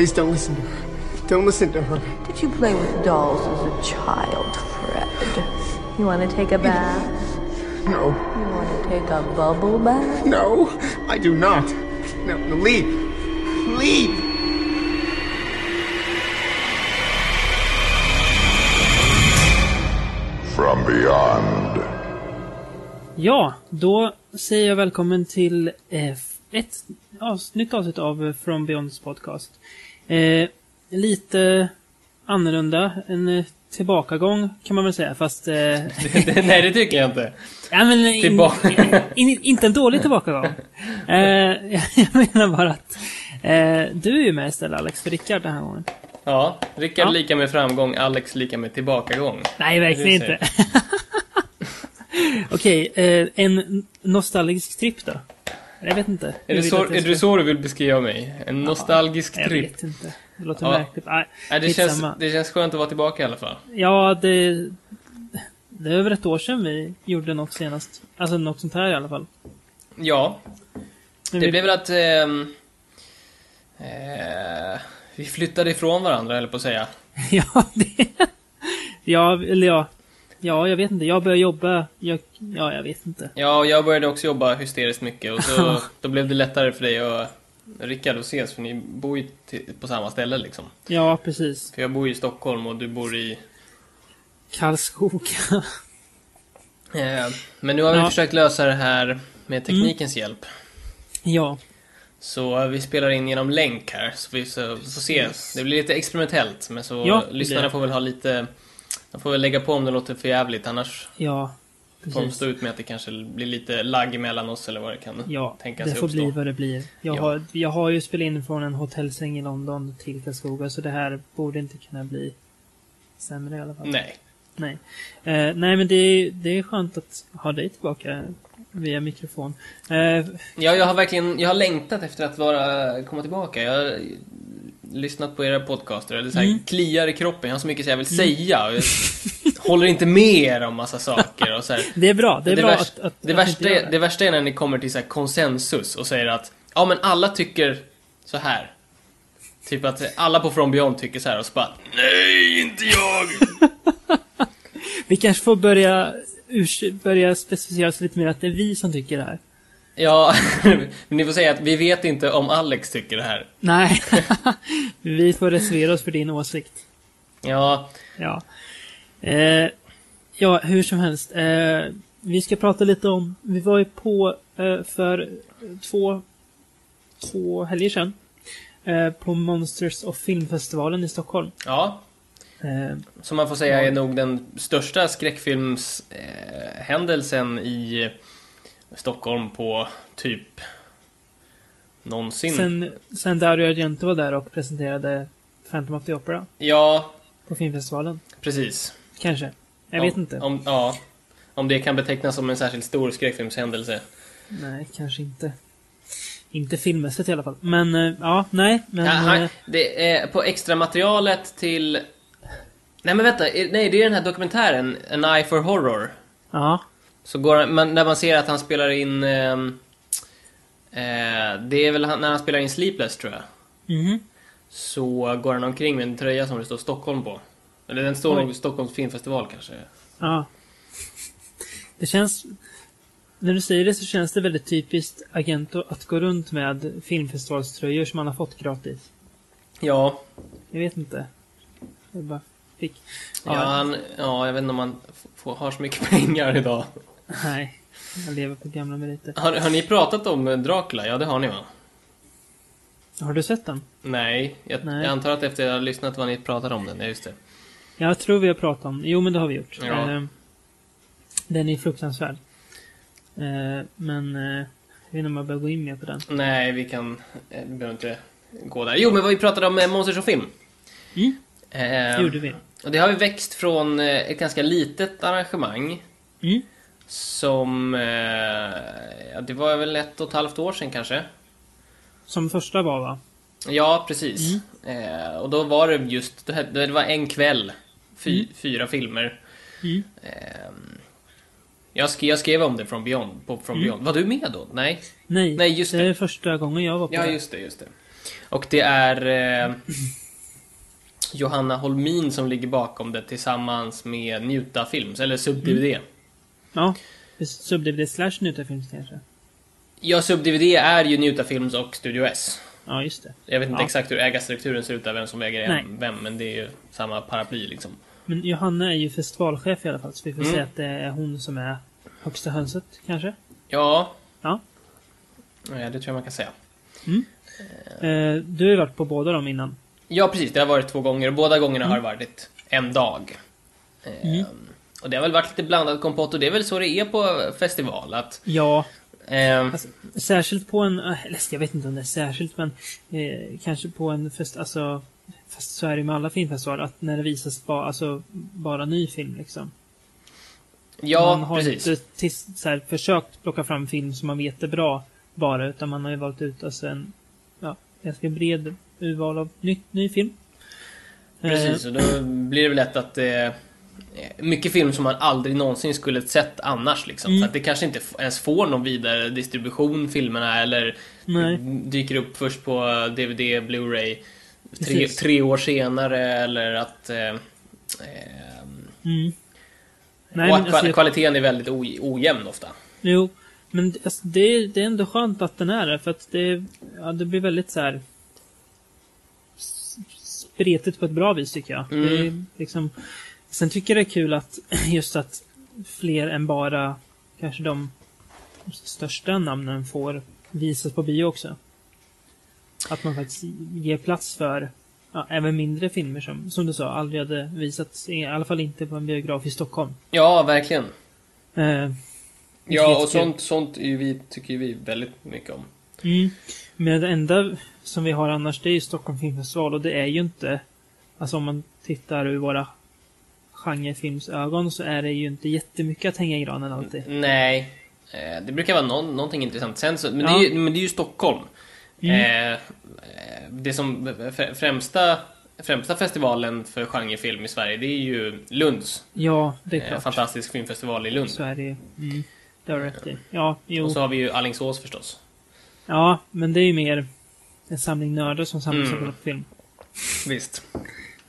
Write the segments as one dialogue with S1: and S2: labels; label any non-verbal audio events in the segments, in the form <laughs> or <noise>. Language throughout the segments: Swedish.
S1: Please don't listen to her. Don't listen to her.
S2: Did you play with dolls as a child, Fred? You want to take a bath?
S1: No.
S2: You want to take a bubble bath?
S1: No, I do not. No, no, leave. Leave.
S3: From beyond.
S4: Ja, då säger jag välkommen till eh, ett avs- nytt avsnitt av eh, From Beyonds podcast. Eh, lite annorlunda, en eh, tillbakagång kan man väl säga, fast... Eh, <laughs>
S5: Nej, det tycker jag inte. <laughs>
S4: ja, men, in,
S5: Tillbaka.
S4: in, inte en dålig tillbakagång. <laughs> Eh, jag, menar bara att eh, du är ju med istället, Alex, för Rickard den här gången.
S5: Ja, Rickard
S4: Ja.
S5: lika med framgång, Alex lika med tillbakagång.
S4: Nej, verkligen inte. Okej, eh, en nostalgisk tripp då? Jag vet inte.
S5: Är det, så,
S4: jag
S5: är det
S4: ska-
S5: så du vill beskriva mig? En nostalgisk
S4: Jag
S5: tripp?
S4: vet inte. Det låter
S5: Ja.
S4: märkligt. Nej,
S5: Nej, det, känns, det känns skönt att vara tillbaka i alla fall.
S4: Ja, det... Det är över ett år sedan vi gjorde något senast. Alltså något sånt här i alla fall.
S5: Ja,
S4: Men
S5: det
S4: vi...
S5: blev väl att... ehm, eh, vi flyttade ifrån varandra, eller på att säga. <laughs>
S4: ja, det... Ja, eller ja. Ja, jag vet inte. Jag började jobba. Jag... Ja, jag vet inte.
S5: Ja, jag började också jobba hysteriskt mycket och så då blev det lättare för dig och Rickard att ses, för ni bor ju på samma ställe liksom.
S4: Ja, precis.
S5: För jag bor ju i Stockholm och du bor i...
S4: Karlskoga. <laughs>
S5: Eh, men nu har vi
S4: Ja.
S5: försökt lösa det här med teknikens hjälp.
S4: ja.
S5: Så vi spelar in genom länk här, så vi får se. Det blir lite experimentellt, men så
S4: Ja,
S5: lyssnarna
S4: det.
S5: får väl ha lite... De får väl lägga på om det låter för jävligt, annars
S4: Ja.
S5: får de
S4: Precis.
S5: stå ut med att det kanske blir lite lagg mellan oss eller vad det kan
S4: Ja,
S5: tänka
S4: det
S5: sig
S4: får
S5: uppstå.
S4: bli vad det blir. Jag,
S5: Ja.
S4: har, jag har ju spelat in från en hotellsäng i London till Karlskoga, så det här borde inte kunna bli sämre i alla fall.
S5: Nej.
S4: Nej, eh, nej men det är, det är skönt att ha dig tillbaka via mikrofon. Eh,
S5: Ja, jag har verkligen jag har längtat efter att vara, komma tillbaka. Jag lyssnat på era podcaster, eller så här,
S4: Mm.
S5: kliar i kroppen. Jag har så mycket så jag vill säga. Och <laughs> jag håller inte med er om massa saker. Och så här.
S4: det är bra, det är
S5: det,
S4: bra
S5: värsta,
S4: att, att
S5: det,
S4: att
S5: värsta
S4: göra
S5: är, det värsta är när ni kommer till så här konsensus och säger att ja, men alla tycker så här. Typ att alla på From Beyond tycker så här och så bara Nej, inte jag! <laughs>
S4: Vi kanske får börja, börja specificera oss lite mer att det är vi som tycker det här.
S5: Ja, <laughs> men ni får säga att vi vet inte om Alex tycker det här.
S4: Nej, <laughs> vi får reservera oss för din åsikt.
S5: Ja,
S4: Ja. Eh, ja, hur som helst. Eh, vi ska prata lite om, vi var ju på eh, för två, två helger sedan. Eh, på Monsters of Filmfestivalen i Stockholm.
S5: ja.
S4: Eh,
S5: Som man får säga är nog den största skräckfilmshändelsen händelsen i Stockholm på typ någonsin.
S4: sen, sen Dario Argento var där och presenterade Phantom of the Opera
S5: Ja,
S4: på filmfestivalen.
S5: precis.
S4: Kanske. Jag
S5: om,
S4: vet inte.
S5: Om, ja, om det kan betecknas som en särskilt stor skräckfilmshändelse.
S4: Nej, kanske inte. Inte filmmässigt i alla fall. Men, eh, ja, nej. Men,
S5: ja, han,
S4: eh,
S5: det är på extra materialet till... Nej men vänta, nej det är den här dokumentären, An Eye for Horror.
S4: ja.
S5: Så går man, när man ser att han spelar in... ehm, eh, det är väl han, när han spelar in Sleepless tror jag.
S4: Mhm.
S5: Så går han omkring med en tröja som det står Stockholm på. Eller den står nog Stockholms filmfestival kanske.
S4: Ja. Det känns... När du säger det så känns det väldigt typiskt Agento att gå runt med filmfestivalströjor som man har fått gratis.
S5: Ja,
S4: Jag vet inte. Jag bara fick.
S5: ja, han, ja jag vet inte om han får, har så mycket <laughs> pengar idag.
S4: Nej. Jag lever på gamla meriter.
S5: Har, har ni pratat om eh, Dracula? Ja, det har ni va?
S4: Har du sett den?
S5: Nej, jag,
S4: Nej.
S5: jag antar att efter att jag har lyssnat vad ni pratade om den. Ja, just det.
S4: Jag tror vi har pratat om Jo, men det har vi gjort.
S5: Ja.
S4: Eh, den är fruktansvärd. Eh, men... Eh, jag vet inte om jag bör gå in mer på den.
S5: Nej, vi kan... eh, Vi behöver inte gå där. Jo, men vad vi pratade om eh, Monsters och film.
S4: Mm.
S5: Eh,
S4: gjorde vi.
S5: Och det har ju växt från eh, ett ganska litet arrangemang.
S4: Mm.
S5: Som... Eh, ja, det var väl ett och ett halvt år sedan kanske.
S4: Som första var, va?
S5: Ja, precis. Eh, och då var det just... Det, var en kväll. Fy, Fyra filmer.
S4: Mm.
S5: Ehm, jag, skrev, jag skrev om det från Beyond. På,
S4: Mm.
S5: Beyond. Var du med då? Nej?
S4: Nej,
S5: Nej, just
S4: det
S5: det.
S4: är första gången jag var på
S5: Ja,
S4: det.
S5: just det, just det. Och det är eh, <clears throat> Johanna Holmin som ligger bakom det tillsammans med Njuta Films, eller Sub-DVD.
S4: Ja. Sub-DVD slash Nutafilms kanske?
S5: Ja, Sub-DVD är ju Njuta Films och Studio S.
S4: Ja, just det.
S5: Jag vet inte
S4: Ja.
S5: exakt hur ägarstrukturen ser ut där, vem som äger
S4: Nej.
S5: vem, men det är ju samma paraply liksom.
S4: Men Johanna är ju festivalchef i alla fall, så vi får
S5: Mm.
S4: säga att det är hon som är högsta hönset, kanske?
S5: Ja,
S4: Ja.
S5: ja, det tror jag man kan säga.
S4: Eh, du har ju varit på båda dem innan.
S5: Ja, precis. Det har varit två gånger och båda gångerna har det varit en dag. Ehm, Och det har väl varit lite blandad kompott och det är väl så det är på festival. Att,
S4: Ja,
S5: ehm,
S4: Alltså, särskilt på en, eh, eller jag vet inte om det är särskilt, men eh, kanske på en fest, alltså, fast så är det med alla filmfestivaler, att när det visas bara, alltså, bara ny film liksom.
S5: ja,
S4: man har
S5: precis.
S4: inte tis, så här, försökt plocka fram film som man vet är bra bara, utan man har ju valt ut alltså en ja, ganska bred urval av ny, ny film.
S5: Precis, och då blir det väl lätt att eh, mycket film som man aldrig någonsin skulle sett annars liksom.
S4: Mm.
S5: Så att det kanske inte ens får någon vidare distribution, filmerna, eller
S4: Nej.
S5: dyker upp först på DVD, Blu-ray tre, tre år senare, eller att... Eh, ehm,
S4: Mm. Nej,
S5: och att
S4: alltså,
S5: kvaliteten är väldigt oj- ojämn ofta.
S4: Jo, men det- alltså, det, är- det är ändå skönt att den är det, för att det, ja, det blir väldigt så här spretigt på ett bra vis tycker jag.
S5: Mm.
S4: Det är liksom, sen tycker jag det är kul att <clears throat> just att fler än bara kanske de största namnen får visas på bio också. Att man faktiskt ger plats för ja, även mindre filmer som, som du sa, aldrig hade visats, i alla fall inte på en biograf i Stockholm.
S5: Ja, verkligen.
S4: Eh,
S5: Ja, och sånt, sånt är vi, tycker vi väldigt mycket om.
S4: Mm. Men det enda som vi har annars, det är ju Stockholm Filmfestival och det är ju inte... Alltså om man tittar ur våra genrefilmsögon så är det ju inte jättemycket att hänga i granen alltid.
S5: Nej, eh, det brukar vara någon, någonting intressant. Sen så, men,
S4: Ja.
S5: det är ju, men det är ju Stockholm.
S4: Mm.
S5: Eh, eh, det som fr- främsta, främsta festivalen för genrefilm i Sverige, det är ju Lunds.
S4: Ja, det är klart.
S5: fantastisk filmfestival i Lund.
S4: Så är det ju. Mm. Det har du rätt i. Ja, jo.
S5: Och så har vi ju Alingsås förstås.
S4: Ja, men det är ju mer en samling nördar som samlas
S5: Mm.
S4: och kollar på film.
S5: Visst.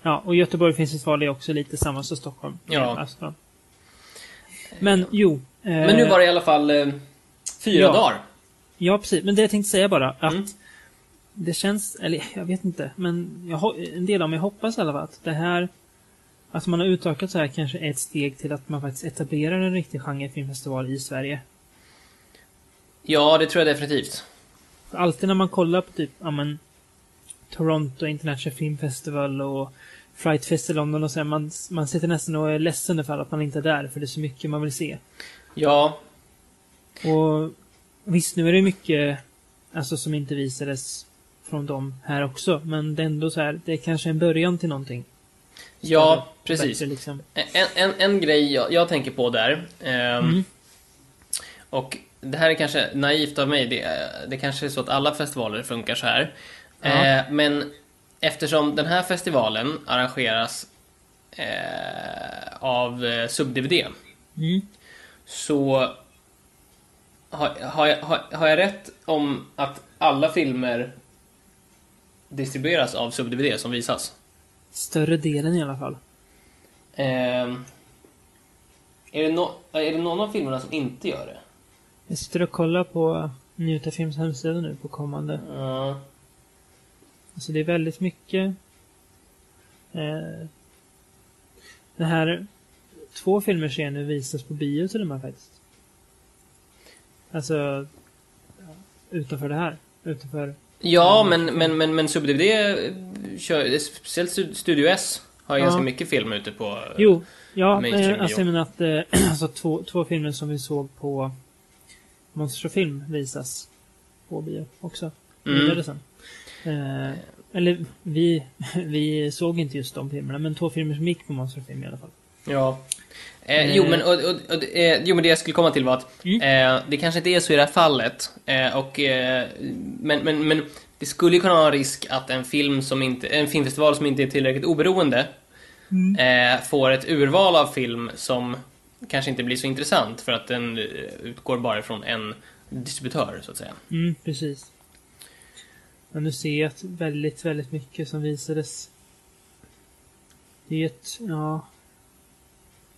S4: Ja, och Göteborg Filmfestival är också lite samma som Stockholm.
S5: Ja.
S4: Alltså. Men jo. Eh,
S5: Men nu var det i alla fall eh, fyra
S4: Ja.
S5: dagar.
S4: Ja, precis. Men det jag tänkte säga bara, att
S5: Mm.
S4: det känns, eller jag vet inte, men jag, en del av mig hoppas i alla fall att det här, att man har utökat så här kanske ett steg till att man faktiskt etablerar en riktig genrefilmfestival i Sverige.
S5: Ja, det tror jag definitivt.
S4: För alltid när man kollar på typ, ja men, Toronto International Film Festival och Fright Fest i London och så här, man, man sitter nästan och är ledsen för att man inte är där, för det är så mycket man vill se.
S5: Ja,
S4: Och visst, nu är det mycket alltså, som inte visades från dem här också. Men det är ändå så här, det är kanske en början till någonting.
S5: ja precis.
S4: bättre, liksom.
S5: En, en, en grej jag, jag tänker på där. ehm,
S4: Mm.
S5: Och det här är kanske naivt av mig. Det, det kanske är så att alla festivaler funkar så här.
S4: Ja.
S5: Eh, men eftersom den här festivalen arrangeras eh, av eh, Sub-DVD
S4: Mm.
S5: så har, har, jag, har, har jag rätt om att alla filmer distribueras av Sub-DVD som visas?
S4: Större delen i alla fall.
S5: Ehm, är, det no, är det någon av filmerna som inte gör det?
S4: Jag sitter och kollar på Njuta Films hemsida nu på kommande.
S5: Ja.
S4: Alltså det är väldigt mycket. Eh, det här, två filmer ser nu visas på bio till och med faktiskt. Alltså, utanför det här. Utanför
S5: Ja, men, men, men, men Sub-DVD kör, speciellt Stu- Studio S har
S4: Ja.
S5: ganska mycket film ute på...
S4: Jo, ja,
S5: Mainstream
S4: eh, alltså jag menar att eh, <clears throat> alltså, två, två filmer som vi såg på Monster Film visas på bio också.
S5: Mm.
S4: Sen. Eh, eller vi, <laughs> vi såg inte just de filmerna, men två filmer som gick på Monster Film i alla fall.
S5: Ja. Eh, jo, men, och, och, och, eh, jo, men det jag skulle komma till var att
S4: Mm.
S5: eh, det kanske inte är så i det här fallet. Eh, och, men, men, men det skulle ju kunna vara en risk att en film som inte, en filmfestival som inte är tillräckligt oberoende
S4: Mm.
S5: får ett urval av film som kanske inte blir så intressant för att den eh, utgår bara från en distributör, så att säga.
S4: Mm, precis. Men nu ser jag att väldigt, väldigt mycket som visades. Det är ju ett, ja...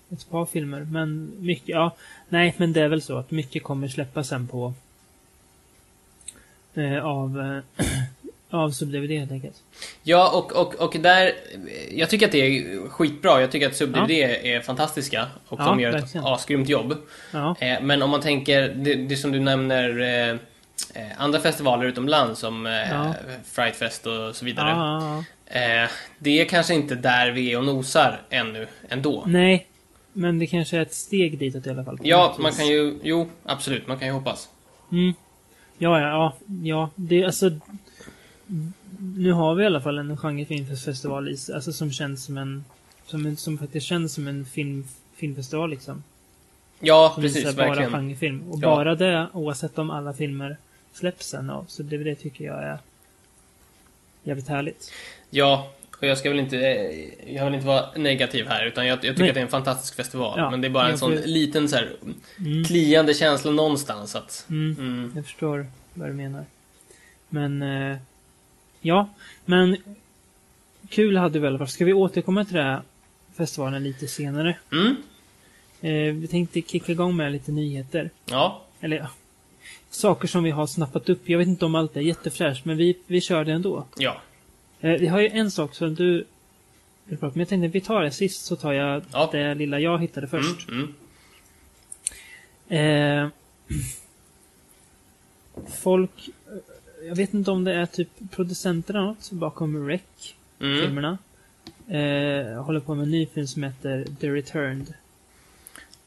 S4: Ett par filmer, men mycket, ja. Nej, men det är väl så att mycket kommer släppas sen på... Eh, av... Eh, <clears throat> av sub-DVD helt enkelt.
S5: Ja, och, och, och där... Jag tycker att det är skitbra. Jag tycker att SubDVD är fantastiska. Och
S4: Ja,
S5: de gör
S4: verkligen.
S5: ett asgrymt jobb.
S4: Ja.
S5: Eh, men om man tänker, det, det som du nämner, eh, eh, andra festivaler utomlands som eh,
S4: Ja.
S5: Frightfest och så
S4: Ja,
S5: vidare.
S4: ja, ja.
S5: Eh, det är kanske inte där vi är och nosar ännu, ändå.
S4: Nej, men det kanske är ett steg ditåt i alla fall.
S5: Ja, man kan ju, jo, absolut, man kan ju hoppas.
S4: Mm. Ja, ja, ja, ja. Det alltså... Nu har vi i alla fall en genrefilmfestival i, alltså som känns som en... Som, som faktiskt känns som en film, filmfestival liksom.
S5: Ja,
S4: Som
S5: precis,
S4: visar bara
S5: verkligen.
S4: genrefilm. Och
S5: Ja.
S4: bara det, oavsett om alla filmer släpps sen av. Så det, det tycker jag är jävligt härligt.
S5: Ja, och jag ska väl inte, eh, jag vill inte vara negativ här, utan jag, jag tycker
S4: Nej.
S5: att det är en fantastisk festival.
S4: Ja,
S5: men det är bara en sån
S4: får-
S5: liten så här
S4: Mm.
S5: kliande känsla någonstans att...
S4: Mm.
S5: Mm.
S4: Jag förstår vad du menar. Men, eh, ja. Men kul hade vi i alla fall. Ska vi återkomma till den här festivalen lite senare?
S5: Mm.
S4: Eh, vi tänkte kicka igång med lite nyheter.
S5: Ja.
S4: Eller ja, saker som vi har snappat upp. Jag vet inte om allt är jättefräscht, men vi, vi kör det ändå.
S5: Ja.
S4: Eh, vi har ju en sak som du vill prata om. Jag tänkte vi tar det sist, så tar jag
S5: Ja.
S4: det lilla jag hittade först.
S5: Mm. Mm.
S4: Eh, <clears throat> folk... Jag vet inte om det är typ producenterna något bakom Rec,
S5: Mm.
S4: filmerna. Eh, håller på med en ny film som heter The Returned.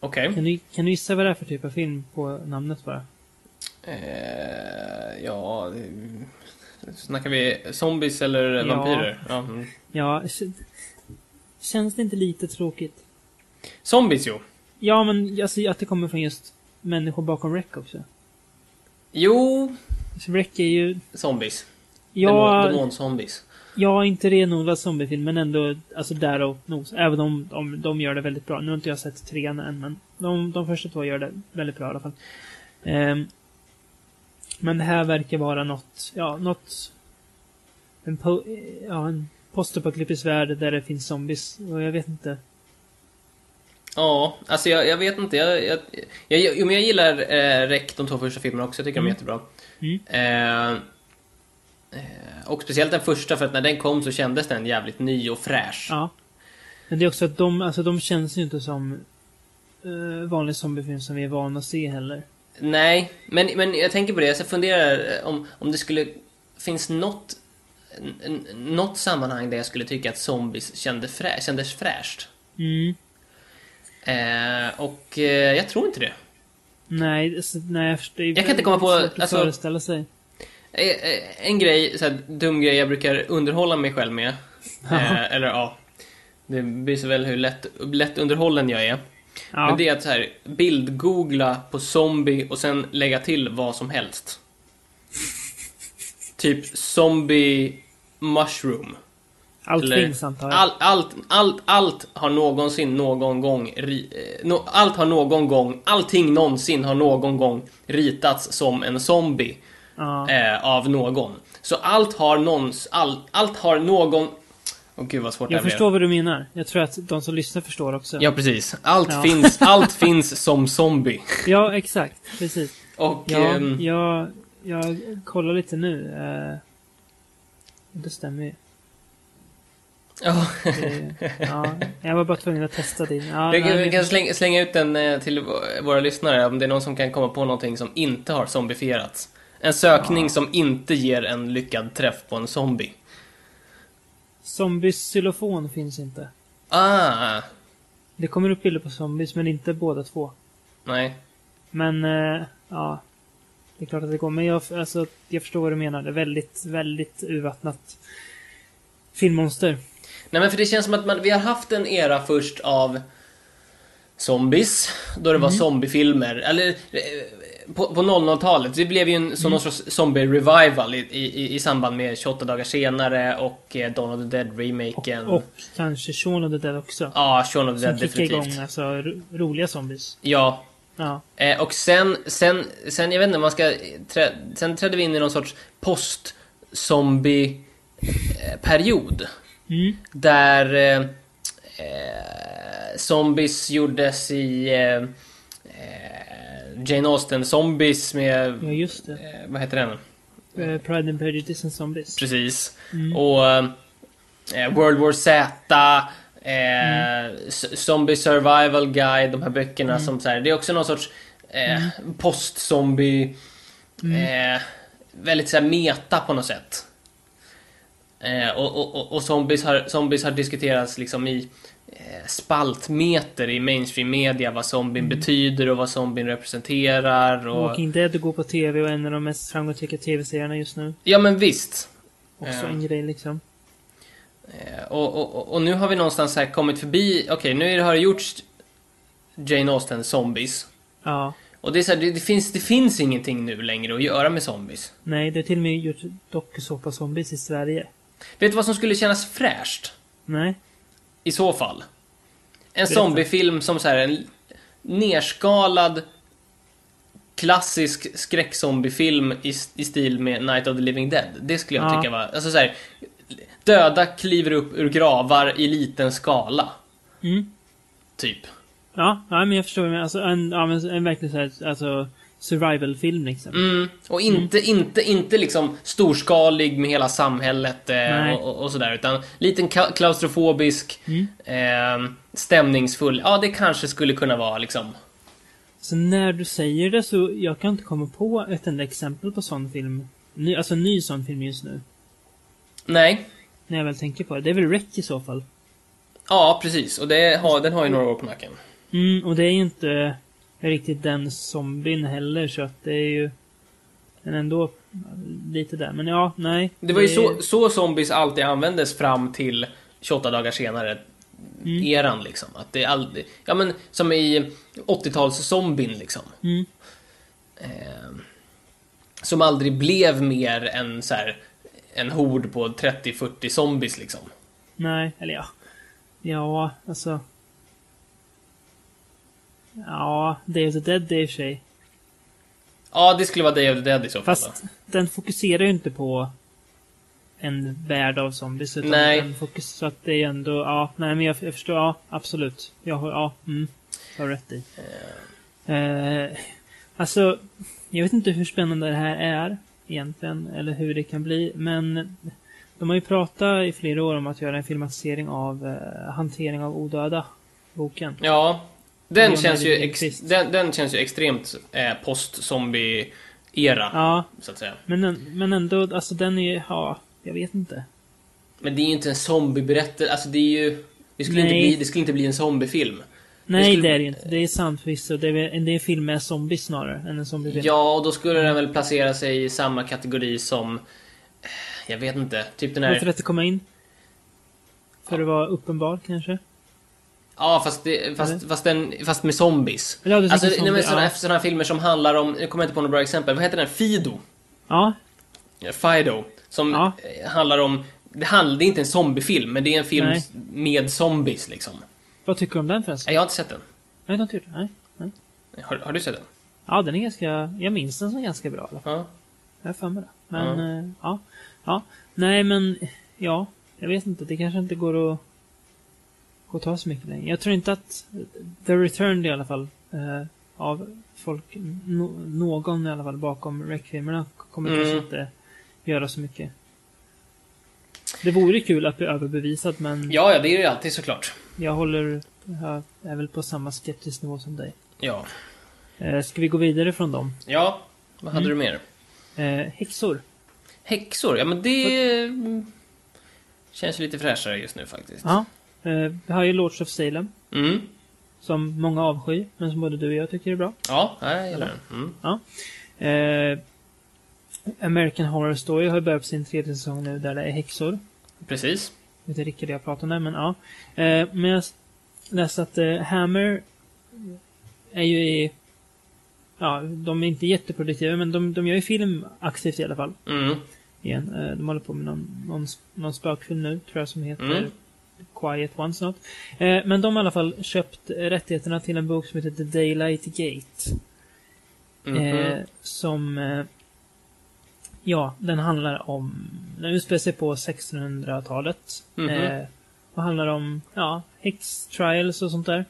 S5: Okej.
S4: Kan du, kan du gissa vad det är för typ av film på namnet bara?
S5: Eh, ja... Snackar vi zombies eller
S4: Ja.
S5: vampyrer? Ja. Mm.
S4: Ja, känns det inte lite tråkigt?
S5: Zombies, jo.
S4: Ja, men jag ser att det kommer från just människor bakom Rec också.
S5: Jo,
S4: Så Rec är ju...
S5: zombies.
S4: Ja,
S5: Demon, demonzombies.
S4: Ja, inte renodlad zombiefilm, men ändå alltså där och nos. Även om de, de gör det väldigt bra. Nu har inte jag sett trean än, men de, de första två gör det väldigt bra i alla fall. Ehm, men det här verkar vara något, ja, något... En, po, ja, en postapokalyptisk värld där det finns zombies. Och jag vet inte.
S5: Ja, alltså jag, jag vet inte. Jag, jag, jag, men jag gillar eh, Rec, de två första filmerna också. Jag tycker
S4: Mm.
S5: de är jättebra.
S4: Mm.
S5: Eh, eh, och speciellt den första, för att när den kom så kändes den jävligt ny och fräsch.
S4: Ja. Men det är också att de, alltså de känns ju inte som uh, vanlig zombiefilm som vi är vana att se heller.
S5: Nej, men, men jag tänker på det. Jag funderar eh, om, om det skulle... Finns något, något sammanhang där jag skulle tycka att zombies kände frä, kändes fräscht.
S4: Mm.
S5: Eh, och eh, jag tror inte det.
S4: Nej, nej, jag förstår.
S5: Jag kan inte komma på-
S4: att
S5: alltså-
S4: föreställa sig.
S5: Eh, eh, En grej, så här, dum grej jag brukar underhålla mig själv med. <laughs> Eh, eller ja, det visar väl hur lätt, lätt underhållen jag är.
S4: Ja.
S5: Men det är att så här, bildgoogla på zombie och sen lägga till vad som helst. typ zombie mushroom.
S4: Allt
S5: Eller-
S4: finns antar jag.
S5: All, allt, allt, allt har någonsin någon gång ri, eh, no, Allt har någon gång, allting någonsin har någon gång ritats som en zombie
S4: ja.
S5: eh, av någon. Så allt har någons, all, allt har någon... Åh gud vad svårt
S4: jag förstår vad du menar. Jag tror att de som lyssnar förstår också.
S5: Ja precis. Allt,
S4: Ja.
S5: Finns, <laughs> allt finns som zombie.
S4: Ja, exakt. Precis.
S5: Och...
S4: Ja,
S5: ehm,
S4: jag, jag kollar lite nu. Eh, det stämmer ju.
S5: Ja.
S4: Det, ja, jag var bara tvungen att testa din. Ja,
S5: Vi kan,
S4: nej,
S5: vi kan slänga, slänga ut den eh, till vå- våra lyssnare om det är någon som kan komma på någonting som inte har zombifierats. En sökning
S4: Ja.
S5: som inte ger en lyckad träff på en zombie.
S4: Zombies xylofon finns inte.
S5: Ah,
S4: Det kommer upp bilder på zombies, men inte båda två.
S5: nej.
S4: Men, eh, ja. Det är klart att det går. Men jag, alltså, jag förstår vad du menar. Det är väldigt, väldigt urvattnat filmmonster.
S5: Nej men för det känns som att man, vi har haft en era först av zombies, då det var
S4: Mm.
S5: zombiefilmer. Eller eh, på, på 00-talet, det blev ju en sån sorts zombie-revival i, i, i samband med 28 dagar senare och eh, Dawn of the Dead-remaken.
S4: Och kanske Shaun of the Dead också.
S5: Ja, Shaun of the
S4: Som
S5: Dead
S4: kickar igång
S5: definitivt.
S4: alltså, ro- roliga zombies.
S5: Ja,
S4: Ja.
S5: Eh, och sen, sen, sen, jag vet inte, man ska... Trä, sen trädde vi in i någon sorts post zombie-period.
S4: Mm.
S5: Där eh, eh, zombies gjordes i eh, eh, Jane Austen Zombies med...
S4: Ja, just det.
S5: Eh, vad heter den?
S4: Pride and Prejudice and Zombies.
S5: Precis.
S4: Mm.
S5: Och World War Z,
S4: Mm.
S5: Zombie Survival Guide, de här böckerna
S4: Mm.
S5: som så här, det är också någon sorts eh, post-zombie,
S4: Mm.
S5: eh, väldigt så här meta på något sätt. Eh, och, och, och, zombies, har, zombies har diskuterats liksom i eh, spaltmeter i mainstream media vad zombien betyder och vad zombien representerar. Och...
S4: Walking Dead går på TV och är en av de mest framgångsrika TV-serierna just nu.
S5: Ja men visst.
S4: Också
S5: Ja.
S4: en grej liksom.
S5: Eh, Och, och, och- nu har vi någonstans här kommit förbi, okej nu har det gjorts Jane Austen Zombies.
S4: Ja.
S5: Och det är så här, det, det, finns, det finns ingenting nu längre att göra med zombies.
S4: Nej, det är till och med gjort dokusåpa-zombies i Sverige.
S5: Vet du vad som skulle kännas fräscht?
S4: Nej.
S5: I så fall. En zombiefilm som så här en nerskalad klassisk skräckzombiefilm i, i stil med Night of the Living Dead. Det skulle jag
S4: Ja.
S5: tycka var, alltså så här, Döda kliver upp ur gravar i liten skala.
S4: Mm.
S5: Typ.
S4: Ja, ja, men jag förstår. Men alltså, en, ja, men en verkligen så här, alltså, survival-film liksom.
S5: Mm. Och inte, inte, inte liksom storskalig med hela samhället eh, och, och, sådär. Utan liten klaustrofobisk,
S4: Mm.
S5: eh, stämningsfull. Ja, det kanske skulle kunna vara liksom.
S4: Så när du säger det så, jag kan inte komma på ett enda exempel på sån film. Ny, alltså ny sån film just nu.
S5: Nej.
S4: När jag väl tänker på det. Det är väl Rec i så fall.
S5: Ja, precis. Och det har, den har ju några år på nacken.
S4: Mm, och det är ju inte riktigt den zombien heller så att det är ju... Men ändå lite där. Men ja, nej.
S5: Det var ju så, så zombies alltid användes fram till 28 dagar senare.
S4: Mm.
S5: Eran liksom. Att det aldrig, ja men som i 80-tals-zombien liksom.
S4: Mm.
S5: Eh, som aldrig blev mer än så här en hord på 30-40 zombies liksom.
S4: Nej, eller ja. Ja, alltså... Ja, Day of the Dead är i och för sig.
S5: Ja, det skulle vara Day of the Dead i så fall.
S4: Fast den fokuserar ju inte på en värld av zombies. Utan
S5: Nej.
S4: Den fokus, så att det är ändå, ja, nej men jag, jag förstår, ja, absolut. Jag har, ja, mm. Jag har rätt i. Eh, alltså, jag vet inte hur spännande det här är egentligen, eller hur det kan bli, men de har ju pratat i flera år om att göra en filmatisering av eh, Hantering av odöda, boken.
S5: Ja, den känns, ju ex, den, den känns ju extremt eh, post-zombie-era,
S4: Ja,
S5: så att säga.
S4: men, en- men ändå, alltså den är ju, ja, jag vet inte.
S5: Men det är ju inte en zombieberättelse, alltså det är ju... Det skulle, inte bli, det skulle inte bli en zombiefilm.
S4: Nej, det,
S5: skulle-
S4: är det ju inte. Det är sant förvisso. Det är, det är en film med zombies snarare, än en zombiefilm.
S5: Ja, och då skulle den väl placera sig i samma kategori som... Jag vet inte, typ den här...
S4: detta komma in? För att vara uppenbar, kanske?
S5: Ja, fast, det, fast, fast, den, fast med zombies.
S4: Ja,
S5: Alltså,
S4: tänker
S5: nej,
S4: zombie,
S5: sådana,
S4: ja.
S5: sådana filmer som handlar om... Nu kommer jag inte på något bra exempel. Vad heter den? Fido?
S4: Ja,
S5: Fido. Som
S4: Ja.
S5: eh, handlar om... Det, handlar, det är inte en zombiefilm, men det är en film
S4: Nej.
S5: med zombies liksom.
S4: vad tycker du om den förresten?
S5: Jag har inte sett den.
S4: Nej, du har inte gjort det? Nej. Nej.
S5: Har, har du sett den?
S4: Ja, den är ganska... Jag minns den som ganska bra i alla fall.
S5: Ja.
S4: Jag har för mig det. Men, ja. ja. Ja. Nej, men... Ja. Jag vet inte. Det kanske inte går att... Går att ta så mycket längre. Jag tror inte att The Return i alla fall eh, av folk, no, någon i alla fall bakom Rec-filmerna kommer
S5: Mm.
S4: kanske inte göra så mycket. Det vore kul att bli överbevisad men
S5: Ja, ja, det är det ju alltid såklart.
S4: jag håller, jag är väl på samma skeptisk nivå som dig.
S5: Ja.
S4: Eh, ska vi gå vidare från dem?
S5: Ja, vad hade du mer?
S4: Eh, häxor.
S5: Häxor, ja men det... mm, Känns ju lite fräschare just nu faktiskt.
S4: Ja. Eh, vi har ju Lords of Salem.
S5: Mm.
S4: Som många avskyr, men som både du och jag tycker är bra.
S5: Ja, jag gillar den. Mm.
S4: Eh, American Horror Story har ju börjat på sin tredje säsong nu där det är häxor.
S5: Precis.
S4: Jag vet inte riktigt det jag pratar om där, men ja. Eh, men jag läste att eh, Hammer är ju i... Ja, de är inte jätteproduktiva, men de, de gör ju film aktivt i alla fall.
S5: Mm.
S4: Igen. Eh, de håller på med någon, någon, någon spökfilm nu, tror jag, som heter
S5: Mm.
S4: Quiet Ones något. Eh, men de har i alla fall köpt rättigheterna till en bok som heter The Daylight Gate.
S5: Mhm.
S4: Eh, som eh, Ja, den handlar om... Den utspelar sig på 1600-talet.
S5: Mhm.
S4: Eh, och handlar om, ja, häx trials och sånt där.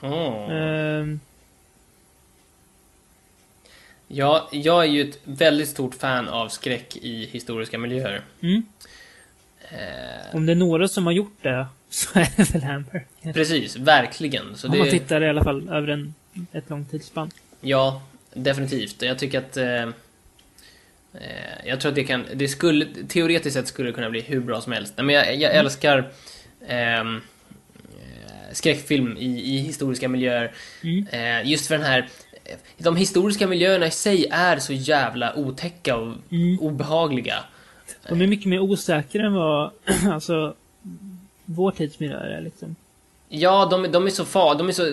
S4: Ehm,
S5: Ja, jag är ju ett väldigt stort fan av skräck i historiska miljöer.
S4: mm.
S5: Eh,
S4: Om det är några som har gjort det, så är det väl Hammer.
S5: precis, verkligen. Så
S4: Om man
S5: det,
S4: tittar i alla fall över en, ett långt tidsspann.
S5: ja, definitivt. Jag tycker att... Eh, eh, jag tror att det kan... Det skulle, teoretiskt sett skulle det kunna bli hur bra som helst. Nej, men jag, jag
S4: Mm.
S5: älskar ehm, eh, skräckfilm i, i historiska miljöer.
S4: Mm.
S5: Eh, just för den här... De historiska miljöerna i sig är så jävla otäcka och
S4: Mm.
S5: obehagliga.
S4: De är mycket mer osäkra än vad, <clears throat> alltså, vår tids miljöer är liksom.
S5: Ja, de, de är så far, de är så...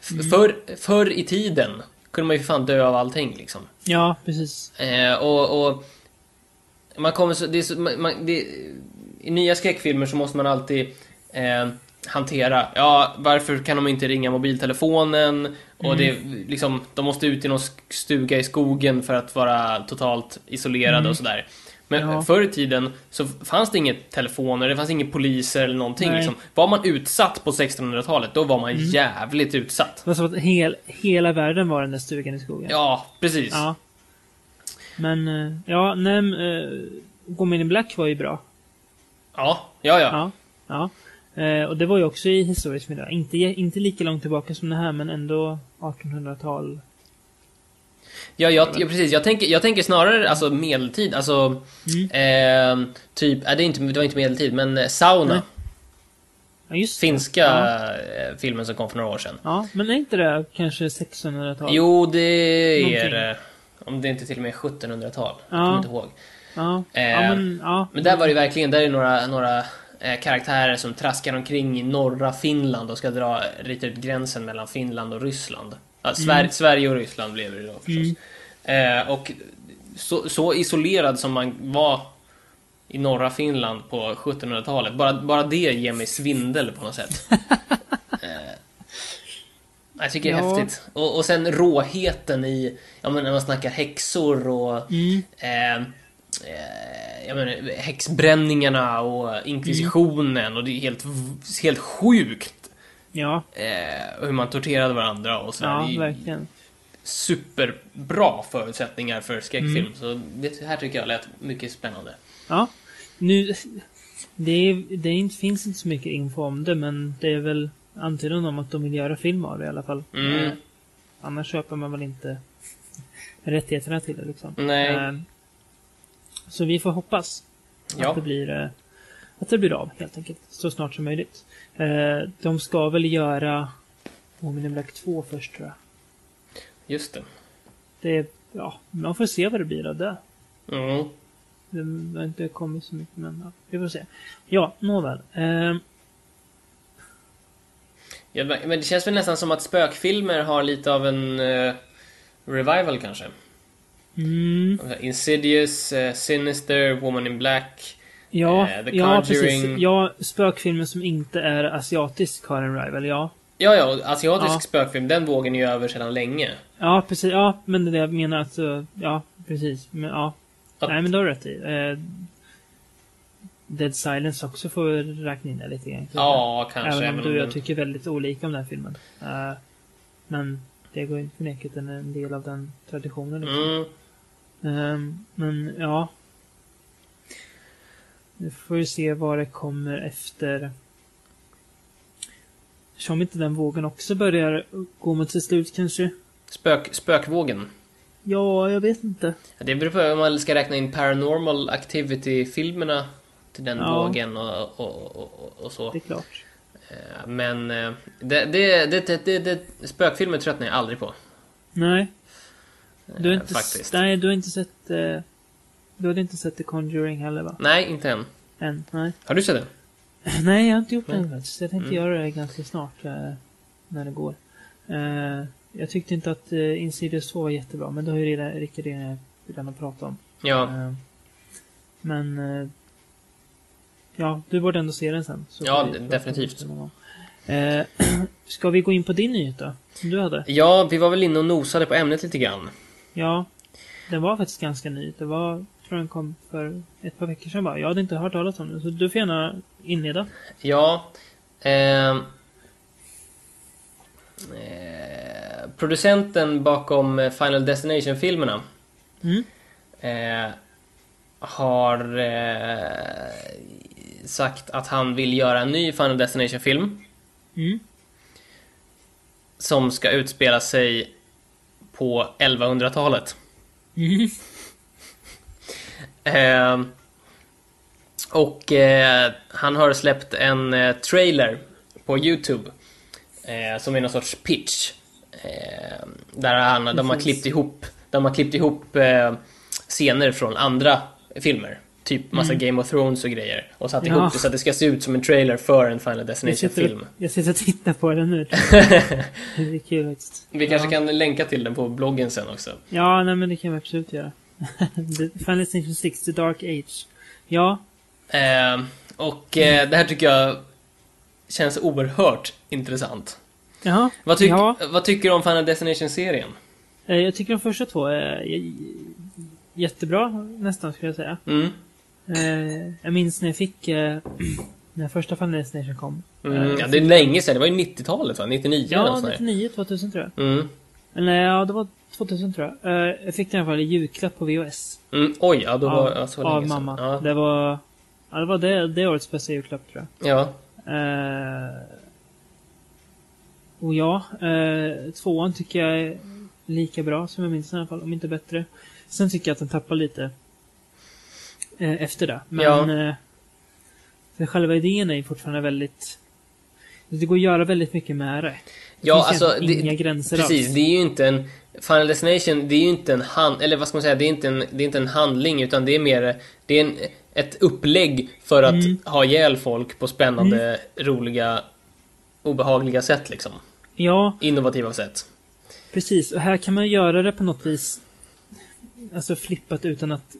S5: f- Förr, förr i tiden kunde man ju för fan dö av allting liksom.
S4: Ja, precis.
S5: Eh, och, och... Man kommer så... Det är så man, det, I nya skräckfilmer så måste man alltid eh, hantera... Ja, varför kan de inte ringa mobiltelefonen? Och det liksom... De måste ut i någon stuga i skogen för att vara totalt isolerade och sådär. Men
S4: Ja.
S5: förr i tiden så fanns det inget telefoner, det fanns inga poliser eller någonting. Liksom. Var man utsatt på 1600-talet, då var man jävligt utsatt.
S4: Det var som att hel, hela världen var den där stugan i skogen.
S5: Ja, precis.
S4: Ja. Men, eh, ja, nej, uh, Woman in Black var ju bra.
S5: Ja, ja, ja.
S4: Ja. ja. Eh, och det var ju också i historisk miljö. Inte, inte lika långt tillbaka som det här, men ändå 1800-tal.
S5: Ja, jag, ja precis. Jag tänker, jag tänker snarare alltså medeltid. Alltså,
S4: Mm.
S5: eh, typ, äh, det, är inte, det var inte medeltid, men eh, Sauna.
S4: Nej. Ja, just det.
S5: Finska
S4: Ja.
S5: eh, filmen som kom för några år sedan.
S4: ja, men är inte det kanske 1600-tal?
S5: Jo, det är det. Om det inte till och med är 1700-tal.
S4: Ja.
S5: Jag kommer inte ihåg.
S4: Ja,
S5: Eh,
S4: ja men, ja.
S5: Men där var det verkligen, där är några, några eh, karaktärer som traskar omkring i norra Finland och ska dra, rita ut gränsen mellan Finland och Ryssland. Ja, Sver
S4: Mm.
S5: Sverige och Ryssland blev det då förstås. Eh, och så, så isolerad som man var i norra Finland på 1700-talet, bara, bara det ger mig svindel på något sätt. <laughs> eh, jag tycker det är
S4: Ja.
S5: häftigt. Och, och sen råheten i, ja men när man snackar häxor och
S4: Mm.
S5: eh, eh, jag menar, häxbränningarna och inkvisitionen och det är helt, helt sjukt
S4: Ja,
S5: eh, hur man torterade varandra och så.
S4: ja, verkligen.
S5: superbra förutsättningar för skräckfilm.
S4: Mm.
S5: Så det här tycker jag lät mycket spännande.
S4: Ja. Nu, det, är, det är finns inte så mycket info om det, men det är väl antydan om att de vill göra film av det i alla fall.
S5: Mm.
S4: Eh, annars köper man väl inte rättigheterna till det liksom.
S5: Nej.
S4: Eh, så vi får hoppas
S5: Ja.
S4: att det blir eh, att det blir av helt enkelt. Så snart som möjligt. Eh, de ska väl göra Woman in Black 2 först tror jag.
S5: Just det.
S4: Det är, ja, man får se vad det blir av det.
S5: Mm.
S4: Det har inte kommit så mycket, men ja, vi får se. Ja, nåväl. Eh,
S5: Ja, men det känns väl nästan som att spökfilmer har lite av en eh, revival kanske.
S4: mm,
S5: Insidious, eh, Sinister, Woman in Black.
S4: Ja,
S5: Eh, The
S4: ja, precis. Ja, spökfilmer som inte är asiatisk har en rival, ja.
S5: Ja, ja, asiatisk
S4: Ja.
S5: spökfilm, den vågen är ju över sedan länge.
S4: Ja, precis. Ja, men det är det jag menar. Att, eh, ja, precis. Men ja.
S5: Att-
S4: Nej, men det har du rätt i. Eh, Dead Silence också får räkna in det lite grann.
S5: Ja, kanske.
S4: Även om du och jag tycker väldigt olika om den här filmen. Eh, men det går inte förneka att den är en del av den traditionen. Liksom.
S5: Mm.
S4: Ehm, men ja. Nu får vi se vad det kommer efter. Som inte den vågen också börjar gå mot sitt slut kanske.
S5: Spök, spökvågen.
S4: Ja, jag vet inte.
S5: Det beror på om man ska räkna in Paranormal Activity-filmerna till den
S4: Ja.
S5: vågen och, och, och, och, så.
S4: Det är klart.
S5: Eh, Men eh, det, det, det, det, det, det, spökfilmer tröttnar jag aldrig på.
S4: Nej. Du har
S5: Eh,
S4: inte,
S5: faktiskt.
S4: nej, du har inte sett... Du hade inte sett The Conjuring heller va?
S5: Nej, inte än.
S4: Än? Nej.
S5: Har du sett det?
S4: Nej, jag har inte gjort än faktiskt. Jag tänkte
S5: Mm.
S4: göra det ganska snart. Eh, när det går. Eh, jag tyckte inte att eh, Insidious 2 var jättebra, men det har ju redan, Rickard redan, pratat om.
S5: Ja.
S4: Eh, men... Eh, ja, du borde ändå se den sen.
S5: Ja, definitivt.
S4: Eh, <clears throat> ska vi gå in på din nyhet då? Som du hade?
S5: Ja, vi var väl inne och nosade på ämnet lite grann.
S4: Ja. Den var faktiskt ganska ny. Det var, tror den kom för ett par veckor sedan bara. Jag hade inte hört talas om den, så du får gärna inleda.
S5: Ja. ehm, eh, producenten bakom eh, Final Destination-filmerna
S4: Mm.
S5: eh, har eh, sagt att han vill göra en ny Final Destination-film
S4: Mm.
S5: som ska utspela sig på 1100-talet.
S4: Mm.
S5: Eh, och eh, han har släppt en eh, trailer på Youtube eh, som är någon sorts pitch. Eh, där han, de har klippt ihop, de har klippt ihop eh, scener från andra filmer. Typ massa Game of Thrones och grejer. Och satt
S4: Mm. Ja.
S5: ihop det så att det ska se ut som en trailer för en Final Destination-film.
S4: jag sitter och tittar på den nu. <laughs> det är kul faktiskt.
S5: Vi kanske
S4: ja.
S5: kan länka till den på bloggen sen också.
S4: Ja, nej men det kan vi absolut göra. Final Destination 6, The Dark Age. Ja,
S5: Eh, och eh, det här tycker jag känns oerhört intressant.
S4: jaha.
S5: Vad, tyck,
S4: ja.
S5: vad tycker du om Final Destination-serien?
S4: Eh, Jag tycker de första två är jättebra, nästan skulle jag säga.
S5: Mm.
S4: Eh, Jag minns när jag fick, eh, när första Final Destination kom.
S5: Mm.
S4: Eh,
S5: Ja, det är länge sedan, det var ju 90-talet va? 99 eller
S4: Ja,
S5: nåt sånt där.
S4: 99, 2000 tror jag.
S5: Mm.
S4: Eller ja, det var 2000 tror jag. Eh, Jag fick den i alla fall i julklapp på VHS.
S5: Mm. Oj, ja då var
S4: av,
S5: ja, så
S4: av
S5: länge sedan.
S4: mamma.
S5: Ja.
S4: Det var, ja, det var det, det årets bästa julklapp tror jag.
S5: ja.
S4: Eh, och ja, eh, tvåan tycker jag är lika bra som jag minns i alla fall, om inte bättre. Sen tycker jag att den tappar lite eh, efter det. Men
S5: Ja.
S4: eh, själva idén är fortfarande väldigt... Det går att göra väldigt mycket med det. Det
S5: Ja,
S4: finns
S5: alltså, det-
S4: inga gränser
S5: Precis,
S4: alls.
S5: det är ju inte en... Final Destination, det är ju inte en hand... Eller vad ska man säga? Det är inte en, det är inte en handling, utan det är mer... Det är en, ett upplägg för att
S4: Mm.
S5: ha ihjäl folk på spännande, roliga, obehagliga sätt liksom.
S4: Ja,
S5: Innovativa sätt.
S4: precis. Och här kan man göra det på något vis Alltså flippat utan att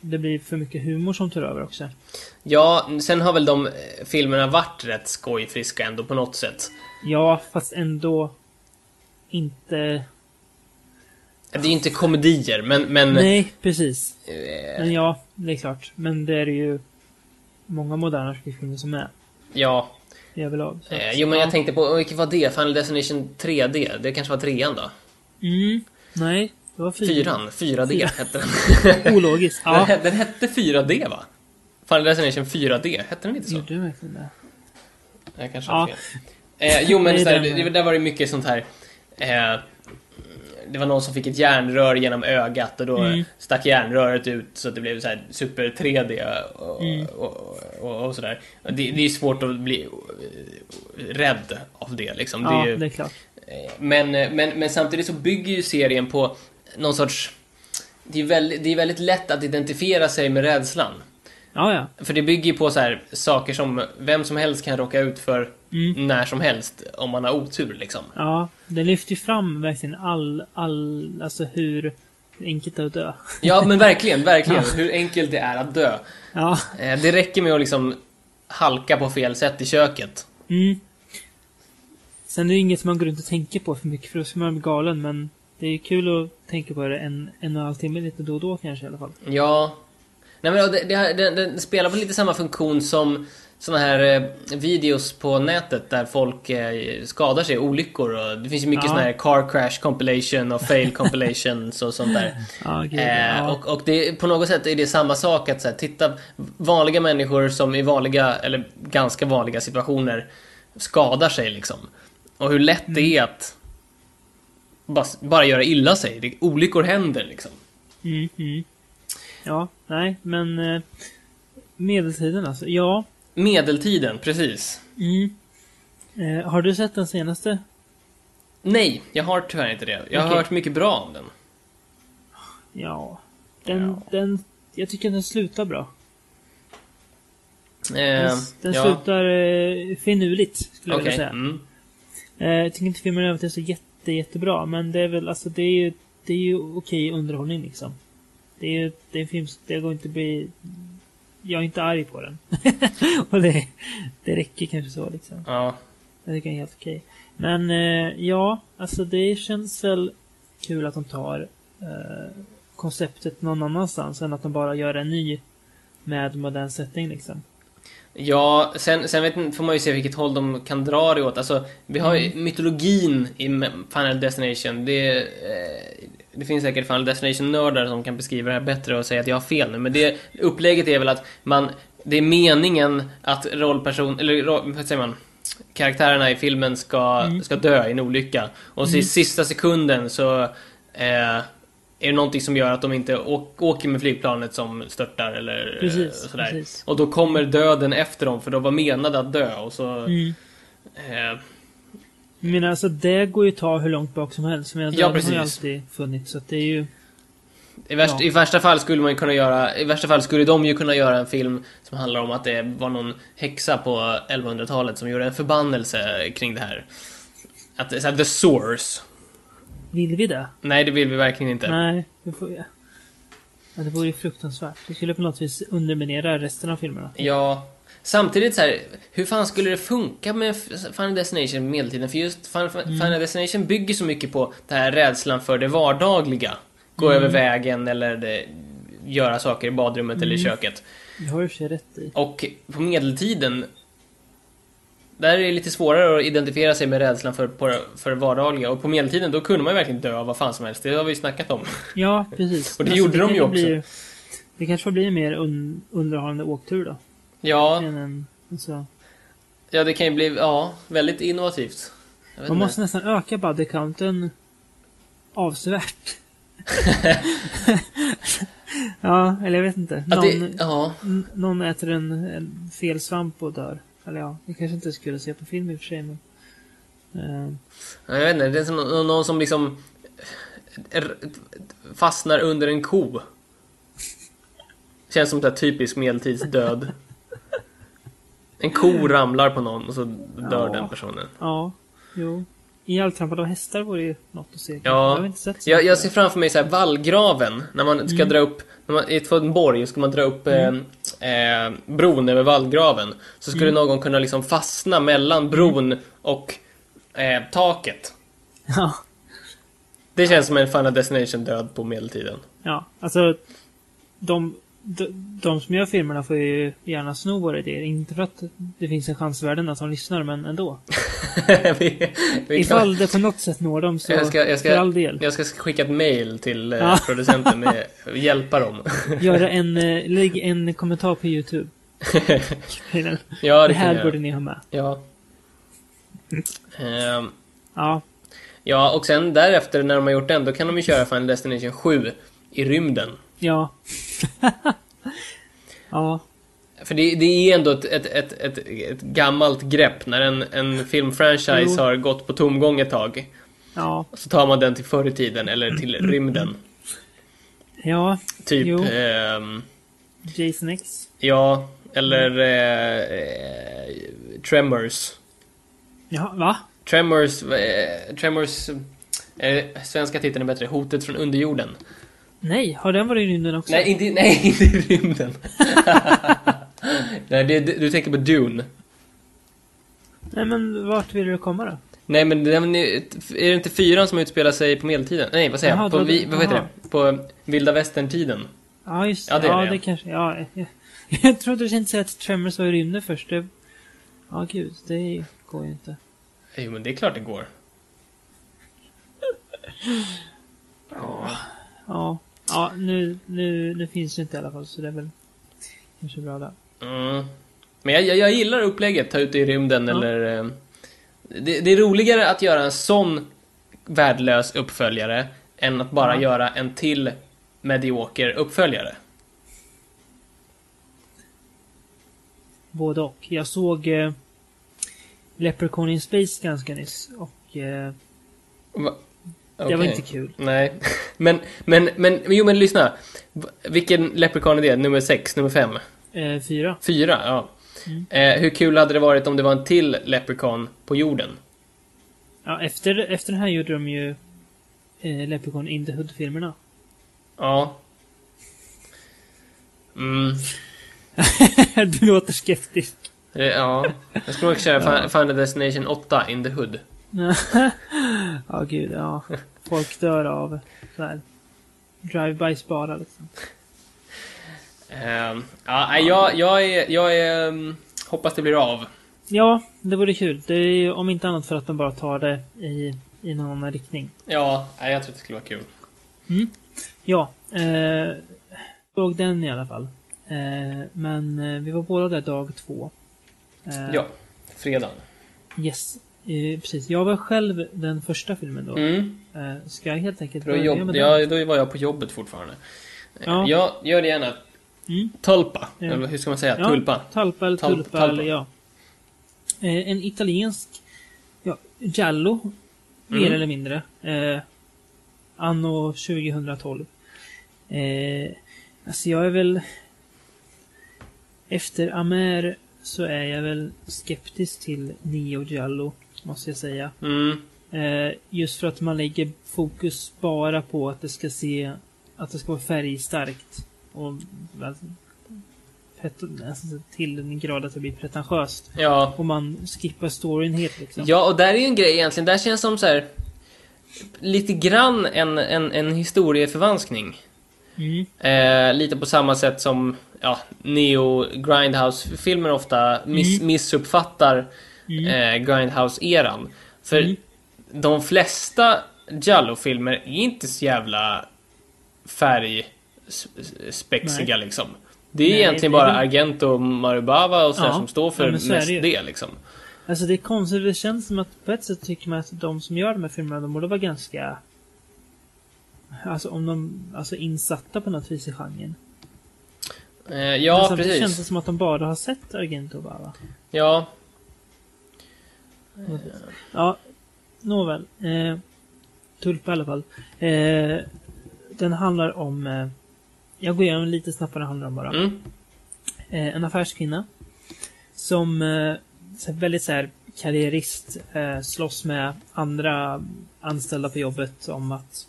S4: det blir för mycket humor som tar över också.
S5: Ja, sen har väl de eh, filmerna varit rätt skojfriska ändå på något sätt.
S4: Ja, fast ändå inte...
S5: Det är inte komedier, men... men
S4: Nej, precis.
S5: eh,
S4: Men ja, det är klart. Men det är ju många moderna skräckfilmer som är.
S5: ja.
S4: I överlag. Så
S5: Eh,
S4: att,
S5: jo, men
S4: ja.
S5: jag tänkte på, vilket var det? Final Destination 3D? Det kanske var trean då?
S4: Mm, nej, det var fyra.
S5: Fyran? 4D
S4: Fyra.
S5: hette den. <laughs>
S4: Ologiskt.
S5: den.
S4: Ja.
S5: he- Den hette 4D va? Final Destination 4D, hette den inte så?
S4: Gjorde du verkligen det?
S5: Jag kanske
S4: Ja.
S5: har fel. Eh, jo men <laughs>
S4: Nej,
S5: så här,
S4: den-
S5: det, där var det mycket sånt här eh, Det var någon som fick ett järnrör genom ögat och då
S4: Mm.
S5: stack järnröret ut så att det blev så här super 3D och,
S4: Mm.
S5: och, och, och sådär. Det, det är svårt att bli eh, rädd av det liksom.
S4: Ja,
S5: det är ju,
S4: det är klart.
S5: Eh, Men, eh, men, men samtidigt så bygger ju serien på någon sorts... Det är, väldigt, det är väldigt lätt att identifiera sig med rädslan.
S4: Ja, ja.
S5: För det bygger ju på så här, saker som vem som helst kan råka ut för
S4: Mm.
S5: när som helst om man har otur liksom.
S4: Ja, det lyfter ju fram verkligen all, all, alltså hur enkelt det är att dö.
S5: Ja men <laughs> verkligen, verkligen. Hur enkelt det är att dö.
S4: Ja.
S5: Eh, Det räcker med att liksom halka på fel sätt i köket.
S4: Mm. Sen är det inget som man går runt och tänker på för mycket för då ska man bli galen men det är kul att tänka på det en, en och en halv timme lite då och då kanske i alla fall.
S5: Ja. Nej men det, det, det, det spelar på lite samma funktion som såna här eh, videos på nätet där folk eh, skadar sig olyckor och det finns ju mycket
S4: Ja.
S5: såna här car crash compilation och fail compilations och sånt där. <laughs>
S4: Ja, gud,
S5: Eh,
S4: ja.
S5: och, och det, på något sätt är det samma sak att så här, titta vanliga människor som i vanliga, eller ganska vanliga situationer skadar sig liksom. Och hur lätt det
S4: Mm.
S5: är att bara, bara göra illa sig. Det, olyckor händer liksom.
S4: Mm, mm. Ja, nej, men eh, medeltiden alltså. Ja.
S5: Medeltiden, precis.
S4: Mm. Eh, har du sett den senaste?
S5: Nej, jag har tyvärr inte det. Jag har
S4: Okej.
S5: hört mycket bra om den.
S4: Ja. Den,
S5: Ja.
S4: den, jag tycker den slutar bra.
S5: Eh,
S4: Den, den
S5: ja,
S4: slutar eh, finurligt, skulle jag
S5: Okej.
S4: vilja säga.
S5: Mm.
S4: Eh, jag tycker inte filmen övrigt är så jätte, jättebra, men det är väl, alltså det är ju, det är ju okej underhållning liksom. Det är ju, det är en film, som- det går inte att bli, jag är inte arg på den. <laughs> Och det, det räcker kanske så liksom.
S5: Ja.
S4: Jag tycker den är helt okej. Men eh, ja, alltså det känns väl kul att de tar eh, konceptet någon annanstans än att de bara gör en ny med modern setting liksom.
S5: Ja, sen, sen vet, får man ju se vilket håll de kan dra det åt. Alltså, vi har ju mytologin i Final Destination. Det, eh, det finns säkert Final Destination-nördar som kan beskriva det här bättre och säga att jag har fel nu. Men det, upplägget är väl att man, det är meningen att rollperson, eller vad säger man? Karaktärerna i filmen ska, ska dö i en olycka. Och så i sista sekunden så eh, är det någonting som gör att de inte åker med flygplanet som störtar eller
S4: Precis,
S5: sådär.
S4: precis.
S5: Och då kommer döden efter dem för de var menade att dö och så...
S4: Mm.
S5: Eh,
S4: Men alltså det går ju att ta hur långt bak som helst. Men
S5: Ja,
S4: döden har
S5: precis.
S4: ju alltid funnits. Så att det är ju...
S5: i, värst,
S4: Ja.
S5: I värsta fall skulle man ju kunna göra... I värsta fall skulle de ju kunna göra en film som handlar om att det var någon häxa på 1100-talet som gjorde en förbannelse kring det här. Att det är såhär, the source.
S4: Vill vi det?
S5: Nej, det vill vi verkligen inte.
S4: Nej, det får jag. Ja, det vore ju fruktansvärt. Det skulle på något vis underminera resten av filmerna.
S5: Ja. Samtidigt så här, hur fan skulle det funka med Final Destination på medeltiden? För just Final, Final Destination bygger så mycket på den här rädslan för det vardagliga. Gå över vägen eller det, göra saker i badrummet eller i köket.
S4: Det har du i rätt i.
S5: Och på medeltiden där är det lite svårare att identifiera sig med rädslan för, på, för det vardagliga. Och på medeltiden då kunde man ju verkligen dö av vad fan som helst. Det har vi ju snackat om.
S4: Ja, precis.
S5: Och det
S4: Alltså,
S5: gjorde de ju också.
S4: Blir, det kanske får bli en mer un, underhållande åktur då.
S5: Ja,
S4: en, alltså,
S5: ja det kan ju bli ja, väldigt innovativt.
S4: Man måste nästan öka bodycounten avsevärt. <laughs> ja, eller jag vet inte. Någon,
S5: det, ja,
S4: någon äter en, en fel svamp och dör. Eller ja, det kanske inte skulle se på film i och för sig men... eh,
S5: jag vet inte. Det är som någon, som liksom r- fastnar under en ko. Känns som typisk medeltidsdöd. En ko ramlar på någon och så dör
S4: Ja.
S5: den personen.
S4: ja, jo. Ihjältrampad av hästar vore ju något att se.
S5: Ja.
S4: Jag har inte sett
S5: Jag, jag ser framför mig så här vallgraven, när man ska dra upp, när man, i en borg ska man dra upp eh, eh, bron över vallgraven. Så skulle någon kunna liksom fastna mellan bron och eh, taket. <laughs>
S4: Ja.
S5: Det känns som en Final Destination död på medeltiden.
S4: Ja, alltså de, de, de som gör filmerna får ju gärna sno våra idéer. Inte för att det finns en chans i världen att de lyssnar, men ändå. <laughs>
S5: vi, vi
S4: Ifall det på något sätt når dem så
S5: jag, ska, jag,
S4: för all
S5: ska,
S4: del.
S5: jag ska skicka ett mail till eh, producenten med <laughs> hjälpa dem.
S4: Göra en, eh, lägg en kommentar på YouTube. <laughs>
S5: ja,
S4: det
S5: det
S4: här borde ni ha med.
S5: Ja. Ehm,
S4: Ja,
S5: Ja, och sen därefter när de har gjort den, då kan de ju köra Final Destination 7 i rymden.
S4: Ja. <laughs> ja,
S5: För det, det är ändå ett, ett, ett, ett, ett gammalt grepp när en, en filmfranchise
S4: Jo.
S5: har gått på tomgång ett tag.
S4: ja,
S5: Så tar man den till förr i tiden, eller till rymden.
S4: ja.
S5: Typ,
S4: Jo.
S5: ehm,
S4: Jason X.
S5: ja, eller eh, eh, Tremors.
S4: Ja, va?
S5: Tremors, eh, Tremors, eh, svenska titeln är bättre, Hotet från underjorden.
S4: Nej, har den varit i rymden också?
S5: Nej, inte, nej, <laughs> inte i rymden. <laughs> nej, det, du tänker på Dune.
S4: Nej, men vart vill du komma då?
S5: Nej, men den är, det inte fyran som utspelar sig på medeltiden? Nej, vad säger jag? På,
S4: då-
S5: vi, vad heter
S4: jaha.
S5: det? På vilda västern-tiden.
S4: Ja, just
S5: Ja, det
S4: ja,
S5: det,
S4: det kanske... Ja, jag, <laughs> jag trodde du tänkte säga att Tremors var i rymden först. Det, ja, gud. Det går ju inte.
S5: Jo, men det är klart det går.
S4: Ja, ja nu, nu, nu finns det inte i alla fall, så det är väl kanske bra där.
S5: Mm. Men jag, jag, jag gillar upplägget, ta ut det i rymden
S4: Ja.
S5: eller... eh, Det, det är roligare att göra en sån värdelös uppföljare än att bara
S4: Ja.
S5: göra en till medioker uppföljare.
S4: Både och. Jag såg eh, Leprechaun in Space ganska nyss och eh,
S5: Va?
S4: Det var inte kul.
S5: Nej. Men, men, men, jo men lyssna. Vilken Leprechaun är det? Nummer 6? Nummer 5?
S4: Eh, fyra.
S5: Fyra? Ja.
S4: Mm.
S5: Eh, hur kul hade det varit om det var en till Leprechaun på jorden?
S4: Ja, efter, efter den här gjorde de ju eh, Leprechaun in the Hood-filmerna.
S5: Ja. Mm. <laughs>
S4: du låter skeptisk.
S5: Eh, ja. Jag skulle nog köra <laughs> Fi- Final Destination 8 in the hood. <laughs>
S4: Ja, gud, ja. Folk dör av så här. drive-bys bara liksom.
S5: Ehm, ja, jag, jag är... Jag är um, hoppas det blir av.
S4: Ja, det vore kul. Det är ju om inte annat för att de bara tar det i, i någon annan riktning.
S5: Ja, jag tror det skulle vara kul.
S4: Ja, eh, såg den i alla fall. Eh, men eh, vi var båda där dag två. Eh,
S5: Ja, fredagen.
S4: Yes, eh, precis. Jag var själv den första filmen då.
S5: Mm.
S4: Eh, ska jag helt enkelt börja
S5: jobb,
S4: med
S5: ja, då var jag på jobbet fortfarande.
S4: Ja.
S5: Jag gör det gärna.
S4: Mm.
S5: Tulpa.
S4: Ja.
S5: Eller hur ska man säga?
S4: Ja,
S5: Tulpa.
S4: Talpa eller tulpa,
S5: talpa.
S4: eller ja. Eh, en italiensk ja, Giallo, mer
S5: Mm.
S4: eller mindre. Eh, anno 2012. Eh, alltså jag är väl... Efter Amer så är jag väl skeptisk till Neo Giallo, måste jag säga.
S5: Mm.
S4: Eh, just för att man lägger fokus bara på att det ska se... Att det ska vara färgstarkt. Och alltså, till en grad att det blir pretentiöst.
S5: Ja.
S4: Och man skippar storyn helt liksom.
S5: Ja, och där är ju en grej egentligen. Där känns som så här lite grann en, en, en historieförvanskning.
S4: Mm.
S5: Eh, lite på samma sätt som ja, Neo Grindhouse-filmer ofta miss,
S4: Mm.
S5: missuppfattar
S4: Mm.
S5: eh, Grindhouse-eran. För
S4: Mm.
S5: de flesta Jallo-filmer är inte så jävla färgspexiga liksom. Det är
S4: Nej,
S5: egentligen
S4: det är
S5: bara
S4: väl-
S5: Argento, Marubava och sådär
S4: Ja,
S5: som står för
S4: ja,
S5: mest
S4: det
S5: det liksom.
S4: Alltså det är konstigt, det känns som att på ett sätt tycker man att de som gör de här filmerna, de borde vara ganska... Alltså om de, alltså insatta på något vis i genren.
S5: Eh, ja,
S4: känns det
S5: precis.
S4: som att de bara har sett Argento bara va?
S5: Ja,
S4: Ja, nåväl. Eh, Tulpa i alla fall. Eh, den handlar om... Eh, jag går igenom lite snabbt vad den handlar om bara.
S5: mm.
S4: Eh, en affärskvinna. Som eh, väldigt så här karriärist eh, slåss med andra anställda på jobbet om att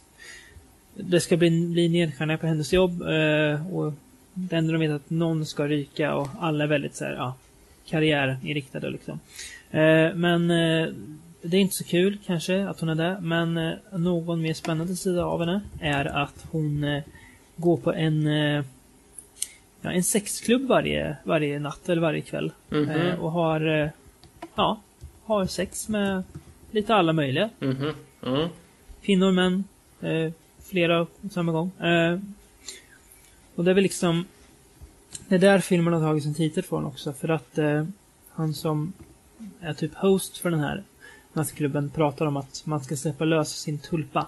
S4: det ska bli, bli nedskärningar på hennes jobb. Eh, och det enda de vet att någon ska ryka och alla är väldigt så här, ja, karriärinriktade liksom. Eh, men eh, det är inte så kul kanske att hon är där. Men eh, någon mer spännande sida av henne är att hon går på en ja, en sexklubb varje, varje natt eller varje kväll.
S5: Mhm.
S4: Eh, och har, eh, ja, har sex med lite alla möjliga.
S5: Mhm. Mm.
S4: Kvinnor, män, eh, flera på samma gång. Och det är väl liksom, det är där filmen har tagit sin titel från också. För att han som är typ host för den här nattklubben pratar om att man ska släppa lös sin tulpa.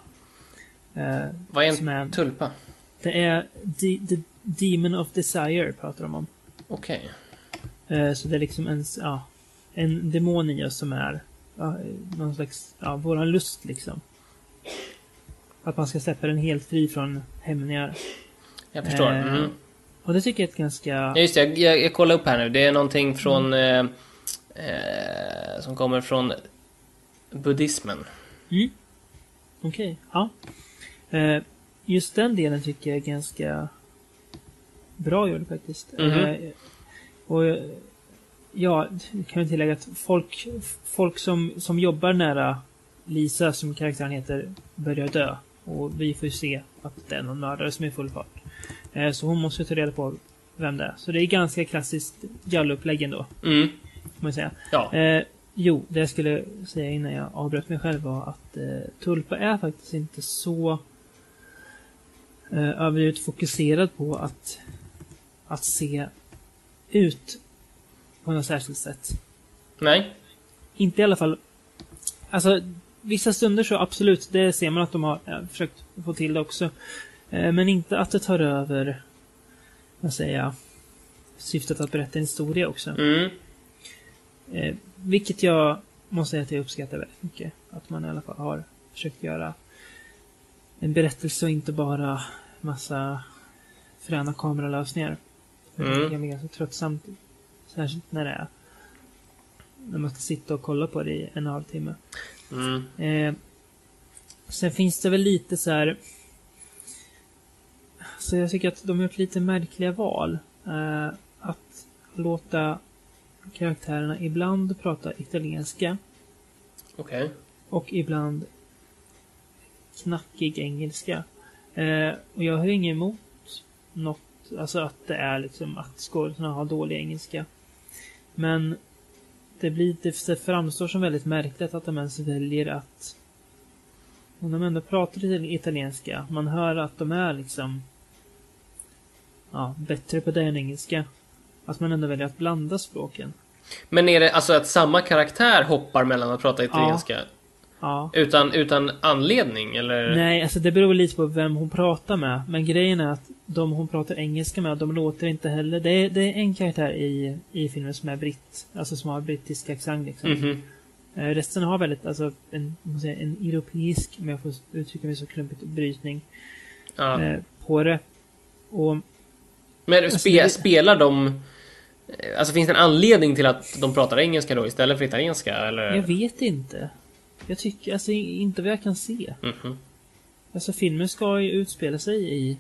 S4: Eh,
S5: Vad är
S4: som är
S5: en tulpa?
S4: det är the, the Demon of Desire pratar de om.
S5: Okej.
S4: Eh, så det är liksom en, ja, en demon i oss som är ja, någon slags, ja, våran lust liksom. Att man ska släppa den helt fri från hämningar.
S5: Jag förstår.
S4: Eh,
S5: Mm.
S4: Och det tycker jag är ett ganska...
S5: Ja, just det, jag, jag, jag kollar upp här nu. Det är någonting från... Eh, eh, som kommer från buddhismen.
S4: Mm. Okej, ja. Eh, just den delen tycker jag är ganska bra gjord faktiskt.
S5: Mhm.
S4: Eh, och ja, kan jag tillägga att folk, folk som, som jobbar nära Lisa, som karaktären heter, börjar dö. Och vi får ju se att det är någon mördare som är i full fart. Eh, så hon måste ta reda på vem det är. Så det är ganska klassiskt Jallo-upplägg ändå,
S5: Mm.
S4: Får man säga.
S5: Ja.
S4: Eh, jo, det jag skulle säga innan jag avbröt mig själv var att eh, Tulpa är faktiskt inte så eh, överdrivet fokuserad på att, att se ut på något särskilt sätt.
S5: Nej.
S4: Inte i alla fall... Alltså, vissa stunder så absolut, det ser man att de har eh, försökt få till det också. Eh, men inte att det tar över, vad säger jag, syftet att berätta en historia också.
S5: Mm.
S4: Eh, vilket jag måste säga att jag uppskattar väldigt mycket. Att man i alla fall har försökt göra en berättelse och inte bara massa fräna kameralösningar.
S5: Mm.
S4: Det kan bli ganska tröttsamt. Särskilt när det är när man ska sitta och kolla på det i en halvtimme.
S5: Mm.
S4: Eh, sen finns det väl lite så här. Så jag tycker att de har gjort lite märkliga val. Eh, att låta karaktärerna ibland prata italienska
S5: Okej.
S4: och ibland knackig engelska. Eh, och jag har inget emot något, alltså att det är liksom att skådespelarna har dålig engelska. Men det blir, det framstår som väldigt märkligt att de ens väljer att om de ändå pratar italienska, man hör att de är liksom ja, bättre på det än engelska. Att man ändå väljer att blanda språken.
S5: Men är det alltså att samma karaktär hoppar mellan att prata italienska?
S4: Ja.
S5: Utan, utan anledning eller?
S4: Nej, alltså det beror lite på vem hon pratar med. Men grejen är att de hon pratar engelska med, de låter inte heller... Det är, det är en karaktär i, i filmen som är britt. Alltså som har brittisk accent liksom.
S5: Mhm.
S4: Eh, Resten har väldigt, alltså en, säger, en europeisk, om jag får uttrycka mig så klumpigt, brytning
S5: Ja.
S4: eh, på det. Och
S5: Men
S4: Alltså,
S5: spe,
S4: det-
S5: spelar de... eh, Alltså finns det en anledning till att de pratar engelska då istället för italienska eller?
S4: jag vet inte. Jag tycker, alltså inte vad jag kan se.
S5: Mhm.
S4: Alltså filmen ska ju utspela sig i,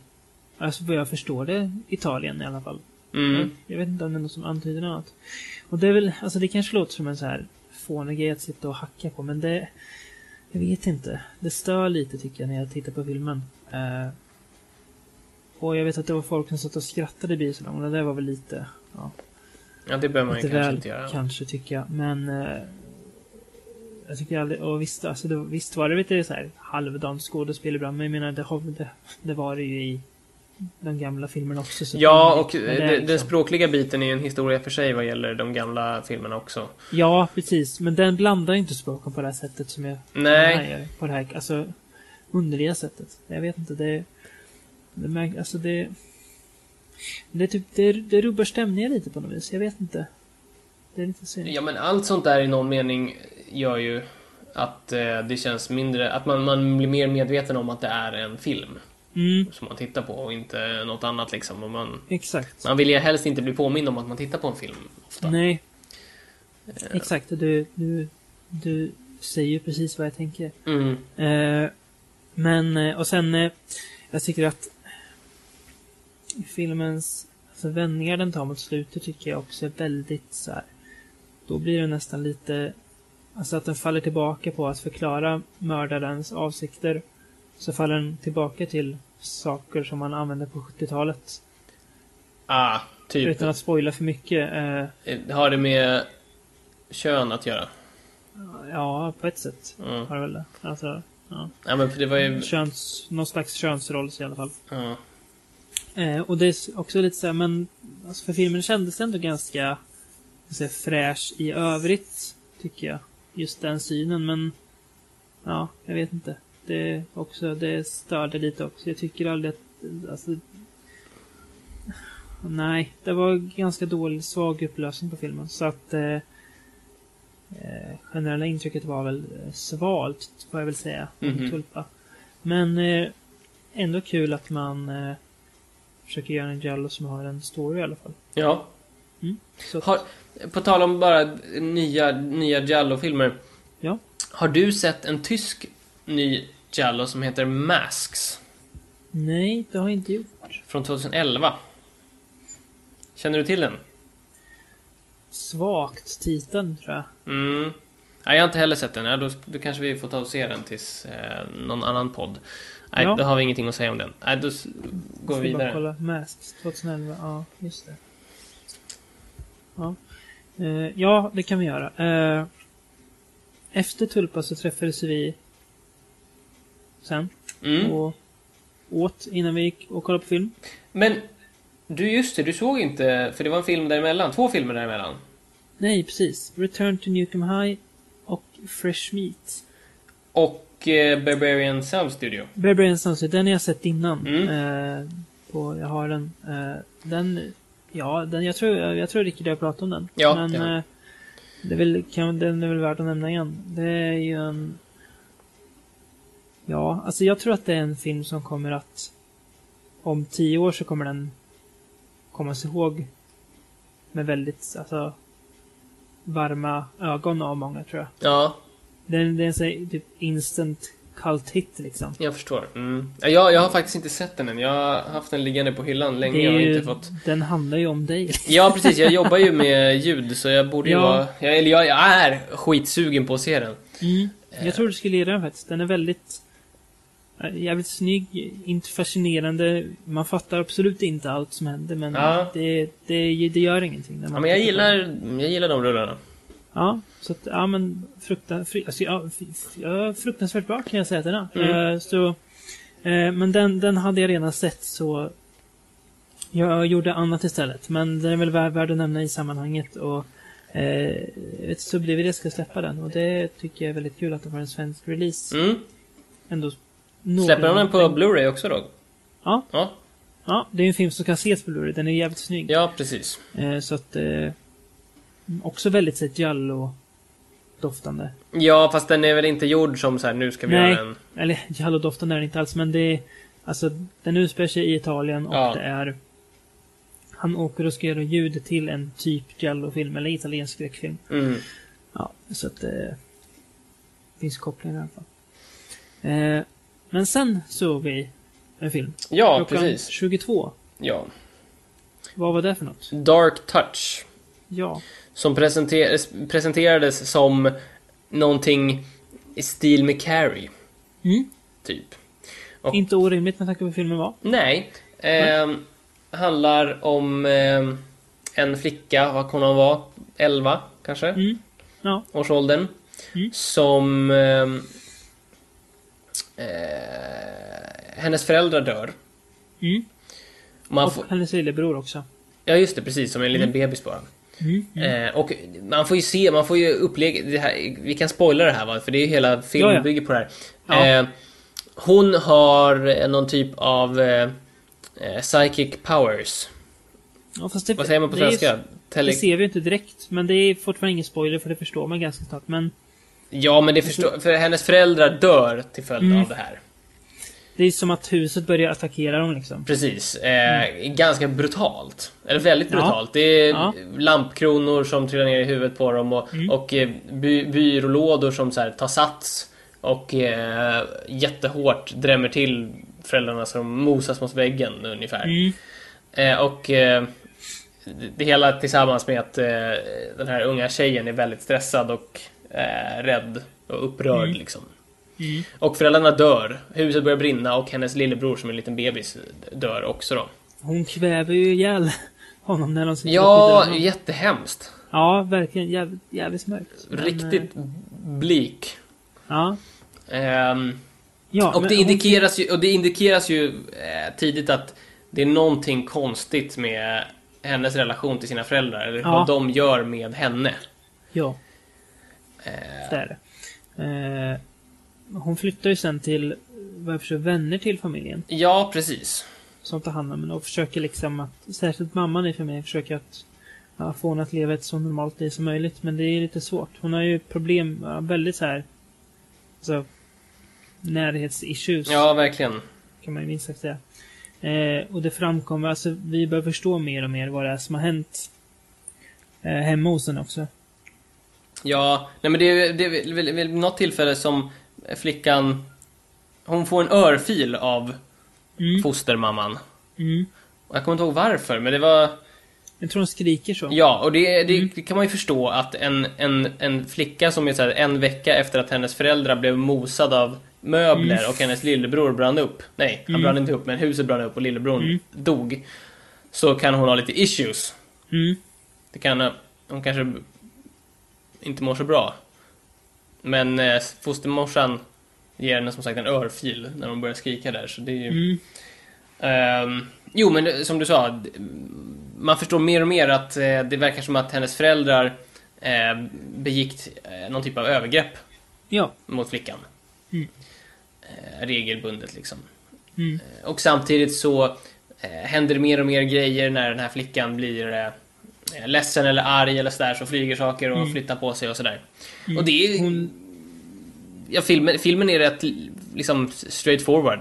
S4: alltså vad jag förstår det, Italien i alla fall.
S5: Mm.
S4: Jag vet inte om det är något som antyder något. Och det är väl, alltså det kanske låter som en så här fånig grej att sitta och hacka på, men det... Jag vet inte. Det stör lite tycker jag när jag tittar på filmen. Eh, och jag vet att det var folk som satt och skrattade i biosalongen och det var väl lite... Ja,
S5: Ja, det behöver man ju kanske
S4: väl
S5: inte göra.
S4: kanske tycker jag. Men... Eh, jag tycker aldrig... Och visst, alltså det, visst var det lite så här halvdant skådespel ibland, men jag menar det, har, det, det var det ju i de gamla filmerna också. Så
S5: Ja, och
S4: men det
S5: det, den
S4: liksom-
S5: språkliga biten är ju en historia för sig vad gäller de gamla filmerna också.
S4: Ja, precis. Men den blandar inte språken på det här sättet som jag
S5: Nej.
S4: den här gör. På det här, alltså, underliga sättet. Jag vet inte, det... det alltså det... Det, typ, det, det rubbar stämningen lite på något vis. Jag vet inte. Det är lite synd.
S5: Ja, men allt sånt där i någon mening gör ju att eh, det känns mindre... Att man, man blir mer medveten om att det är en film
S4: Mm,
S5: som man tittar på och inte något annat liksom. Och man,
S4: exakt.
S5: man vill ju helst inte bli påmind om att man tittar på en film. Ofta.
S4: Nej. Exakt, du, du, du säger ju precis vad jag tänker.
S5: Mm.
S4: Eh, men, eh, och sen, eh, jag tycker att filmens alltså, vändningar den tar mot slutet tycker jag också är väldigt så här. Då blir det nästan lite, alltså att den faller tillbaka på att förklara mördarens avsikter. Så faller den tillbaka till saker som man använde på 70-talet.
S5: Ah, typ.
S4: Utan att spoila för mycket. Eh,
S5: Har det med kön att göra?
S4: ja, på ett sätt
S5: Mm.
S4: har det väl det. Alltså, ja.
S5: Ja, men för det var ju...
S4: Köns, någon slags könsroll i alla fall.
S5: Ja.
S4: Eh, och det är också lite så här, men alltså för filmen kändes ändå ganska här, fräsch i övrigt, tycker jag. Just den synen, men ja, jag vet inte. Det också, det störde lite också. Jag tycker aldrig att, alltså, nej, det var ganska dålig, svag upplösning på filmen. Så att eh, eh, generella intrycket var väl eh, svalt, får jag väl säga, om
S5: Mhm.
S4: Tulpa. Men eh, ändå kul att man eh, försöker göra en Jallo som har en story i alla fall.
S5: ja.
S4: Så att,
S5: Har, på tal om bara nya, nya Giallo-filmer.
S4: Ja.
S5: Har du sett en tysk ny Giallo som heter Masks?
S4: Nej, det har jag inte gjort.
S5: Från 2011. Känner du till den?
S4: Svagt titeln, tror jag.
S5: Mm. Nej, jag har inte heller sett den. Ja, då, då kanske vi får ta och se den tills eh, någon annan podd. Nej,
S4: Ja.
S5: då har vi ingenting att säga om den. Nej, då går vi
S4: Ska bara
S5: vidare.
S4: kolla. Masks 2011. Ja, just det. Ja. Eh, ja, det kan vi göra. Eh, efter Tulpa så träffades vi sen
S5: Mm.
S4: och åt innan vi gick och kollade på film.
S5: Men, du just det, du såg inte, för det var en film däremellan. Två filmer däremellan.
S4: Nej, precis. Return to Newcomb High och Fresh Meat.
S5: Och Barbarian Sound Studio.
S4: Barbarian Sunset, den har jag sett innan.
S5: Mm.
S4: Eh, på, jag har den. Eh, den, ja, den, jag tror, jag tror Rickard har pratat om den.
S5: Ja,
S4: Men
S5: han.
S4: eh, det är väl, kan, den är väl värd att nämna igen. Det är ju en... Ja, alltså jag tror att det är en film som kommer att... Om tio år så kommer den komma sig ihåg med väldigt, alltså varma ögon av många tror jag.
S5: Ja,
S4: Det är, det är en sån här typ instant cult hit liksom.
S5: jag förstår. Mm. Ja, Jag, jag har faktiskt inte sett den än. Jag har haft den liggande på hyllan länge
S4: Det är
S5: och
S4: ju,
S5: inte fått...
S4: Den handlar ju om dig.
S5: Ja, precis. Jag jobbar ju med ljud, så jag borde ju
S4: Ja.
S5: vara... Jag, eller jag, jag är skitsugen på att se den.
S4: Mm. Jag tror du skulle gilla den faktiskt. Den är väldigt... eh, jävligt snygg, inte fascinerande. Man fattar absolut inte allt som händer men
S5: Ja.
S4: det, det, det gör ingenting.
S5: Ja, men jag gillar, jag gillar de rullarna.
S4: Ja, så att, ja men fruktan, fri, alltså, ja, ja, fruktansvärt bra kan jag säga att den är.
S5: Mm.
S4: Eh, så, eh, men den, den hade jag redan sett så jag gjorde annat istället. Men den är väl värd, värd att nämna i sammanhanget. Och eh, ett Subdivider ska släppa den och det tycker jag är väldigt kul att de har en svensk release.
S5: Mm.
S4: Ändå
S5: Släpper de den på Blu-ray också då?
S4: Ja.
S5: Ja,
S4: Ja, det är en film som kan ses på Blu-ray. Den är jävligt snygg.
S5: ja precis.
S4: Eh, så att... Eh, också väldigt sett Giallo-doftande.
S5: Ja, fast den är väl inte gjord som så här, nu ska vi
S4: Nej.
S5: göra en...
S4: Eller Giallo-doftande är den inte alls, men det är... Alltså, den utspelar sig i Italien och
S5: Ja.
S4: det är... Han åker och ska göra ljud till en typ Giallo-film, eller italiensk skräckfilm.
S5: Mm.
S4: Ja, så att det... Eh, finns kopplingar i alla fall. Eh, men sen såg vi en film.
S5: Ja,
S4: Klockan
S5: precis.
S4: 22.
S5: Ja.
S4: Vad var det för något?
S5: Dark Touch.
S4: Ja.
S5: Som presenter- presenterades som någonting i stil med Carrie.
S4: Mm.
S5: Typ. Och-
S4: Inte orimligt med tanke på vad filmen var.
S5: Nej. ehm, handlar om ehm, en flicka, vad kan hon vara? 11 kanske?
S4: Mm. Ja.
S5: Årsåldern.
S4: Mm.
S5: Som... ehm, eh, hennes föräldrar dör.
S4: Mm.
S5: Man
S4: och
S5: får,
S4: hennes lillebror också.
S5: ja just det, precis. Som en liten bebis bara.
S4: Mm.
S5: Eh, och man får ju se, man får ju uppleva vi kan spoila det här va, för det är ju hela filmen
S4: Ja, ja.
S5: bygger på det här.
S4: Ja.
S5: Eh, hon har eh, någon typ av eh, psychic powers.
S4: Ja, fast det,
S5: Vad säger man på
S4: det är-
S5: svenska? Tele-
S4: Det ser vi inte direkt, men det är fortfarande ingen spoiler för det förstår man ganska snabbt. Men
S5: Ja, men det förstår, för hennes föräldrar dör till följd
S4: Mm.
S5: av det här.
S4: Det är som att huset börjar attackera dem liksom.
S5: Precis. Eh, Ganska brutalt. Eller väldigt
S4: Mm. Ja.
S5: brutalt. Det är
S4: Ja.
S5: lampkronor som trillar ner i huvudet på dem och,
S4: Mm.
S5: och eh, by, byrålådor som så här, tar sats och eh, jättehårt drämmer till föräldrarna så de mosas mot väggen ungefär.
S4: Mm.
S5: Eh, och eh, det- det hela tillsammans med att eh, den här unga tjejen är väldigt stressad och eh, rädd och upprörd
S4: Mm.
S5: liksom.
S4: Mm.
S5: Och föräldrarna dör, huset börjar brinna och hennes lillebror som är en liten bebis dör också då.
S4: Hon kväver ju ihjäl honom när de sitter
S5: Ja, jättehemskt.
S4: Ja, verkligen. Jävligt, jävligt mörkt. Men,
S5: Riktigt
S4: eh,
S5: bleak.
S4: Ja.
S5: Ehm,
S4: ja
S5: och,
S4: men
S5: det
S4: hon-
S5: indikeras ju, och det indikeras ju eh, tidigt att det är någonting konstigt med hennes relation till sina föräldrar, eller
S4: Ja.
S5: vad de gör med henne.
S4: Ja,
S5: Eh,
S4: det är det. Eh, hon flyttar ju sen till, vad jag förstår, vänner till familjen.
S5: ja, precis.
S4: Som tar hand om henne och försöker liksom att, särskilt mamman i familjen, försöker att ja, få henne att leva ett så normalt liv som möjligt. Men det är lite svårt. Hon har ju problem, ja, väldigt så här, alltså, närhetsissues.
S5: Ja, verkligen.
S4: kan man ju minst sagt säga. Eh, och det framkommer, alltså vi börjar förstå mer och mer vad det är som har hänt eh, hemma hos henne också.
S5: Ja, nej men det är, det är väl- väl- väl något tillfälle som flickan... Hon får en örfil av
S4: Mm.
S5: fostermamman.
S4: Mm.
S5: Jag kommer inte ihåg varför, men det var...
S4: Jag tror hon skriker så.
S5: Ja, och det, det,
S4: Mm.
S5: kan man ju förstå att en, en, en flicka som är så här, en vecka efter att hennes föräldrar blev mosad av möbler
S4: Mm.
S5: och hennes lillebror brann upp. Nej, han
S4: Mm.
S5: brann inte upp, men huset brann upp och lillebror
S4: Mm.
S5: dog. Så kan hon ha lite issues.
S4: Mm.
S5: Det kan... Hon kanske inte mår så bra. Men eh, fostermorsan ger henne som sagt en örfil när hon börjar skrika där, så det är ju...
S4: Mm.
S5: Ehm, jo, men det- som du sa, man förstår mer och mer att eh, det verkar som att hennes föräldrar eh, begick eh, någon typ av övergrepp
S4: Ja.
S5: mot flickan.
S4: Mm.
S5: Eh, regelbundet liksom.
S4: Mm.
S5: Eh, Och samtidigt så eh, händer det mer och mer grejer när den här flickan blir eh, eh, ledsen eller arg eller sådär, så flyger saker och
S4: Mm.
S5: flyttar på sig och sådär.
S4: Mm.
S5: Och det är...
S4: Hon,
S5: Ja, filmen, filmen är rätt liksom straight forward.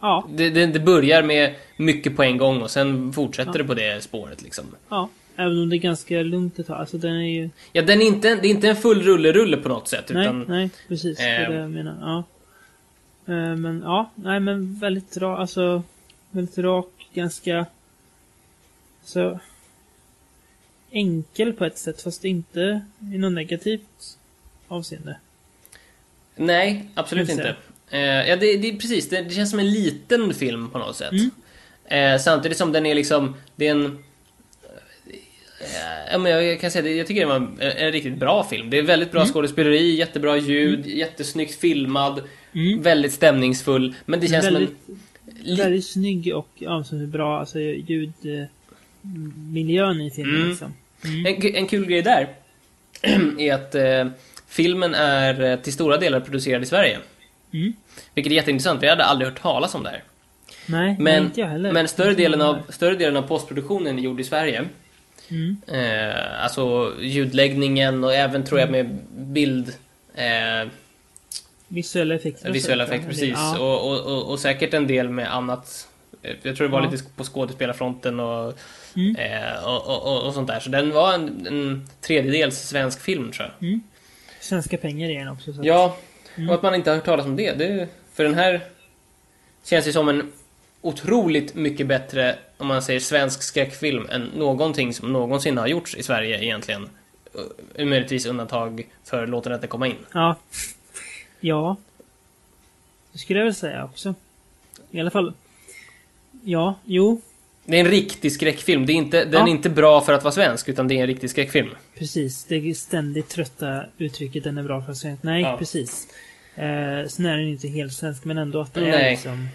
S4: ja.
S5: Det, det, det börjar med mycket på en gång och sen fortsätter
S4: Ja.
S5: det på det spåret liksom.
S4: Ja. Även om det är ganska lugnt ett tag. Alltså den är ju...
S5: Ja, den är inte, det är inte en full rulle-rulle på något sätt.
S4: Nej,
S5: Utan,
S4: nej, precis. Det är
S5: Eh.
S4: det jag menar. Ja. Eh, Men ja, nej men väldigt rak, alltså väldigt rak, ganska så enkel på ett sätt fast inte i något negativt avseende.
S5: nej, absolut inte. Eh, ja, det, det precis. Det, det känns som en liten film på något sätt.
S4: Mm.
S5: Eh, samtidigt som den är liksom... Det är en... eh, Ja, men jag kan säga det, jag tycker det var en, en riktigt bra film. Det är väldigt bra
S4: Mm.
S5: skådespeleri, jättebra ljud, jättesnyggt filmad, väldigt stämningsfull. Men det känns
S4: väldigt,
S5: som en...
S4: väldigt snygg och ja, bra alltså, ljudmiljön i filmen.
S5: Mm. En, en kul grej där <clears throat> är att eh, filmen är eh, till stora delar producerad i Sverige.
S4: Mm.
S5: Vilket är jätteintressant, jag hade aldrig hört talas om det här.
S4: Nej,
S5: Men,
S4: inte jag heller.
S5: men större, delen av, större delen av postproduktionen är gjord i Sverige.
S4: Mm.
S5: Eh, alltså ljudläggningen och även tror jag med bild... Eh,
S4: Visuella effekter.
S5: visuella effekter, precis.
S4: Ja.
S5: Och, och, och, och säkert en del med annat. Eh, Jag tror det var
S4: Ja.
S5: lite på skådespelarfronten och,
S4: Mm.
S5: eh, och, och, och, sånt där. Så den var en, en tredjedels svensk film tror jag.
S4: Svenska pengar i den också.
S5: Ja,
S4: Mm.
S5: och att man inte har hört talas om det. det för den här känns ju som en otroligt mycket bättre, om man säger svensk skräckfilm, än någonting som någonsin har gjorts i Sverige egentligen. Uh, Möjligtvis undantag för Låt den komma in.
S4: Ja. Ja. Det skulle jag väl säga också. I alla fall. Ja, jo.
S5: Det är en riktig skräckfilm. Det är inte, den
S4: Ja.
S5: är inte bra för att vara svensk, utan det är en riktig skräckfilm.
S4: Precis. Det ständigt trötta uttrycket den är bra för svensk. Nej,
S5: Ja.
S4: precis. Eh, sen är den inte helt svensk, men ändå att det är
S5: Nej.
S4: liksom...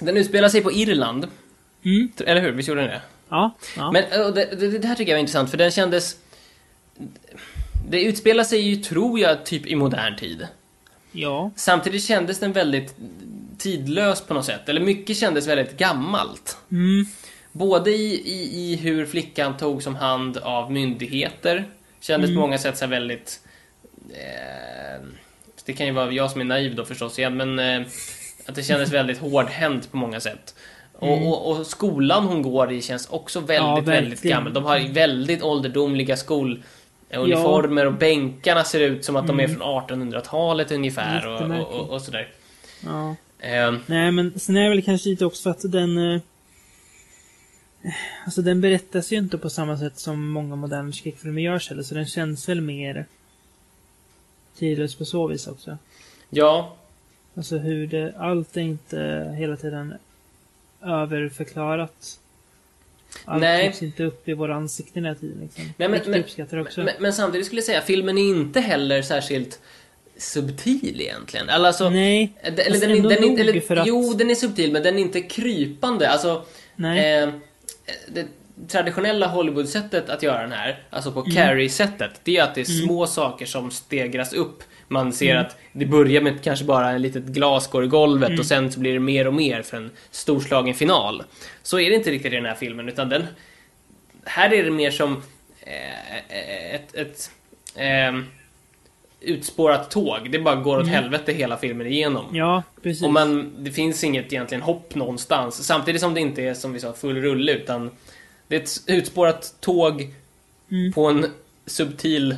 S5: Den utspelar sig på Irland.
S4: Mm.
S5: Eller hur? Visst gjorde den det?
S4: Ja. ja.
S5: Men och det, det, det här tycker jag var intressant, för den kändes... Det utspelar sig ju, tror jag, typ i modern tid.
S4: ja.
S5: Samtidigt kändes den väldigt tidlös på något sätt. Eller mycket kändes väldigt gammalt.
S4: Mm.
S5: Både i, i, i hur flickan tog som hand av myndigheter. Kändes på många sätt så väldigt... Eh, det kan ju vara jag som är naiv då förstås igen, men eh, att det kändes väldigt <laughs> hårdhänt på många sätt. Och, och, och skolan hon går i känns också väldigt,
S4: Ja,
S5: väldigt gammal. De har väldigt ålderdomliga skoluniformer och bänkarna ser ut som att de är från 1800-talet ungefär och, och sådär.
S4: ja.
S5: Eh,
S4: Nej, men sen är det väl kanske lite också för att den... eh, Alltså den berättas ju inte på samma sätt som många moderna skräckfilmer görs heller, så den känns väl mer tidlös på så vis också.
S5: ja,
S4: Alltså hur det... Allt är inte hela tiden överförklarat. Allt
S5: Nej.
S4: trycks inte upp i våra ansikten hela tiden liksom.
S5: Nej, men- men-. Men, men samtidigt skulle jag säga, filmen är inte heller särskilt subtil egentligen. Eller Alltså,
S4: Nej,
S5: Eller,
S4: fast
S5: den, den, inte- eller,
S4: för att-
S5: Jo, den är subtil, men den är inte krypande. Alltså,
S4: nej.
S5: eh, det traditionella Hollywood-sättet att göra den här, alltså
S4: Mm.
S5: på Carrie-sättet, det är att det är små saker som stegras upp. Man ser
S4: Mm.
S5: att det börjar med kanske bara en litet glas går i golvet
S4: Mm.
S5: och sen så blir det mer och mer för en storslagen final. Så är det inte riktigt i den här filmen, utan den... Här är det mer som eh, ett, ett ehm, utspårat tåg. Det bara går åt helvete hela filmen igenom.
S4: Mm. Ja, precis.
S5: Och man, det finns inget egentligen hopp någonstans. Samtidigt som det inte är som vi sa full rulle utan det är ett utspårat tåg
S4: Mm.
S5: på en subtil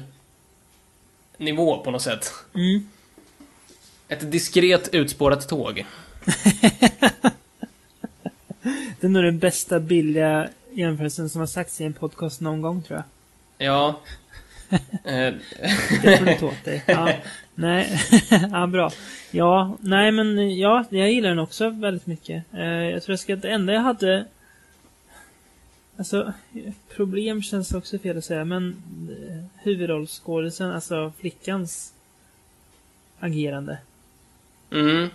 S5: nivå på något sätt.
S4: Mm.
S5: Ett diskret utspårat tåg. <laughs>
S4: Det är nog den bästa billiga jämförelsen som har sagts i en podcast någon gång tror jag.
S5: Ja.
S4: Det får du åt dig. Ja, nej. <laughs> ja, bra. Ja, nej men ja, jag gillar den också väldigt mycket. Eh, jag tror jag ska, det enda jag hade... Alltså, problem känns också fel att säga, men eh, huvudrollsskådisen, alltså flickans agerande.
S5: mm.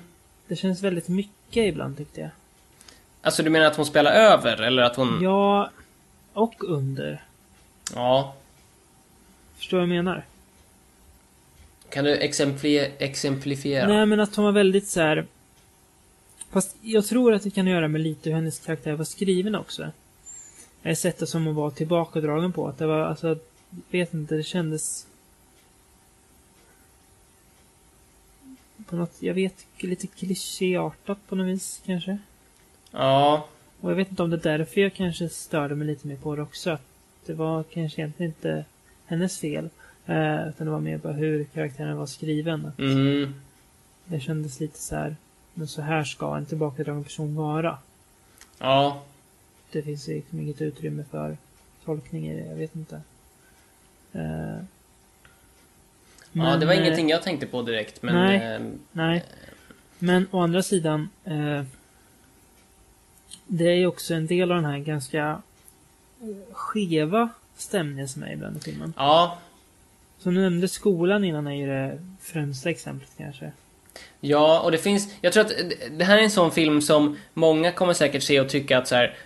S4: Det känns väldigt mycket ibland tyckte jag.
S5: Alltså du menar att hon spelar över eller att hon...
S4: Ja, och under.
S5: Ja.
S4: Förstår vad jag menar?
S5: Kan du exempli- exemplifiera?
S4: Nej, men att hon var väldigt så här. Fast jag tror att det kan göra med lite hur hennes karaktär var skriven också. Det som hon var tillbakadragen på. Att det var, alltså, jag vet inte, det kändes... På något, jag vet, lite klichéartat på något vis kanske.
S5: Ja.
S4: Och jag vet inte om det är därför jag kanske störde mig lite mer på det också. Att det var kanske egentligen inte hennes fel. Eh, utan det var mer bara hur karaktären var skriven. Att
S5: Mm.
S4: det kändes lite så här. Men så här ska en tillbakadragen person vara.
S5: Ja.
S4: Det finns liksom inget utrymme för tolkning i det. Jag vet inte. Eh,
S5: Ja, det var
S4: men, eh,
S5: ingenting jag tänkte på direkt, men...
S4: nej.
S5: eh,
S4: Nej. Men å andra sidan, eh, det är ju också en del av den här ganska skeva stämningen som är ibland i filmen.
S5: Ja,
S4: Som du nämnde, skolan innan är ju det främsta exemplet kanske.
S5: Ja, och det finns... Jag tror att det här är en sån film som många kommer säkert se och tycka att så här.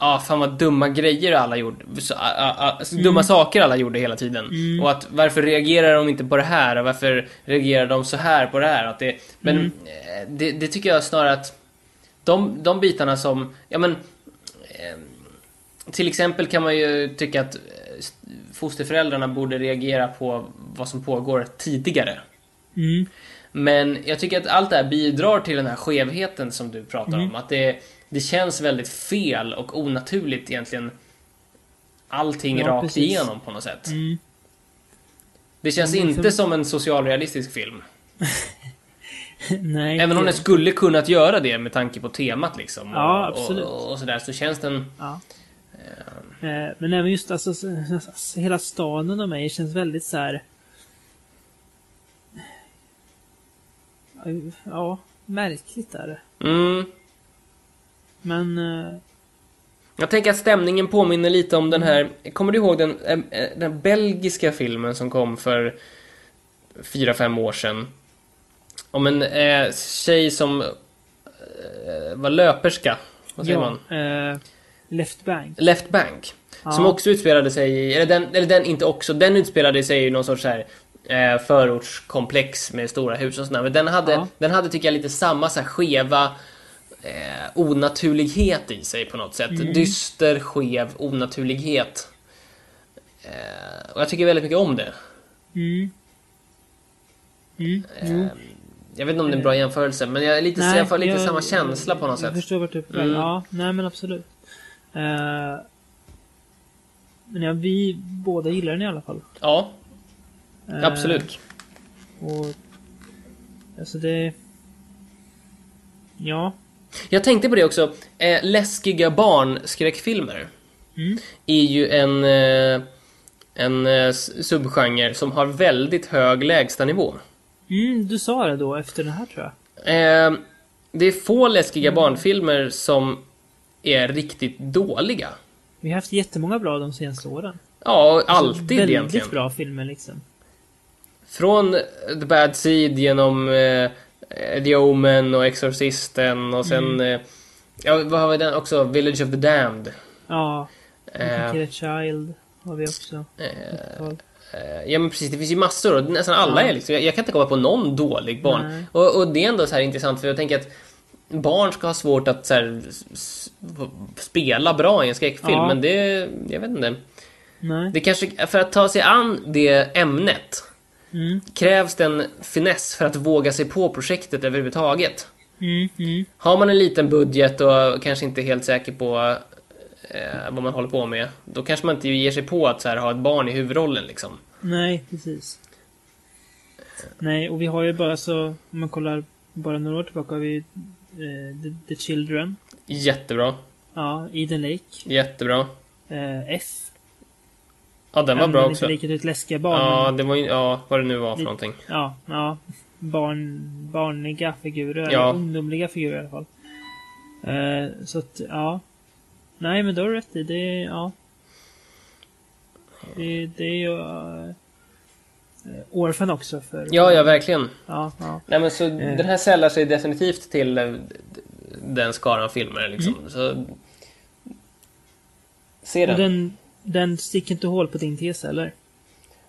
S5: Ja, ah, fan vad dumma grejer alla gjorde. Så, ah, ah, ah, Dumma saker alla gjorde hela tiden. Och att varför reagerar de inte på det här? Och varför reagerar de så här på det här? Att det, men eh, det, det tycker jag snarare att de, de bitarna som, ja men eh, till exempel kan man ju tycka att eh, fosterföräldrarna borde reagera på vad som pågår tidigare.
S4: Mm.
S5: Men jag tycker att allt det här bidrar till den här skevheten som du pratar om. Att det, det känns väldigt fel och onaturligt egentligen. Allting
S4: Ja,
S5: rakt
S4: precis.
S5: igenom på något sätt.
S4: Mm.
S5: Det känns
S4: Mm,
S5: inte
S4: för-
S5: som en socialrealistisk film. <laughs>
S4: Nej.
S5: Även om den skulle kunnat göra det med tanke på temat liksom.
S4: Ja,
S5: och,
S4: absolut.
S5: Och, och sådär, så känns den...
S4: Ja. Eh, Men även just alltså, så- så- hela staden och mig känns väldigt så här. Ja, märkligt är det.
S5: Mm.
S4: Men... eh,
S5: Jag tänker att stämningen påminner lite om den här, kommer du ihåg den, eh, den belgiska filmen som kom för fyra fem år sedan? Om en eh, tjej som eh, var löperska, vad säger
S4: ja,
S5: man?
S4: eh, Left Bank.
S5: Left Bank. Som
S4: Ja.
S5: också utspelade sig i, eller den, eller den inte också, den utspelade sig i någon sorts så här eh, förortskomplex med stora hus och sådär. Men den hade,
S4: Ja.
S5: den hade tycker jag lite samma så här skeva eh, onaturlighet i sig på något sätt.
S4: Mm.
S5: Dyster, skev onaturlighet. Eh, och jag tycker väldigt mycket om det.
S4: Mm. Mm.
S5: Eh, jag vet inte om det är en bra jämförelse, men jag, är lite, jag får lite samma känsla på något
S4: jag
S5: sätt.
S4: förstår vart du är på väg.
S5: Mm.
S4: Ja, nej men absolut. Eh, men ja, vi båda gillar den i alla fall.
S5: Ja,
S4: Eh,
S5: absolut.
S4: Och... Alltså det... Ja.
S5: Jag tänkte på det också. Eh, läskiga barnskräckfilmer
S4: Mm.
S5: är ju en, eh, en eh, subgenre som har väldigt hög lägstanivå.
S4: Mm, du sa det då efter den här tror jag.
S5: Eh, det är få
S4: Mm.
S5: läskiga barnfilmer som är riktigt dåliga.
S4: Vi har haft jättemånga bra de senaste åren.
S5: Ja,
S4: Alltså,
S5: alltid
S4: väldigt
S5: egentligen.
S4: bra filmer liksom.
S5: Från The Bad Seed genom eh, The Omen och Exorcisten och sen...
S4: Mm.
S5: Eh, ja, vad har vi den också? Village of the Damned.
S4: Ja.
S5: Eh,
S4: Uh, Child har vi också.
S5: eh, Eh, Ja men precis, det finns ju massor och nästan alla
S4: Ja.
S5: är liksom, jag, jag kan inte komma på någon dålig barn. Och, och det är ändå så här intressant för jag tänker att barn ska ha svårt att så här, spela bra i en skräckfilm
S4: Ja.
S5: men det, jag vet inte.
S4: nej.
S5: Det kanske, för att ta sig an det ämnet
S4: Mm,
S5: krävs det en finess för att våga sig på projektet överhuvudtaget.
S4: mm, mm.
S5: Har man en liten budget och kanske inte är helt säker på eh, vad man håller på med, då kanske man inte ger sig på att så här, ha ett barn i huvudrollen liksom.
S4: Nej, precis. Nej, och vi har ju bara så, om man kollar bara några år tillbaka har vi eh, The, The Children.
S5: Jättebra,
S4: Ja, Eden Lake.
S5: jättebra.
S4: Eh, F.
S5: Ja, den var
S4: Även
S5: bra
S4: inte
S5: också.
S4: riktigt ett läskiga barn.
S5: Ja, det var ju, ja, vad det nu var för någonting.
S4: ja, ja. Barn, barniga figurer.
S5: Ja.
S4: Eller ungdomliga figurer i alla fall. Eh, så att, ja. Nej, men då har du rätt i. Det är, ja. Det, det är ju... Uh, Orphan också för...
S5: Ja, ja, verkligen.
S4: Ja, ja.
S5: Nej, men så den här sällar sig definitivt till eh, den skaran filmer liksom. Så... Se den.
S4: Och den, den sticker inte hål på din tes eller?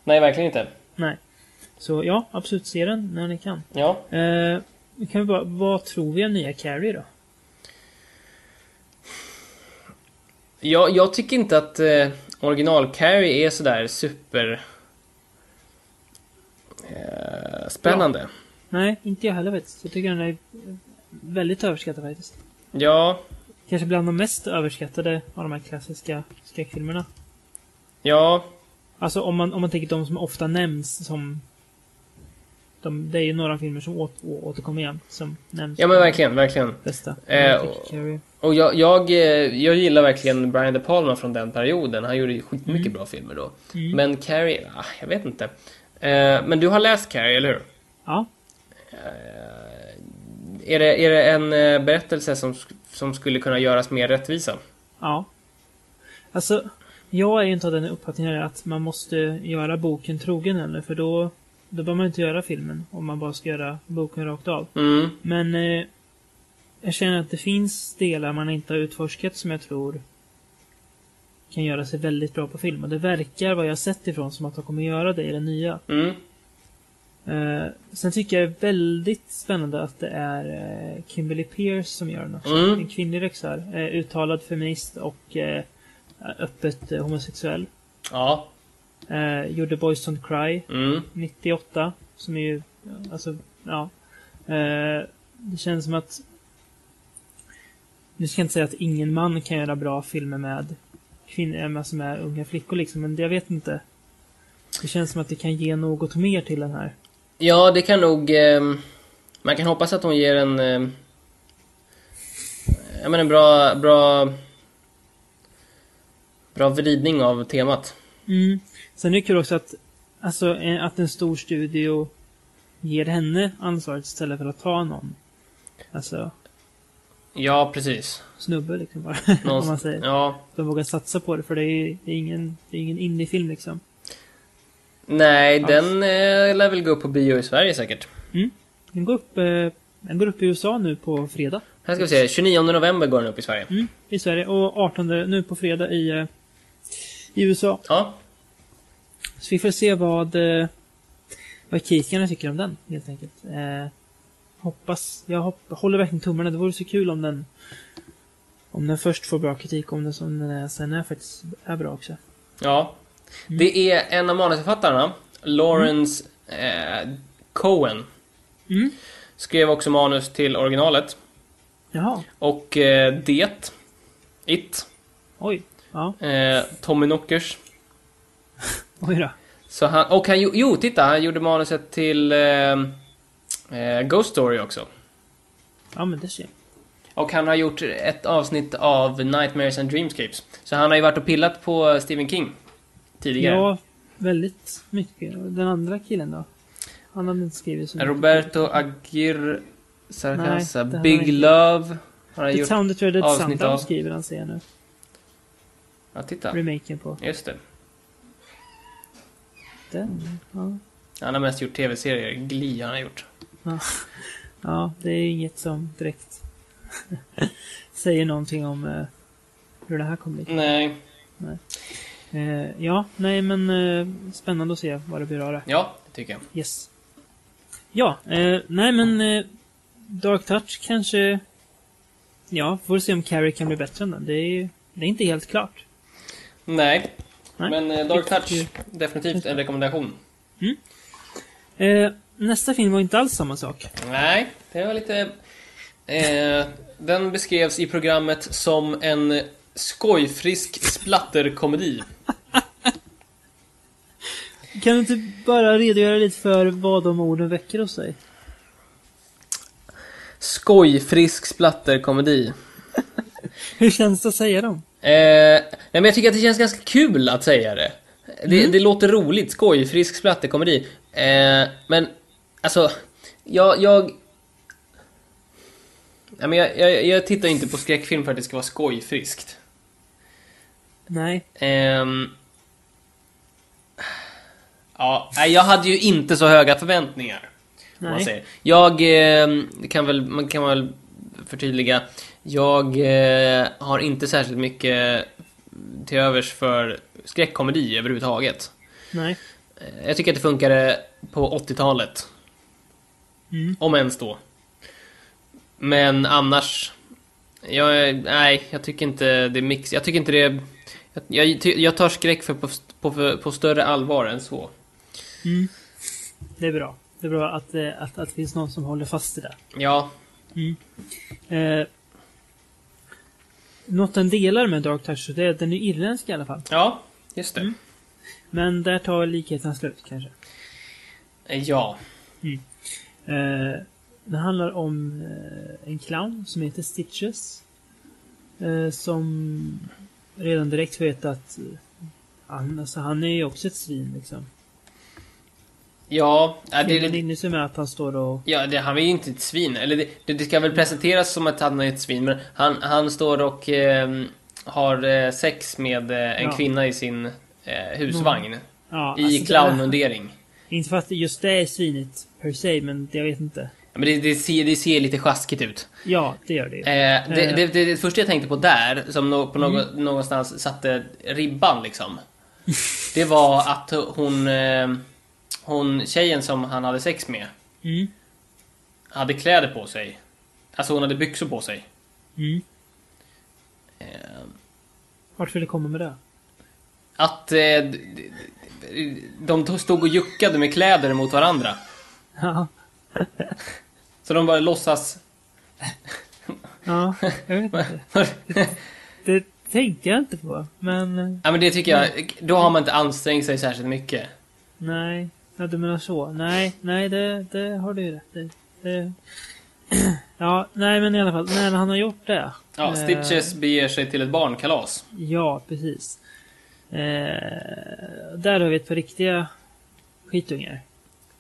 S5: Nej, verkligen inte.
S4: Nej. Så ja, absolut se den när ni kan.
S5: Ja.
S4: Eh, kan vi bara, vad tror vi om nya Carrie då?
S5: Jag, jag tycker inte att eh, original Carrie är sådär super... Eh, spännande.
S4: Nej, inte jag heller faktiskt. Jag tycker den är väldigt överskattad faktiskt.
S5: Ja,
S4: Kanske bland de mest överskattade av de här klassiska skräckfilmerna.
S5: ja,
S4: Alltså om man, om man tänker de som ofta nämns som... De, det är ju några filmer som åt, å, återkommer igen. Som nämns.
S5: ja men verkligen, verkligen.
S4: Bästa.
S5: Eh, och-. Och jag, jag, eh, jag gillar verkligen Brian De Palma från den perioden. Han gjorde skitmycket bra filmer då.
S4: Mm.
S5: Men Carrie, ah, jag vet inte. Eh, men du har läst Carrie, eller hur?
S4: Ja.
S5: Eh, Är det, är det en eh, berättelse som, som skulle kunna göras mer rättvisa?
S4: Ja. Alltså, jag är ju inte av den uppfattningen att man måste göra boken trogen heller, för då, då behöver man inte göra filmen om man bara ska göra boken rakt av.
S5: Mm.
S4: Men eh, jag känner att det finns delar man inte har utforskat som jag tror kan göra sig väldigt bra på film. Och det verkar, vad jag har sett ifrån, som att de kommer göra det i den nya.
S5: Mm.
S4: Eh, sen tycker jag det är väldigt spännande att det är eh, Kimberly Pierce som gör den också.
S5: Mm.
S4: En kvinnlig regissör. Eh, uttalad feminist och öppet homosexuell.
S5: Ja.
S4: Gjorde Boys Don't Cry
S5: Mm.
S4: 98. Som är ju, alltså, ja. Det känns som att... Nu ska jag inte säga att ingen man kan göra bra filmer med kvinnor, alltså med unga flickor liksom, men det, jag vet inte. Det känns som att det kan ge något mer till den här.
S5: Ja, det kan nog... ehm, man kan hoppas att hon ger en... Um, jag menar en bra, bra... Bra vridning av temat.
S4: Mm. Sen är det kul också att, alltså, eh, att en stor studio ger henne ansvaret istället för att ta någon. Alltså,
S5: Ja, precis.
S4: snubbe liksom <laughs> bara.
S5: Någon-
S4: om man säger.
S5: Ja.
S4: De vågar satsa på det, för det är, det är ingen, det är ingen indiefilm liksom.
S5: Nej,
S4: Alls.
S5: den eh, lär väl gå upp på bio i Sverige säkert.
S4: Den går upp, eh, den går upp i USA nu på fredag.
S5: Här ska vi se, 29 november går den upp i Sverige.
S4: Mm, I Sverige. Och 18 nu på fredag i, eh, i USA.
S5: Ja.
S4: Så vi får se vad, eh, vad kritikerna tycker om den, helt enkelt. Eh, hoppas, jag hopp, håller verkligen tummarna. Det vore så kul om den om den först får bra kritik, om den som den är, sen är faktiskt är bra också.
S5: Ja. Det är en av manusförfattarna, Lawrence eh, Cohen.
S4: Mm.
S5: Skrev också manus till originalet.
S4: Jaha,
S5: Och eh, Det, It,
S4: oj. Ja,
S5: eh, Tommy Knockers. <laughs>
S4: oj då.
S5: Så han, och han, jo, titta, han gjorde manuset till eh, eh, Ghost Story också.
S4: Ja, men det ser jag.
S5: Och han har gjort ett avsnitt av Nightmares and Dreamscapes. Så han har ju varit och pillat på Stephen King tidigare.
S4: Ja, väldigt mycket. Den andra killen då? Han hade inte skrivit så mycket.
S5: Roberto Aguirre
S4: Nej, har
S5: Big
S4: han inte.
S5: Love. Han har
S4: The
S5: gjort...
S4: Town That Dreaded
S5: avsnitt
S4: Sundown
S5: av-
S4: skriver han, ser jag nu.
S5: Ja, titta.
S4: Remaken på
S5: Just det.
S4: den. Ja.
S5: Han har mest gjort tv-serier. Har han gjort.
S4: ja, det är inget som direkt <laughs> säger någonting om eh, hur det här kommer bli.
S5: Nej.
S4: Eh, ja, nej men eh, spännande att se vad det blir av det.
S5: Ja, det tycker jag.
S4: Yes. Ja, eh, nej men eh, Dark Touch kanske... Ja, får se om Carrie kan bli bättre än den. Det är, det är inte helt klart.
S5: Nej.
S4: Nej.
S5: Men eh, Dark Touch, definitivt en rekommendation.
S4: Eh, nästa film var inte alls samma sak.
S5: Nej, det var lite... Den beskrevs i programmet som en skojfrisk splatterkomedi.
S4: Kan du inte bara redogöra lite för vad de orden väcker hos dig?
S5: Skojfrisk splatterkomedi. <laughs>
S4: Hur känns det att säga dem?
S5: Eh, nej, men jag tycker att det känns ganska kul att säga det. Det, det låter roligt, skojfrisk splatterkomedi. Eh, men, alltså, jag... jag Nej, men jag, jag, jag tittar inte på skräckfilm för att det ska vara skojfriskt.
S4: Nej.
S5: Ehm, ja, nej, jag hade ju inte så höga förväntningar. om Man
S4: Nej.
S5: säger. Jag ehm, kan väl, man kan väl förtydliga. Jag eh, har inte särskilt mycket till övers för skräckkomedi överhuvudtaget.
S4: Nej.
S5: Eh, Jag tycker att det funkade på 80-talet.
S4: Mm.
S5: Om ens då. Men annars... Jag, nej, jag tycker inte det är mix. Jag tycker inte det. Jag, jag, tar skräck för på, på, på större allvar än så.
S4: Det är bra. Det är bra att, eh, att, att det finns någon som håller fast i det.
S5: Ja,
S4: Eh, något den delar med Dark Touch, det är att den är irländsk i alla fall.
S5: ja, just det.
S4: Men där tar likheten slut kanske.
S5: Ja.
S4: Eh, det handlar om eh, en clown som heter Stitches. Eh, som redan direkt vet att eh, han, alltså, han är ju också ett svin liksom.
S5: Ja, ja, det,
S4: Filmen inne sig med att han står och...
S5: ja det, han är ju inte ett svin. Eller det, det, det ska väl presenteras som att han är ett svin, men han, han står och eh, har sex med eh, en
S4: Ja.
S5: kvinna i sin eh, husvagn.
S4: Ja,
S5: I
S4: alltså,
S5: clownmundering.
S4: Inte för att just det är svinigt per se, men det, jag vet inte.
S5: Men det, det, ser, det ser lite sjaskigt ut.
S4: Ja, det gör det ju.
S5: Eh, det,
S4: Eh. Mm.
S5: det, det, det första jag tänkte på där, som nå, på något, någonstans satte ribban liksom. Det var att hon, eh, hon, tjejen som han hade sex med,
S4: Mm.
S5: hade kläder på sig. Alltså hon hade byxor på sig.
S4: Mm.
S5: Eh,
S4: Vart vill du komma med det?
S5: att eh, de stod och juckade med kläder mot varandra.
S4: Ja. <laughs>
S5: Så de bara låtsas...
S4: Ja, jag vet inte. Det tänkte jag inte på. Men
S5: ja men det tycker jag, då har man inte ansträngt sig särskilt mycket.
S4: nej. Ja, du menar så. Nej, nej det, det har du ju rätt i. Det... <clears throat> Ja, nej men i alla fall. När han har gjort det.
S5: Ja,
S4: eh,
S5: Stitches beger sig till ett barnkalas.
S4: Ja, precis. Eh, där har vi ett par riktiga skitungar.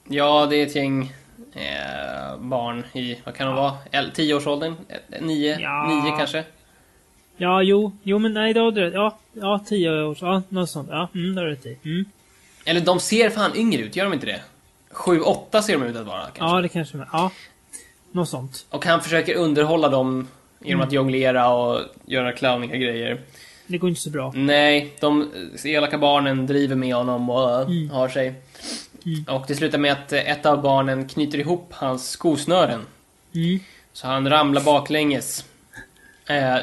S5: Ja, det är ett gäng eh, barn i, vad kan de vara? El- Tioårsåldern? Eh, Nio?
S4: Ja.
S5: Nio kanske?
S4: Ja, jo, jo men nej, då har du rätt. Ja, ja, tio år. Ja, något sånt. Ja, mm, det har du rätt i. Mm.
S5: Eller de ser fan yngre ut, gör de inte det? Sju, åtta ser de ut att vara kanske.
S4: Ja, det kanske de. Ja, något sånt.
S5: Och han försöker underhålla dem genom att jonglera och göra clowniga grejer.
S4: Det går inte så bra.
S5: Nej, de elaka barnen driver med honom och
S4: Mm.
S5: har sig. Och det slutar med att eh, ett av barnen knyter ihop hans skosnören.
S4: Mm.
S5: Så han ramlar baklänges. Eh,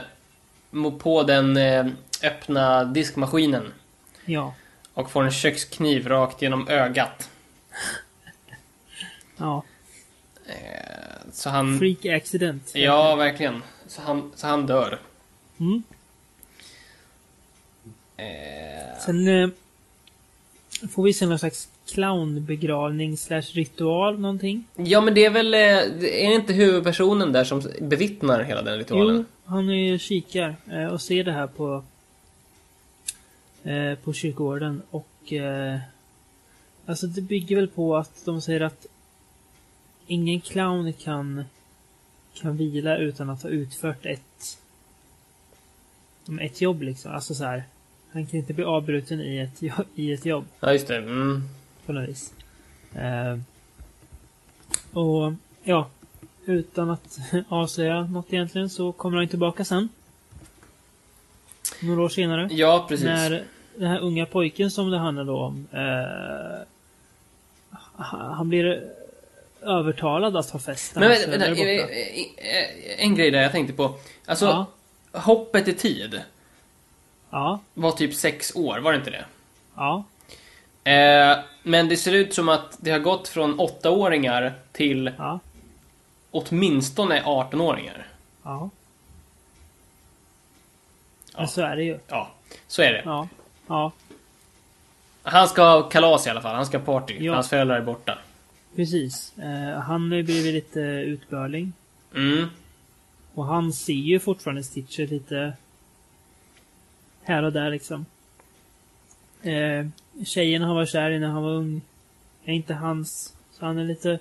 S5: på den eh, öppna diskmaskinen.
S4: Ja.
S5: Och får en kökskniv rakt genom ögat.
S4: Ja.
S5: Så han...
S4: Freak accident.
S5: Ja, verkligen. Så han, så han dör.
S4: Mm.
S5: Eh,
S4: Sen eh, får vi se någon slags clownbegravning slash ritual någonting.
S5: ja, men det är väl... eh, Är det inte huvudpersonen där som bevittnar hela den ritualen?
S4: Jo, han är ju kikar eh, och ser det här på eh, på kyrkogården och alltså det bygger väl på att de säger att ingen clown kan kan vila utan att ha utfört ett ett jobb liksom. Alltså så här. Han kan inte bli avbruten i ett, i ett jobb
S5: Ja, just det. Mm.
S4: På något vis. Eh, och ja, utan att <laughs> avslöja något egentligen så kommer han tillbaka sen. Några år senare.
S5: Ja, precis.
S4: När den här unga pojken som det handlar då om. Eh, han blir övertalad att ha fest.
S5: Men
S4: borta.
S5: eh, eh, en grej där jag tänkte på. Alltså,
S4: Ja.
S5: hoppet i tid
S4: Ja,
S5: var typ sex år, var det inte det?
S4: ja,
S5: Eh, men det ser ut som att det har gått från åttaåringar till
S4: ja,
S5: åtminstone 18-åringar.
S4: ja.
S5: Ja.
S4: Men så är det ju.
S5: Ja, så är det.
S4: Ja, ja,
S5: Han ska ha kalas i alla fall, han ska ha party.
S4: Ja.
S5: Hans föräldrar är borta.
S4: precis. Eh, han har ju blivit lite utbörling.
S5: Mm.
S4: Och han ser ju fortfarande Stitcher lite här och där liksom. Eh, tjejen han var kär i när han var ung är inte hans. Så han är lite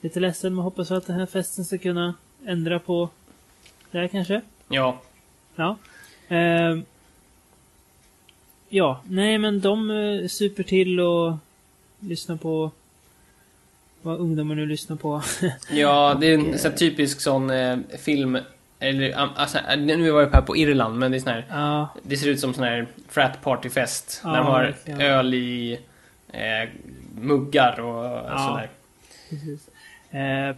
S4: lite ledsen men hoppas att den här festen ska kunna ändra på det här kanske.
S5: Ja.
S4: Ja. Eh, ja, nej men de eh, super till och lyssnar på vad ungdomar nu lyssnar på. <laughs>
S5: Ja, det är en sån här typisk sån eh, film... Eller, um, alltså, eh, nu var jag på här på Irland, men det är sån här...
S4: ja,
S5: Det ser ut som sån här frat partyfest.
S4: Ja,
S5: där de har
S4: verkligen.
S5: öl i eh, muggar och
S4: Ja.
S5: sådär.
S4: precis. Eh,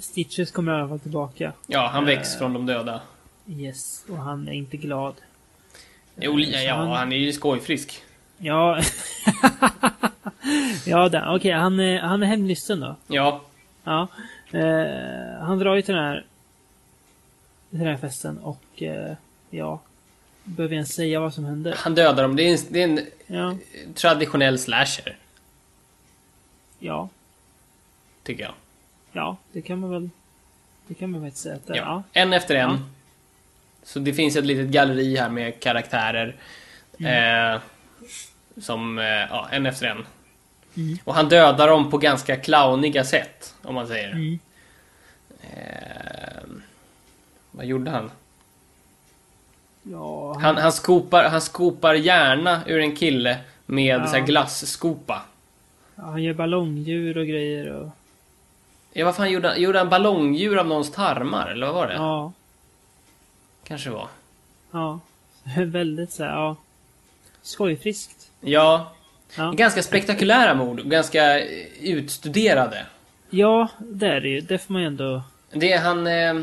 S4: Stitches kommer i alla fall tillbaka.
S5: Ja, han väcks
S4: Eh.
S5: från de döda.
S4: Yes, och han är inte glad.
S5: Jo,
S4: så
S5: ja,
S4: han-
S5: han är ju skojfrisk.
S4: Ja. <laughs> ja, okej, han, är, han är hemlysten då.
S5: Ja,
S4: Ja. Eh, han drar ju till den här, till den här festen och eh, ja. Behöver jag ens säga vad som händer?
S5: han dödar dem. Det är en, det är en
S4: Ja.
S5: traditionell slasher,
S4: Ja.
S5: tycker jag.
S4: Ja, det kan man väl. Det kan man väl säga att det är.
S5: Ja.
S4: Ja.
S5: En efter en.
S4: Ja.
S5: Så det finns ett litet galleri här med karaktärer.
S4: Mm.
S5: Eh, som, eh, ja, en efter en. Och han dödar dem på ganska clowniga sätt, om man säger.
S4: Mm.
S5: Eh, vad gjorde han?
S4: Ja, han,
S5: Han, han, skopar, han skopar hjärna ur en kille med
S4: Ja.
S5: så här glasskopa.
S4: han gör ballongdjur och grejer och...
S5: Ja, vad fan gjorde han? Gjorde han ballongdjur av någons tarmar? Eller vad var det?
S4: Ja,
S5: Kanske var.
S4: ja. <laughs> Väldigt så här, ja. Skojfriskt.
S5: Ja.
S4: Ja.
S5: Ganska spektakulära mord. Ganska eh, utstuderade.
S4: Ja, det är det ju. Det får man ju ändå
S5: Det är han... Eh.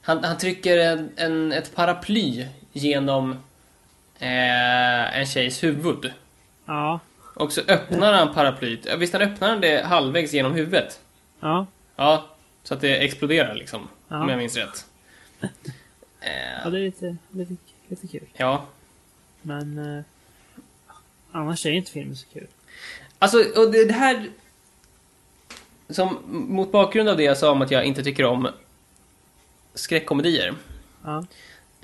S5: Han, han trycker en, en, ett paraply genom eh, en tjejs huvud.
S4: Ja,
S5: Och så öppnar han paraplyt. Ja, Visst han öppnar det halvvägs genom huvudet?
S4: ja,
S5: Ja, så att det exploderar liksom.
S4: Ja.
S5: Om jag minns rätt.
S4: ja.
S5: Eh,
S4: Det är lite, lite, lite kul.
S5: ja.
S4: Men... Eh, annars är inte filmen så kul.
S5: Alltså, och det det här... Som, mot bakgrund av det jag sa om att jag inte tycker om skräckkomedier.
S4: Ja.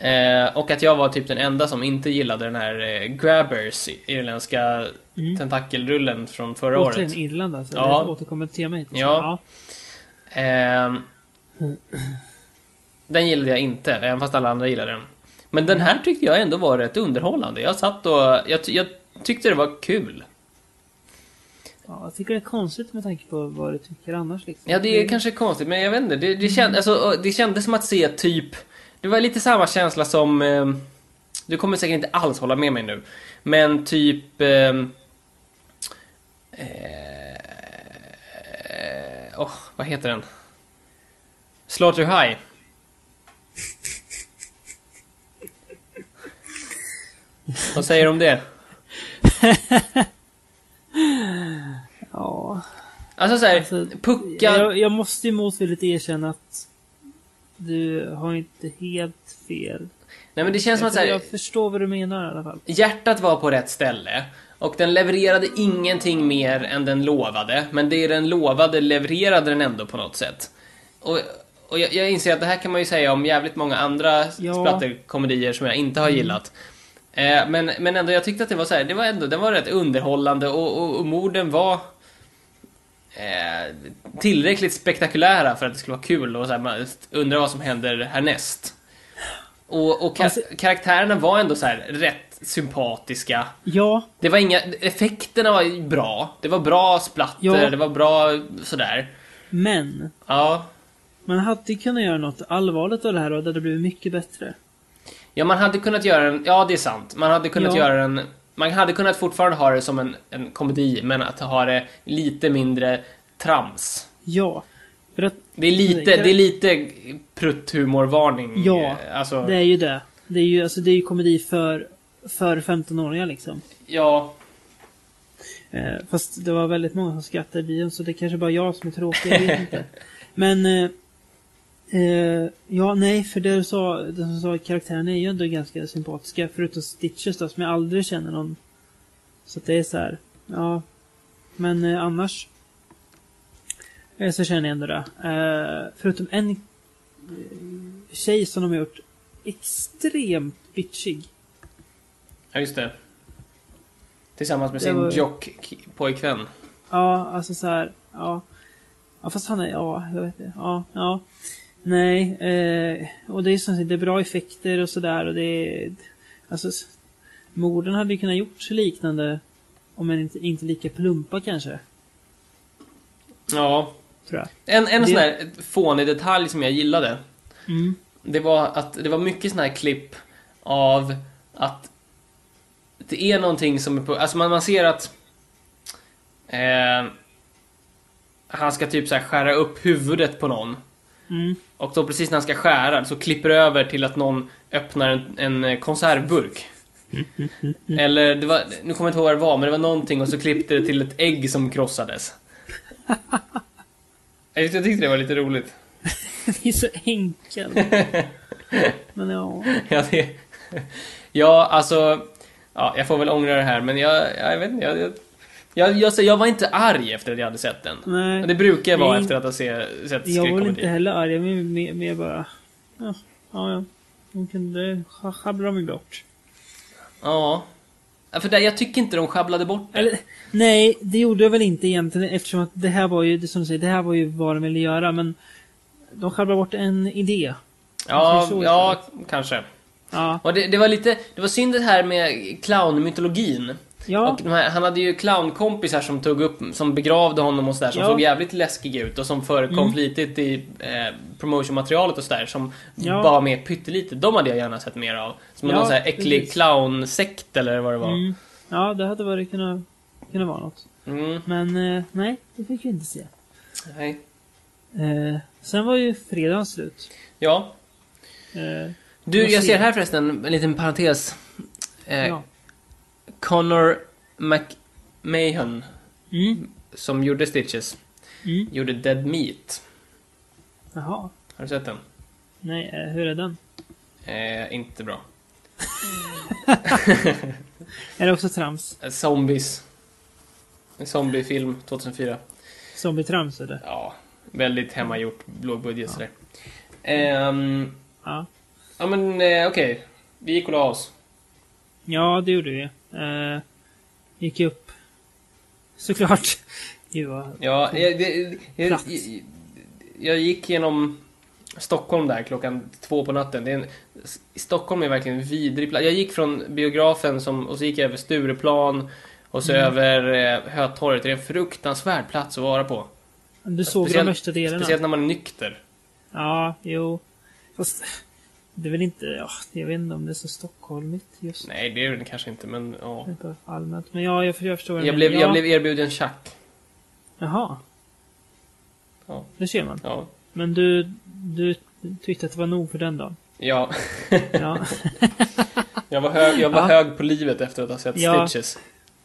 S5: Eh, och att jag var typ den enda som inte gillade den här eh, Grabbers, irländska
S4: Mm.
S5: tentakelrullen från förra
S4: Återigen
S5: året.
S4: Irland alltså.
S5: Ja.
S4: Det återkommande tema hittills.
S5: Ja. Eh, den gillade jag inte, även fast alla andra gillade den. Men den här tyckte jag ändå var rätt underhållande. Jag satt och... Jag, jag tyckte det var kul.
S4: Ja, jag tycker det är konstigt med tanke på vad du tycker annars liksom.
S5: Ja, det är kanske konstigt, men jag vet inte. Det, det, känd, alltså, det kändes som att se typ... Det var lite samma känsla som... Eh, du kommer säkert inte alls hålla med mig nu. Men typ... Eh, eh, oh, vad heter den? Slaughter High. vad säger du om det? <laughs>
S4: Ja.
S5: Alltså såhär,
S4: Alltså,
S5: puckar...
S4: Jag, jag måste ju motvilligt erkänna att du har inte helt fel.
S5: Nej men det känns som att såhär,
S4: jag förstår vad du menar i alla fall.
S5: hjärtat var på rätt ställe. Och den levererade ingenting mer än den lovade. Men det den lovade levererade den ändå på något sätt. Och, och jag, jag inser att det här kan man ju säga om jävligt många andra
S4: Ja.
S5: splatterkomedier som jag inte har gillat. Eh, men, men ändå, jag tyckte att det var så här, det var ändå, den var rätt underhållande och, och, och morden var eh, tillräckligt spektakulära för att det skulle vara kul och så här, man undrar vad som händer härnäst. Och, och ka-
S4: Alltså-
S5: karaktärerna var ändå så här rätt sympatiska.
S4: Ja,
S5: Det var inga, effekterna var bra. Det var bra splatter,
S4: Ja.
S5: det var bra sådär.
S4: men
S5: Ja.
S4: man hade kunnat göra något allvarligt av det här och det hade blivit mycket bättre.
S5: Ja, man hade kunnat göra en, ja det är sant. Man hade kunnat
S4: Ja.
S5: göra en, man hade kunnat fortfarande ha det som en, en komedi, men att ha det lite mindre trams.
S4: Ja. Att
S5: Det är lite,
S4: det
S5: är lite prutthumorvarning.
S4: Ja,
S5: eh, Alltså,
S4: det är ju det. Det är ju, alltså, det är ju komedi för, för 15-åringar liksom.
S5: ja.
S4: Eh, fast det var väldigt många som skrattade i bion så det är kanske bara jag som är tråkig, jag vet inte. <laughs> Men... Eh, eh, ja, nej, för det du sa, det som sa karaktären är ju ändå ganska sympatiska. Förutom Stitches då, som jag aldrig känner någon. Så att det är så här, ja. Men eh, annars. Eh, så känner jag ändå det. Eh, förutom en eh, tjej som de har gjort extremt bitchig.
S5: ja, just det. Tillsammans med
S4: Det
S5: sin
S4: var-
S5: jock-pojkvän.
S4: Ja, alltså så här. Ja. Ja, fast han är... Ja, jag vet inte. Ja, ja. Nej, eh, och det är som sagt, det är bra effekter och sådär och det är... Alltså, morden hade ju kunnat gjort liknande om än inte, inte lika plumpa kanske,
S5: Ja.
S4: tror jag.
S5: En, en
S4: Det-
S5: sån här fånig detalj som jag gillade.
S4: Mm.
S5: Det var att det var mycket såna här klipp av att det är någonting som är på, alltså man, man ser att eh, han ska typ så här skära upp huvudet på någon.
S4: Mm.
S5: Och då precis när han ska skära så klipper det över till att någon öppnar en, en konservburk. Eller det var, nu kommer jag inte ihåg vad det var, men det var någonting och så klippte det till ett ägg som krossades. <laughs> Jag tyckte det var lite roligt. <laughs>
S4: Det är så enkelt. <laughs> Men ja.
S5: Ja, det... ja, alltså... Ja, jag får väl ångra det här, men jag, jag vet inte. Jag, jag, jag, jag, jag var inte arg efter att jag hade sett den.
S4: Nej.
S5: Men det brukar jag vara
S4: Nej.
S5: efter att ha se, sett
S4: Jag var
S5: skräckkomedi.
S4: inte heller arg, jag var mer, mer bara... Ja, ja. ja. Hon kunde sjabbla mig bort.
S5: Ja. För där, jag tycker inte de sjabblade bort det.
S4: Eller, nej, det gjorde jag väl inte egentligen eftersom att det här var ju, det som du säger, det här var ju vad de ville göra men de sjabblade bort en idé.
S5: ja, ja, kanske.
S4: Ja.
S5: Och det, det var lite, det var synd det här med clownmytologin.
S4: Ja.
S5: Här, han hade ju clownkompisar som tog upp, som begravde honom och sådär, som
S4: Ja.
S5: såg jävligt läskiga ut och som förekom
S4: Mm.
S5: flitigt i eh, promotionmaterialet och sådär, som
S4: Ja.
S5: var med pyttelite. De hade jag gärna sett mer av. Som
S4: Ja,
S5: någon sån här äcklig clownsekt eller vad det var.
S4: Mm. Ja, det hade varit kunnat, kunnat vara något.
S5: Mm.
S4: Men eh, nej, det fick vi inte se.
S5: Nej.
S4: Eh, sen var ju fredagen slut.
S5: Ja.
S4: Eh,
S5: Du, jag
S4: ser
S5: här förresten, en liten parentes. Eh,
S4: ja.
S5: Connor McMahon,
S4: Mm.
S5: som gjorde Stitches,
S4: Mm.
S5: gjorde Dead Meat.
S4: Jaha.
S5: Har du sett den?
S4: Nej, eh, hur är den?
S5: Eh, inte bra. <laughs>
S4: Är det också trams?
S5: Eh, Zombies. En zombiefilm 2004.
S4: Zombie-trams eller?
S5: Ja, väldigt hemmagjort, låg budget sådär. Ehm,
S4: Ja.
S5: ja men eh, okej. Vi gick och la oss.
S4: Ja, det gjorde vi. Eh, gick upp. Såklart. <laughs> Gud vad...
S5: Ja, jag, det, jag,
S4: Plats.
S5: jag, jag gick genom Stockholm där klockan två på natten. Det är en, Stockholm är verkligen en vidrig plats. Jag gick från biografen som, och så gick jag över Stureplan och så över eh, Hötorget. Det är en fruktansvärd plats att vara på.
S4: Du såg de
S5: Speciellt-
S4: värsta delarna?
S5: Speciellt när man är nykter.
S4: Ja, jo. Fast det är väl inte... Ja, jag vet inte om det är så stockholmigt just
S5: Nej, det är det kanske inte, men ja.
S4: Allmänt. Men ja, jag, jag förstår
S5: Jag blev,
S4: ja.
S5: jag blev erbjuden tjack.
S4: Jaha.
S5: Ja.
S4: Det ser man.
S5: Ja.
S4: Men du, du tyckte att det var nog för den dagen?
S5: Ja.
S4: Ja. <laughs>
S5: Jag var, hög, jag var
S4: Ja.
S5: hög på livet efter att ha sett
S4: Ja.
S5: Stitches.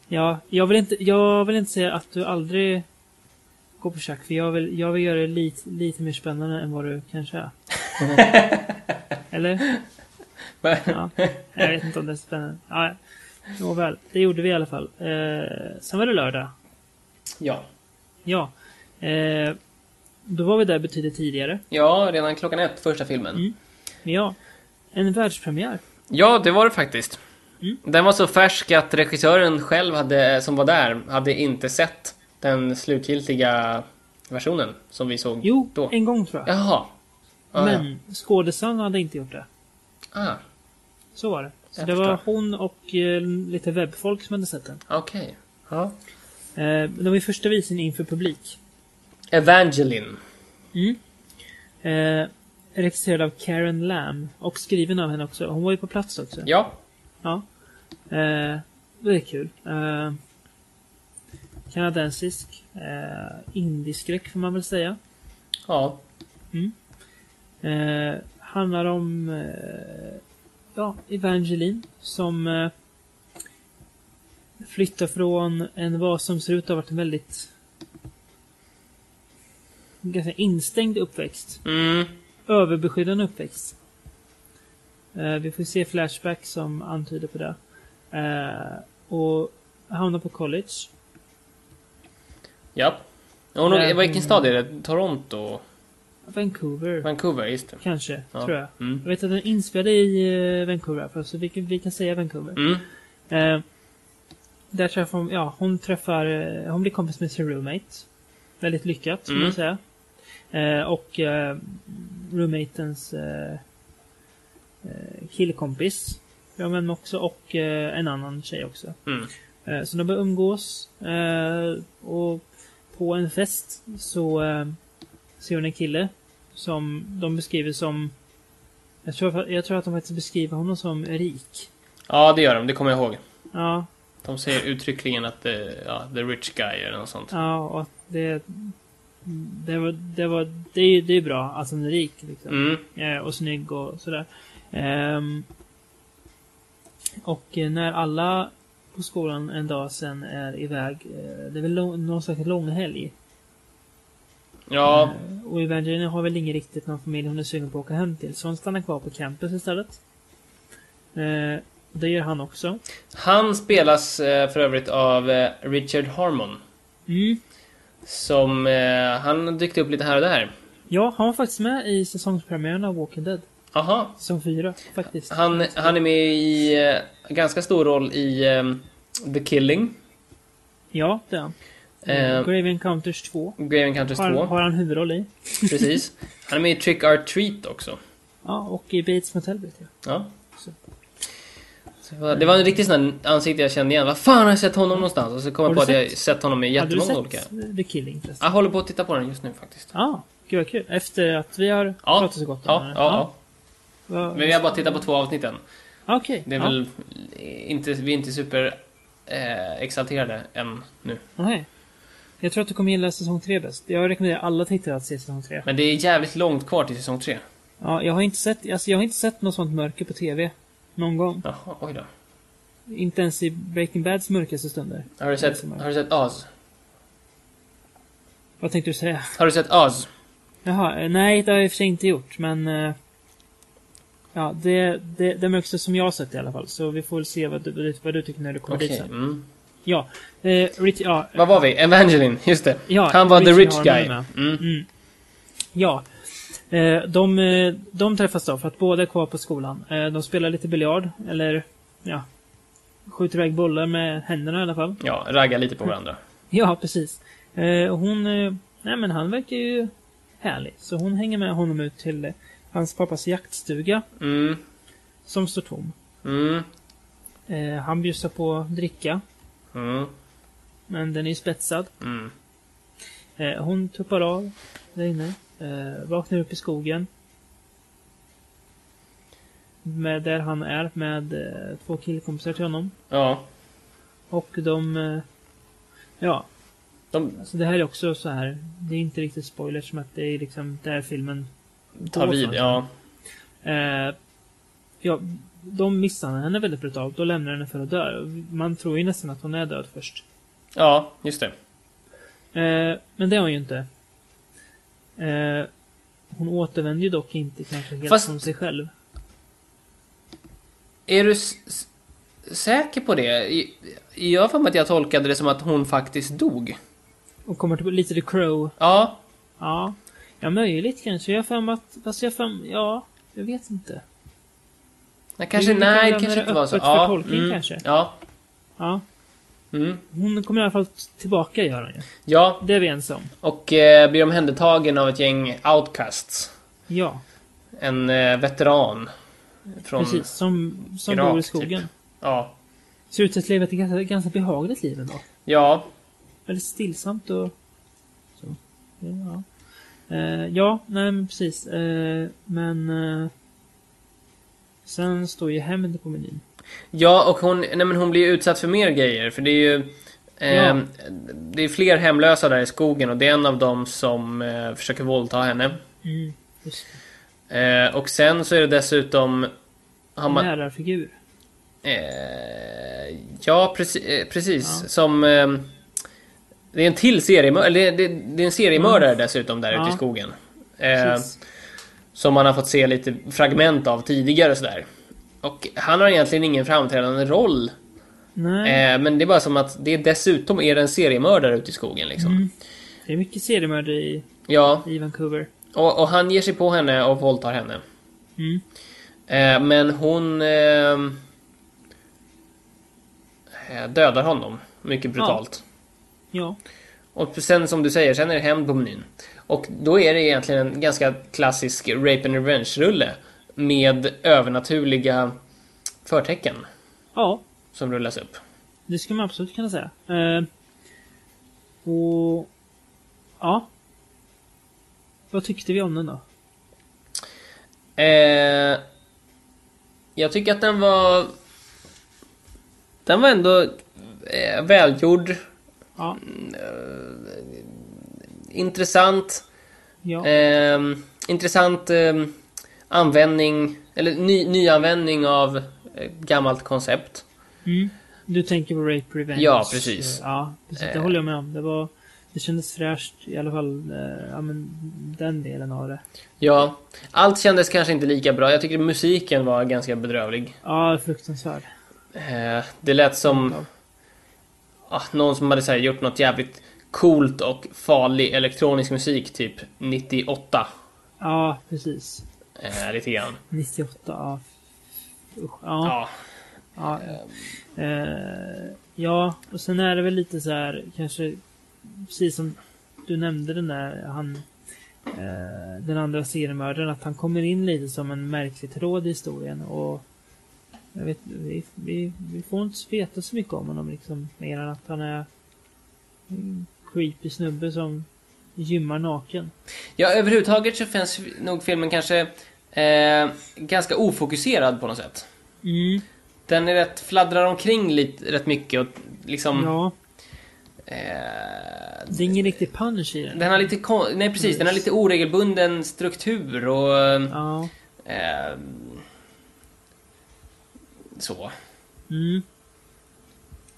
S4: ja, jag vill inte, jag vill inte säga att du aldrig går på schack, för jag vill, jag vill göra det lite, lite mer spännande än vad du kanske är. <laughs> Eller? Ja. Jag vet inte om det är spännande. Ja, Nåväl, det gjorde vi i alla fall. Eh, sen var det lördag.
S5: Ja.
S4: Ja. Eh, då var vi där betydligt tidigare.
S5: Ja, redan klockan ett, första filmen.
S4: Mm. Ja, en världspremiär.
S5: Ja, det var det faktiskt.
S4: Mm.
S5: Den var så färsk att regissören själv, hade, som var där, hade inte sett den slutgiltiga versionen som vi såg
S4: Jo,
S5: då.
S4: en gång tror jag.
S5: Jaha. Ah,
S4: Men skådespelaren hade inte gjort det.
S5: ja. Ah,
S4: Så var det. Så
S5: Jag
S4: det var hon och eh, lite webbfolk som hade sett den.
S5: okej. Ja.
S4: Eh, det var ju första visningen inför publik.
S5: Evangeline.
S4: Mm. Eh, regisserad av Karen Lamb. Och skriven av henne också. Hon var ju på plats också.
S5: Ja.
S4: Ja. Eh, det är kul. Eh, kanadensisk. Eh, indieskräck får man väl säga.
S5: Ja.
S4: Eh, handlar om eh, ja, Evangeline som eh, flyttar från en vad som ser ut att ha varit en väldigt ganska instängd uppväxt.
S5: Mm.
S4: Överbeskyddande uppväxt. Eh, vi får se flashback som antyder på det. Eh, och hamnar på college.
S5: Ja. Hon,
S4: Nej,
S5: vilken
S4: hon-
S5: stad är det? Toronto?
S4: Vancouver,
S5: Vancouver, just det.
S4: kanske,
S5: Ja.
S4: tror jag.
S5: Mm.
S4: Jag vet att den är inspelad i eh, Vancouver, för så vi, kan- vi kan säga Vancouver.
S5: Mm.
S4: Eh, där träffar hon, ja, hon träffar, eh, hon blir kompis med sin roommate. Väldigt lyckat,
S5: Mm.
S4: man säga. Eh, och eh, roommatens eh, eh, killkompis. Ja, men också, och eh, en annan tjej också.
S5: Mm.
S4: Så de börjar umgås. Och på en fest så ser hon en kille som de beskriver som jag tror, jag tror att de faktiskt beskriver honom som rik.
S5: Ja, det gör de. Det kommer jag ihåg.
S4: Ja,
S5: De säger uttryckligen att det, ja, the rich guy eller något sånt.
S4: Ja, och det... Det var... Det, var, det, är, det är bra att han är rik liksom.
S5: Mm.
S4: Eh, och snygg och sådär. Ehm, och eh, när alla på skolan en dag sen är iväg, eh, det är väl lång, någon slags långhelg.
S5: Ja,
S4: Eh, och Evangeline har väl ingen riktigt någon familj hon är sugen på att åka hem till. Så hon stannar kvar på campus istället. Eh, det gör han också.
S5: han spelas eh, för övrigt av Richard Harmon.
S4: Mm.
S5: Som, han dykt upp lite här och där.
S4: Ja, han var faktiskt med i säsongspremiären av Walking Dead.
S5: Aha.
S4: Säsong 4, faktiskt.
S5: Han, han är med i ganska stor roll i The Killing.
S4: Ja, det är han.
S5: Eh,
S4: Grave Encounters 2.
S5: Grave Encounters
S4: Har,
S5: 2.
S4: har han huvudroll i.
S5: Precis. Han är med i Trick or Treat också.
S4: Ja, och i Bates Motel vet jag.
S5: Ja. Så det var- det var en riktigt sån här ansikte jag kände igen. Vad fan har jag sett honom någonstans? Och så kom
S4: Har
S5: jag på att jag sett honom i
S4: Har du
S5: jättemånga
S4: sett
S5: olika.
S4: The Killing förresten?
S5: Jag håller på att titta på den just nu faktiskt.
S4: Ja, gud vad kul. Efter att vi har
S5: Ja,
S4: pratat så gott om
S5: ja,
S4: den.
S5: ja, ja.
S4: Vad-
S5: Men vi har bara tittat på två avsnitt än.
S4: Okej.
S5: Det är
S4: ja.
S5: väl inte, vi är inte super eh, exalterade än nu.
S4: Nej. Jag tror att du kommer gilla säsong 3 bäst. Jag rekommenderar alla tittare att se säsong 3.
S5: Men det är jävligt långt kvar till säsong tre.
S4: Ja, jag har inte sett, alltså jag har inte sett något sånt mörker på TV. Någon gång.
S5: Jaha, oj då.
S4: Inte ens i Breaking Bads mörkaste stunder.
S5: Har du sett, har du sett Oz?
S4: Vad tänkte du säga?
S5: Har du sett Oz?
S4: Jaha, eh, nej det har jag i och för sig inte gjort, men... eh, Ja, det, det, det mörkaste som jag har sett i alla fall. Så vi får väl se vad du, vad du tycker när du kommer
S5: Okej.
S4: dit sen.
S5: Mm.
S4: Ja. Eh, Rich, ja,
S5: Vad var vi? Evangeline, just det.
S4: Ja,
S5: Han var the
S4: Richie
S5: rich
S4: Harmon är
S5: guy. Mm.
S4: Mm. Ja. Eh, de, eh, de träffas då för att båda är kvar på skolan. Eh, de spelar lite biljard, eller ja, skjuter iväg bollar med händerna i alla fall.
S5: Ja, ragga lite på varandra. <laughs>
S4: Ja, precis. Eh, hon, eh, nej men han verkar ju härlig. Så hon hänger med honom ut till eh, hans pappas jaktstuga
S5: Mm.
S4: som står tom.
S5: Mm.
S4: Eh, han bjussar på dricka,
S5: Mm.
S4: men den är ju spetsad.
S5: Mm.
S4: Eh, hon tuppar av där inne. Eh, vaknar upp i skogen. Med där han är med eh, två killkompisar till honom.
S5: Ja.
S4: Och de... Eh, ja,
S5: De
S4: så det här är också så här. Det är inte riktigt spoiler som att det är liksom där filmen
S5: tar vid, ja.
S4: Eh, ja, de misshandlar henne väldigt brutalt och lämnar henne för att dö. Man tror ju nästan att hon är död först.
S5: Ja, just det.
S4: Eh, men det är hon ju inte. Eh, hon återvänder ju dock inte kanske helt
S5: Fast-
S4: som sig själv.
S5: Är du säker på det? Jag har för mig att jag tolkade det som att hon faktiskt dog.
S4: Och kommer till lite The Crow.
S5: Ja.
S4: Ja. Ja, möjligt kanske. Jag har för mig att... Fast jag för mig... Ja, jag vet inte.
S5: Nej, kanske, nej,
S4: lämna
S5: kanske
S4: det
S5: inte var så. Ja,
S4: tolkning
S5: mm,
S4: kanske.
S5: Ja.
S4: Ja.
S5: Mm.
S4: Hon kommer i alla fall tillbaka, gör hon ju.
S5: Ja,
S4: Det är vi ense om.
S5: och eh, blir omhändertagen av ett gäng outcasts.
S4: Ja,
S5: En eh, veteran. Från...
S4: precis. Som, som
S5: Irak,
S4: bor i
S5: typ.
S4: skogen.
S5: Ja.
S4: Ser ut att leva ett ganska, ganska behagligt liv ändå.
S5: Ja.
S4: Väldigt stillsamt och... Så. Ja. Eh, ja, nej men precis. Eh, men... Eh, sen står ju hämnd på menyn.
S5: Ja, och hon, nej, men hon blir utsatt för mer grejer. För det är ju... Eh,
S4: Ja.
S5: Det är fler hemlösa där i skogen och det är en av dem som eh, försöker våldta henne.
S4: Mm,
S5: Eh, och sen så är det dessutom... Man,
S4: Lärarfigur.
S5: eh, ja, preci, eh, precis.
S4: Ja.
S5: Som... Eh, det är en till seriemördare, det, det, det är en seriemördare dessutom där ute i
S4: Ja.
S5: skogen. Eh,
S4: Precis.
S5: Som man har fått se lite fragment av tidigare och sådär. Och han har egentligen ingen framträdande roll.
S4: Nej,
S5: Eh, men det är bara som att det dessutom är en seriemördare ute i skogen liksom.
S4: Mm. det är mycket seriemördare i,
S5: Ja,
S4: i Vancouver.
S5: och, och han ger sig på henne och våldtar henne.
S4: Mm.
S5: Eh, men hon eh, eh, dödar honom mycket brutalt.
S4: Ja.
S5: Och sen som du säger, sen är det hämnd på menyn. Och då är det egentligen en ganska klassisk rape and revenge-rulle med övernaturliga förtecken
S4: Ja,
S5: som rullas upp.
S4: det skulle man absolut kunna säga. Eh, och... Ja. Vad tyckte vi om den då?
S5: Eh, jag tycker att den var... Den var ändå eh, välgjord,
S4: Ja.
S5: Intressant.
S4: Ja.
S5: Eh, intressant eh, användning, eller ny, nyanvändning av eh, gammalt koncept.
S4: Mm. Du tänker på Rape Revenge?
S5: Ja, precis.
S4: Ja, precis. Det
S5: Eh.
S4: håller jag med om. Det var... Det kändes fräscht i alla fall. Eh, ja, men den delen av det.
S5: Ja, allt kändes kanske inte lika bra. Jag tycker musiken var ganska bedrövlig.
S4: Ja, fruktansvärd.
S5: Eh, det lät som ah, någon som hade här, gjort något jävligt coolt och farlig elektronisk musik typ 98.
S4: Ja, precis.
S5: Eh, lite grann.
S4: 98, ja. Usch, ja.
S5: Ja.
S4: Ja, eh, ja, och sen är det väl lite så här kanske precis som du nämnde den där han eh, den andra seriemördaren att han kommer in lite som en märklig tråd i historien och jag vet, vi, vi, vi får inte veta så mycket om honom liksom mer än att han är en creepy snubbe som gymmar naken.
S5: Ja, överhuvudtaget så finns nog filmen kanske eh, ganska ofokuserad på något sätt.
S4: Mm,
S5: Den är rätt, fladdrar omkring lite, rätt mycket och liksom...
S4: ja.
S5: Eh,
S4: Det är ingen riktig punch i den.
S5: den har lite nej precis, den har lite oregelbunden struktur och...
S4: Ja.
S5: Eh, så.
S4: Mm.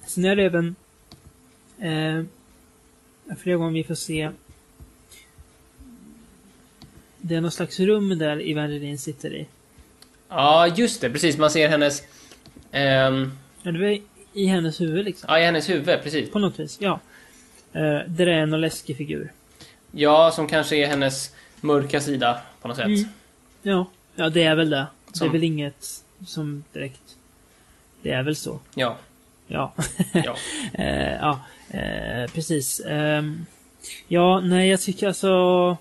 S4: Sen är det även eh, flera gånger vi får se det är någon slags rum där Evangeline sitter i.
S5: Ja, just det, precis. Man ser hennes... ehm,
S4: Ja, det är i hennes huvud liksom.
S5: ja, i hennes huvud, precis.
S4: På något vis, ja. Eh, där är någon läskig figur.
S5: Ja, som kanske är hennes mörka sida på något sätt.
S4: Mm. Ja, ja det är väl det. Det
S5: Som-
S4: är väl inget som direkt... Det är väl så.
S5: Ja,
S4: Ja. <laughs>
S5: ja.
S4: Eh, ja, eh, precis. Ehm, ja, nej, jag tycker alltså...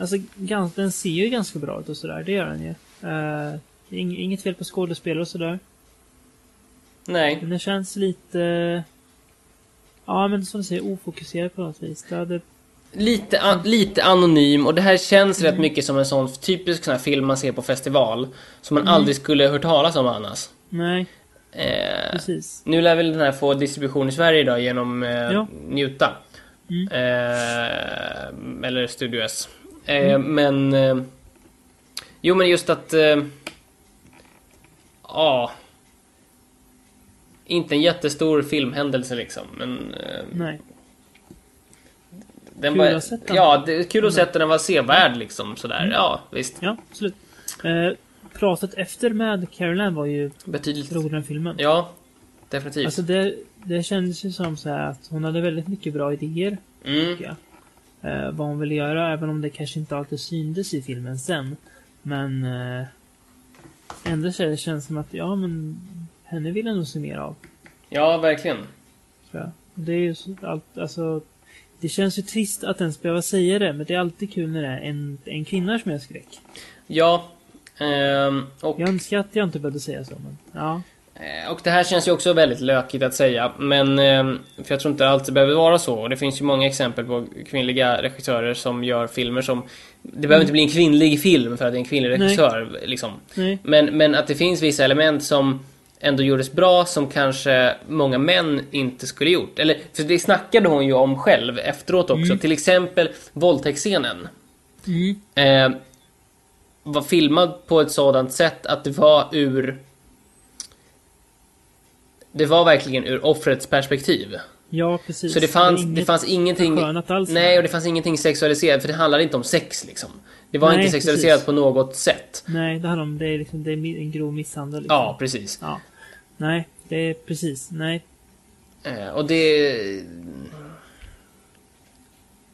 S4: Alltså, gans, den ser ju ganska bra ut och sådär. Det gör den ju. Eh, det ing, inget fel på skådespelare och sådär.
S5: Nej.
S4: Men den känns lite... Ja, men som du säger, ofokuserad på något vis. Det hade...
S5: Lite, an- lite anonym och det här känns rätt mycket som en sån typisk sån här film man ser på festival. Som man aldrig skulle hört talas om annars.
S4: Nej,
S5: Eh, nu lär väl den här få distribution i Sverige idag genom eh,
S4: Ja.
S5: Njuta.
S4: Mm.
S5: Eh, eller Studio S. Eh, Men... Eh, jo men just att... eh, Ja... inte en jättestor filmhändelse liksom, men...
S4: Nej.
S5: den
S4: Kul
S5: var,
S4: att ha sett den.
S5: Ja, kul att se att den var sevärd liksom sådär. Ja, visst.
S4: Ja, absolut. Pratet efter med Caroline var ju
S5: Betydligt.
S4: roligare än filmen.
S5: Ja, definitivt.
S4: Alltså det, det kändes ju som så här att hon hade väldigt mycket bra idéer.
S5: mm.
S4: jag. Eh, vad hon ville göra, även om det kanske inte alltid syntes i filmen sen. Men eh, ändå så känns det som att, ja men henne vill jag nog se mer av.
S5: Ja, verkligen.
S4: Det är ju allt, alltså det känns ju trist att ens behöva säga det, men det är alltid kul när det är en, en kvinna som är skräck.
S5: Ja. Ehm, och,
S4: Jag önskar att jag inte behövde säga så, men ja.
S5: eh, och det här känns ju också väldigt lökigt att säga. Men, ehm, för jag tror inte det alltid behöver vara så. Och det finns ju många exempel på kvinnliga regissörer som gör filmer som... Det behöver inte bli en kvinnlig film för att det är en kvinnlig
S4: Nej.
S5: regissör. Liksom.
S4: Nej.
S5: Men, men att det finns vissa element som ändå gjordes bra som kanske många män inte skulle gjort. Eller, för det snackade hon ju om själv efteråt också. Till exempel våldtäktsscenen.
S4: Mm.
S5: Eh, var filmad på ett sådant sätt att det var ur... Det var verkligen ur offrets perspektiv.
S4: Ja, precis.
S5: Så det fanns, det
S4: inget
S5: fanns ingenting...
S4: alls.
S5: Nej, och det fanns ingenting sexualiserat, för det handlade inte om sex liksom. Det var
S4: Nej,
S5: inte sexualiserat
S4: precis.
S5: på något sätt.
S4: Nej, det handlar om det är, liksom, det är en grov misshandel. Liksom.
S5: Ja, precis.
S4: ja. Nej, det är precis. Nej.
S5: Eh, och det...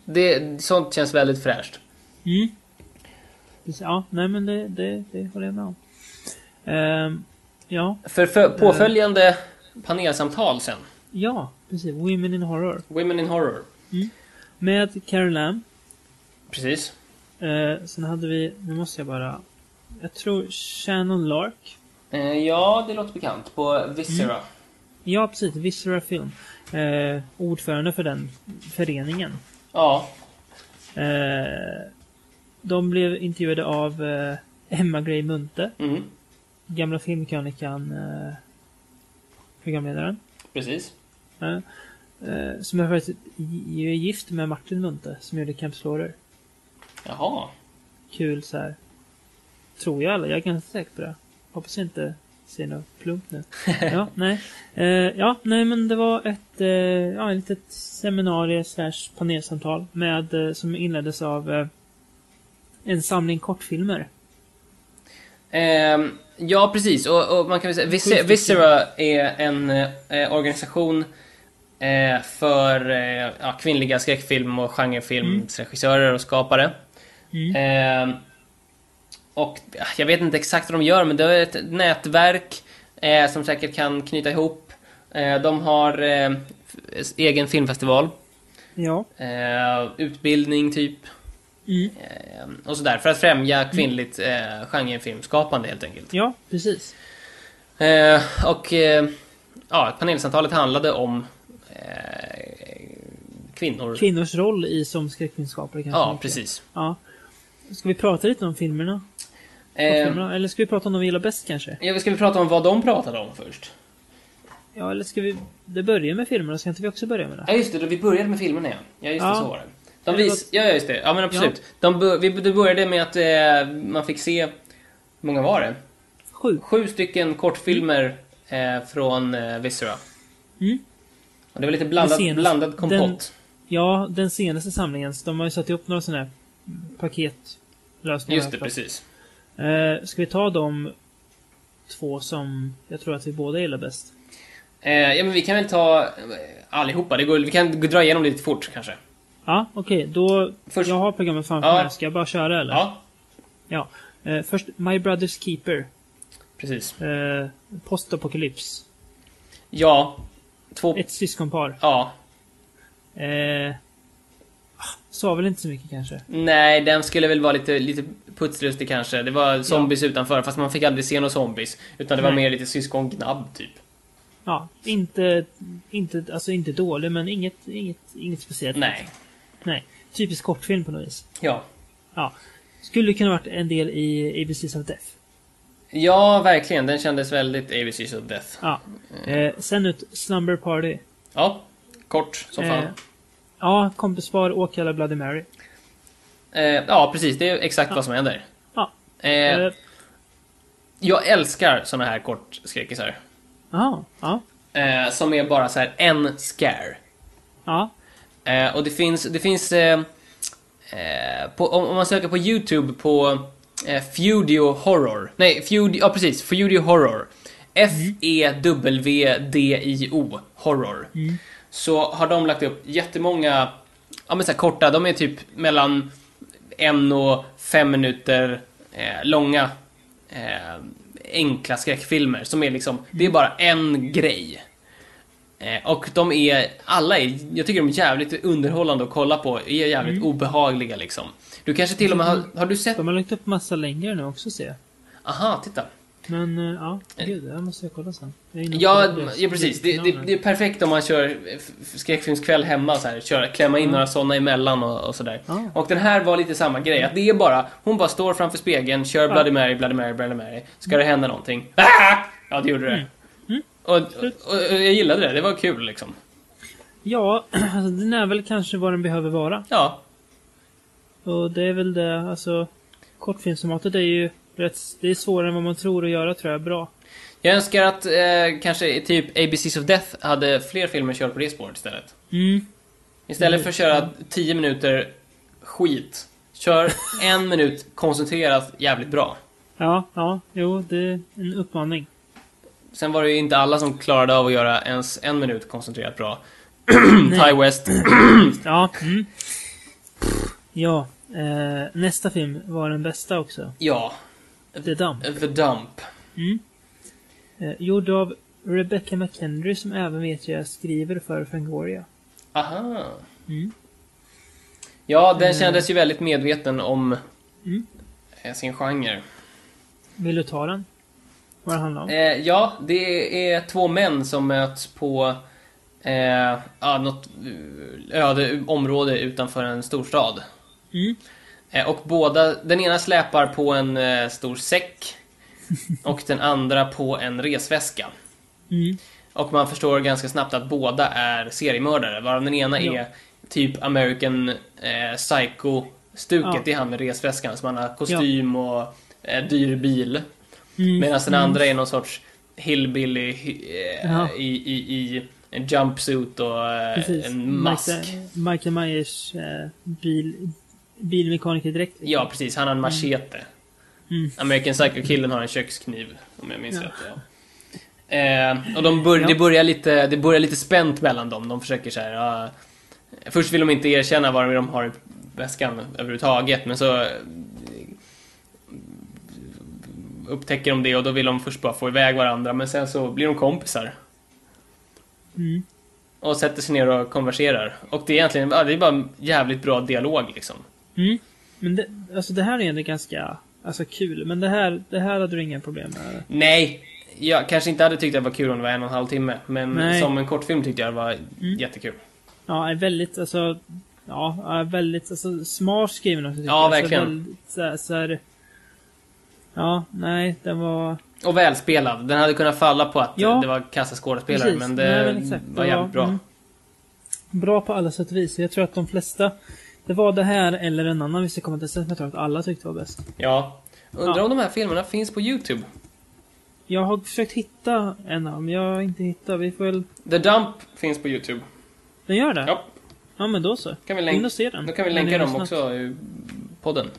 S5: Det, sånt känns väldigt fräscht.
S4: Mm. Precis, Ja, nej men det, det, det håller jag med om. Ehm, ja,
S5: För, för påföljande panelsamtal sen.
S4: ja, precis. Women in Horror.
S5: Women in Horror.
S4: Med Karen Lamb.
S5: Precis.
S4: Eh, sen hade vi, nu måste jag bara... Jag tror Shannon Lark.
S5: Eh, ja, det låter bekant. På Viscera.
S4: Ja, precis. Viscera Film. Eh, ordförande för den föreningen.
S5: Ja.
S4: Eh, de blev intervjuade av eh, Emma Gray Munthe.
S5: Mm.
S4: Gamla filmkrönikan eh, programledaren.
S5: Precis.
S4: Eh, eh, som är faktiskt är gift med Martin Munthe som gjorde Camp Slaughter.
S5: Jaha.
S4: Kul så här. Tror jag alla. Jag är ganska säker på det. Hoppas jag inte säger något plumpt nu. <laughs> ja, nej. Eh, ja, nej men det var ett, eh, ja, ett litet seminarium slash panelsamtal med, eh, som inleddes av eh, en samling kortfilmer.
S5: Ehm, ja, precis. Och, och man kan väl säga. Viscera är en eh, organisation eh, för eh, ja, kvinnliga skräckfilm och genrefilmsregissörer och skapare.
S4: Mm.
S5: Ehm, och ja, jag vet inte exakt vad de gör, men det är ett nätverk eh, som säkert kan knyta ihop. Eh, de har eh, egen filmfestival,
S4: Ja.
S5: utbildning typ.
S4: Mm.
S5: Och sådär, för att främja kvinnligt eh, genrefilmskapande helt enkelt.
S4: Ja, precis.
S5: Eh, och eh, ja, panelsamtalet handlade om eh, kvinnor.
S4: Kvinnors roll i som skräckfilmskapare kanske.
S5: ja,
S4: mycket.
S5: precis.
S4: Ja. Ska vi prata lite om filmerna?
S5: Eh?
S4: Eller ska vi prata om de vi gillar bäst kanske?
S5: ja, ska vi prata om vad de pratade om först?
S4: Ja, eller ska vi... Det börjar med filmerna, ska inte vi också börja med det?
S5: Ja, just det. Då vi började med filmerna, ja. Ja, just det,
S4: Ja.
S5: så var det. De vis... Ja, just det. Ja, men absolut. De bör... vi... Det började med att eh, man fick se... Hur många var det?
S4: Sju.
S5: Sju stycken kortfilmer eh, från eh, Viscera.
S4: Mm.
S5: Och det var lite blandad,
S4: senaste-
S5: blandad kompott.
S4: den- Ja, den senaste samlingen. De har ju satt ihop några sådana här paketlösningar.
S5: Just det, precis.
S4: Eh, ska vi ta de två som jag tror att vi båda gillar bäst?
S5: Eh, ja, men vi kan väl ta eh, allihopa. Det går... Vi kan dra igenom det lite fort, kanske.
S4: Ja, okej. då...
S5: Först-
S4: Jag har programmet framför
S5: Ja.
S4: mig. Ska jag bara köra eller?
S5: Ja,
S4: Ja. Eh, först, My Brother's Keeper.
S5: precis.
S4: Eh, Postapokalyps.
S5: Ja. Två...
S4: Ett syskonpar.
S5: Ja.
S4: Eh, sa väl inte så mycket kanske?
S5: Nej, den skulle väl vara lite, lite putslustig kanske. Det var zombies utanför, fast man fick aldrig se några zombies. Utan det var
S4: Nej.
S5: mer lite syskongnabb, typ.
S4: Ja, inte, inte, alltså inte dålig, men inget, inget, inget speciellt.
S5: Nej.
S4: Nej. Typisk kortfilm på något vis.
S5: Ja.
S4: Ja. Skulle kunna varit en del i ABC's of Death.
S5: Ja, verkligen. Den kändes väldigt ABC's of Death.
S4: Ja. Eh, sen ut Slumber Party.
S5: Ja. Kort som fan.
S4: Eh, ja, kompispar åker Bloody Mary.
S5: Eh, ja, precis. Det är exakt vad som händer.
S4: Ja.
S5: Eh,
S4: Eh,
S5: jag älskar såna här kortskräckisar.
S4: Jaha. Ja.
S5: Eh, som är bara så här en scare.
S4: Ja.
S5: Eh, och det finns, det finns eh, eh, på, om, om man söker på YouTube på eh, Fudio Horror. Nej, Fudio, ja precis, Fudio Horror. E F-E-W-D-I-O Horror. Så har de lagt upp jättemånga, ja men så här korta, de är typ mellan en och fem minuter eh, långa eh, enkla skräckfilmer som är liksom, det är bara en grej. Eh, och de är, alla är, jag tycker de är jävligt underhållande att kolla på, är jävligt obehagliga liksom. Du kanske till och med har, har du sett,
S4: De har lagt upp massa längre nu också ser jag.
S5: aha, titta.
S4: Men eh, ja, gud, det här måste jag kolla sen. Jag
S5: Ja, ja precis. Det, det, det är perfekt om man kör skräckfilmskväll hemma så här, kör, klämma in några sådana emellan och, och sådär.
S4: Ja.
S5: Och den här var lite samma grej, att det är bara, hon bara står framför spegeln, kör Bloody Mary, Bloody Mary, Bloody Mary. Ska det hända någonting? Ah! <laughs> Ja, det gjorde det. Och, och, och jag gillade det, det var kul liksom.
S4: Ja, <clears throat> alltså, den är väl kanske vad den behöver vara.
S5: Ja,
S4: Och det är väl det, alltså... Kortfilmsformatet är ju rätt... Det är svårare än vad man tror att göra, tror jag. Bra.
S5: jag önskar att eh, kanske typ ABCs of Death hade fler filmer kört på det spåret istället.
S4: Mm.
S5: Istället för att köra 10 minuter skit, kör <laughs> en minut koncentrerat jävligt bra.
S4: Ja, ja, jo, det är en uppmaning.
S5: Sen var det ju inte alla som klarade av att göra ens en minut koncentrerat bra. <clears throat> Ty West. <clears throat>
S4: Ja, mm. Ja, eh, nästa film var den bästa också.
S5: Ja,
S4: The Dump.
S5: The Dump.
S4: Eh, gjord av Rebecca McHenry som även vet jag skriver för Fangoria.
S5: Aha.
S4: Mm.
S5: Ja, den kändes ju väldigt medveten om
S4: Mm.
S5: eh, sin genre.
S4: Vill du ta den? Vad det handlar om?
S5: Eh, ja, det är två män som möts på eh, ja, något eh, öde område utanför en storstad.
S4: Mm.
S5: Eh, och båda, den ena släpar på en eh, stor säck <laughs> och den andra på en resväska.
S4: Mm.
S5: Och man förstår ganska snabbt att båda är seriemördare, varav den ena
S4: Ja.
S5: är typ American eh, Psycho-stuket,
S4: Ja.
S5: är han med resväskan, som han har kostym och eh, dyr bil.
S4: Mm.
S5: Medan den andra är någon sorts hillbilly eh, i, i, i en jumpsuit och eh,
S4: Precis.
S5: en mask.
S4: Michael, Myers eh, bil, bilmekanikerdräkt.
S5: Ja, precis. Han har en machete.
S4: Mm.
S5: American Psycho-killen har en kökskniv, om jag minns
S4: Ja.
S5: rätt. Ja. Eh, och de bör,
S4: Ja.
S5: det, börjar lite, det börjar lite spänt mellan dem. De försöker så här. ja, först vill de inte erkänna vad de har i väskan överhuvudtaget, men så... upptäcker de det och då vill de först bara få iväg varandra men sen så blir de kompisar.
S4: Mm.
S5: Och sätter sig ner och konverserar. Och det är egentligen det är bara jävligt bra dialog liksom.
S4: Mm. Men det, alltså det här är ändå ganska alltså, kul. Men det här, det här hade du inga problem med?
S5: Nej, jag kanske inte hade tyckt det var kul om det var en och en halv timme. Men
S4: Nej.
S5: som en kortfilm tyckte jag det var jättekul.
S4: Ja, är väldigt, alltså... Ja, är väldigt alltså, smart skriven också.
S5: Ja, verkligen.
S4: Så, väldigt, så, så här, Ja, nej, den var...
S5: Och välspelad. Den hade kunnat falla på att
S4: Ja.
S5: det var kassa skådespelare
S4: Precis.
S5: men det
S4: Nej, men
S5: var jävligt bra.
S4: mm, Bra på alla sätt och vis. Jag tror att de flesta... Det var det här eller en annan vi ska komma till sen som jag tror att alla tyckte var bäst.
S5: Ja. Undrar
S4: Ja.
S5: om de här filmerna finns på YouTube?
S4: Jag har försökt hitta en av dem, jag har inte hittat. Vi får väl...
S5: The Dump finns på YouTube.
S4: Den gör det?
S5: Ja,
S4: Ja, men då så.
S5: kan vi
S4: den.
S5: då kan vi länka dem
S4: lyssnat.
S5: också i podden.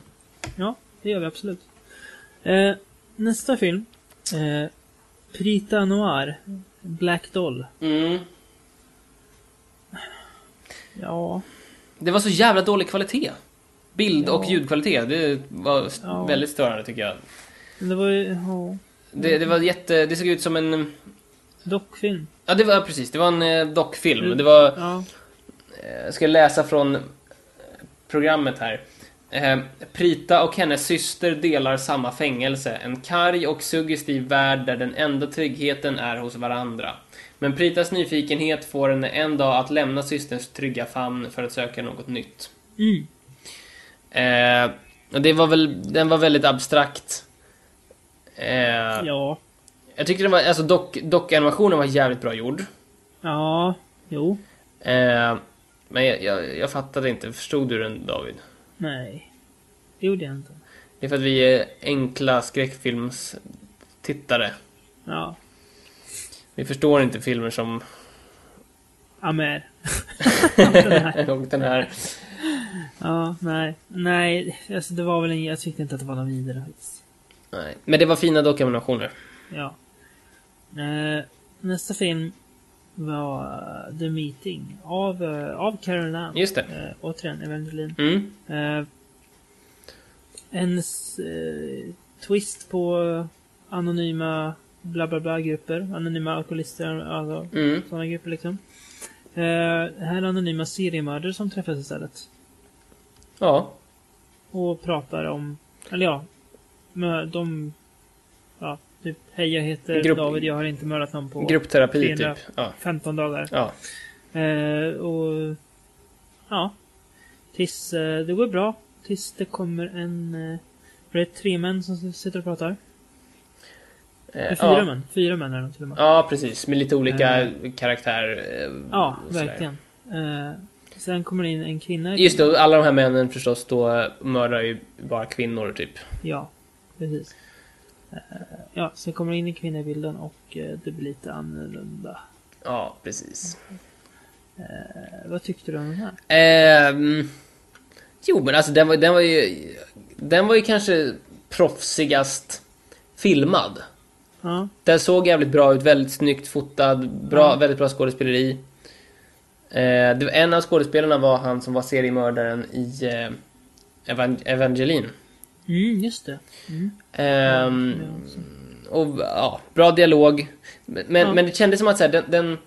S4: Ja, det gör vi absolut. Eh, nästa film. Eh, Prita Noir. Black Doll.
S5: Mm.
S4: Ja,
S5: Det var så jävla dålig kvalitet. Bild
S4: Ja.
S5: och ljudkvalitet. Det var
S4: Ja.
S5: väldigt störande tycker jag.
S4: det var ju... Ja,
S5: Det, det var jätte... Det såg ut som en...
S4: dockfilm.
S5: Ja, det var precis. Det var en eh, dockfilm. Det var...
S4: Ja.
S5: eh, Jag ska läsa från programmet här. Eh, Prita och hennes syster delar samma fängelse. En karg och suggestiv värld där den enda tryggheten är hos varandra. Men Pritas nyfikenhet får henne en dag att lämna systerns trygga famn för att söka något nytt.
S4: Mm.
S5: Eh, och det var väl, den var väldigt abstrakt. Eh,
S4: Ja.
S5: Jag tyckte den var, alltså dock, dock-animationen var jävligt bra gjord.
S4: Ja. Jo.
S5: Eh, men jag, jag, jag fattade inte, förstod du den David?
S4: Nej. Det gjorde jag inte.
S5: Det är för att vi är enkla skräckfilmstittare.
S4: Ja.
S5: Vi förstår inte filmer som
S4: Amer. <laughs>
S5: och den här.
S4: Ja, nej. Nej, alltså det var väl en... Jag tyckte inte att det var någon vidare faktiskt.
S5: Nej. Men det var fina dock-animationer.
S4: Ja. Eh, nästa film var eh, The Meeting av, eh, av Carol Ann.
S5: Just det.
S4: Eh, återigen, Evangeline.
S5: Mm.
S4: Eh, en eh, twist på anonyma bla bla bla grupper. Anonyma alkoholister, alltså
S5: Mm.
S4: sådana grupper liksom. Eh, här är anonyma seriemördare som träffas istället.
S5: Ja.
S4: Och pratar om, eller ja, de, ja, typ hej jag heter
S5: Grupp-
S4: David, jag har inte mördat någon på
S5: Gruppterapi
S4: 300.
S5: typ. Ja.
S4: 15 dagar.
S5: ja.
S4: Eh, och ja, tills eh, det går bra. Tills det kommer en, eh, det är tre män som sitter och pratar.
S5: Eh,
S4: fyra
S5: ja.
S4: män. Fyra män är de till och med.
S5: Ja, precis. Med lite olika
S4: Eh.
S5: karaktär. eh,
S4: Ja, verkligen. Eh, sen kommer det in en kvinna.
S5: Just det, alla de här männen förstås då mördar ju bara kvinnor typ.
S4: Ja, precis. Eh, ja, sen kommer det in en kvinna i bilden och eh, det blir lite annorlunda.
S5: Ja, precis.
S4: Eh, vad tyckte du om den här?
S5: Ehm, jo, men alltså den var, den var ju... Den var ju kanske proffsigast filmad.
S4: Ja,
S5: Den såg jävligt bra ut, väldigt snyggt fotad, bra,
S4: Ja.
S5: väldigt bra skådespeleri. Eh, det en av skådespelarna var han som var seriemördaren i eh, Evan- Evangeline.
S4: Mm, just det. Mm.
S5: Ehm,
S4: Ja,
S5: och ja, bra dialog. Men,
S4: Ja.
S5: men det kändes som att så här, den, den...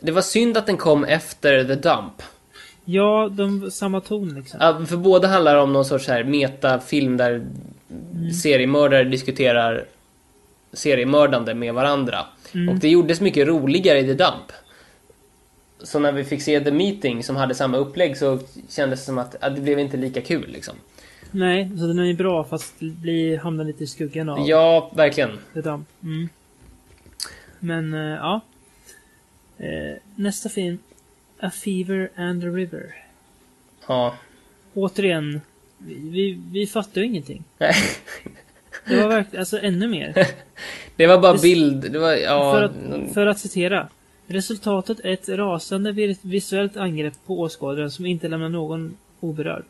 S5: Det var synd att den kom efter The Dump.
S4: Ja, de, samma ton liksom.
S5: Ja, för båda handlar om någon sorts här metafilm där seriemördare diskuterar seriemördande med varandra.
S4: Mm.
S5: Och det gjordes mycket roligare i The Dump. Så när vi fick se The Meeting som hade samma upplägg så kändes det som att ja, det blev inte lika kul liksom.
S4: Nej, så den är bra fast blir, hamnar lite i skuggan av
S5: Ja, verkligen.
S4: Dump. Mm. Men, eh, ja. Eh, nästa film. A Fever and a River.
S5: Ja.
S4: Återigen, vi, vi, fattar ju ingenting.
S5: Nej.
S4: Det var verkligen, alltså ännu mer. <laughs>
S5: Det var bara
S4: Det-
S5: bild. Det var, ja.
S4: För, att, för att citera. Resultatet är ett rasande vi- visuellt angrepp på åskådaren som inte lämnar någon oberörd.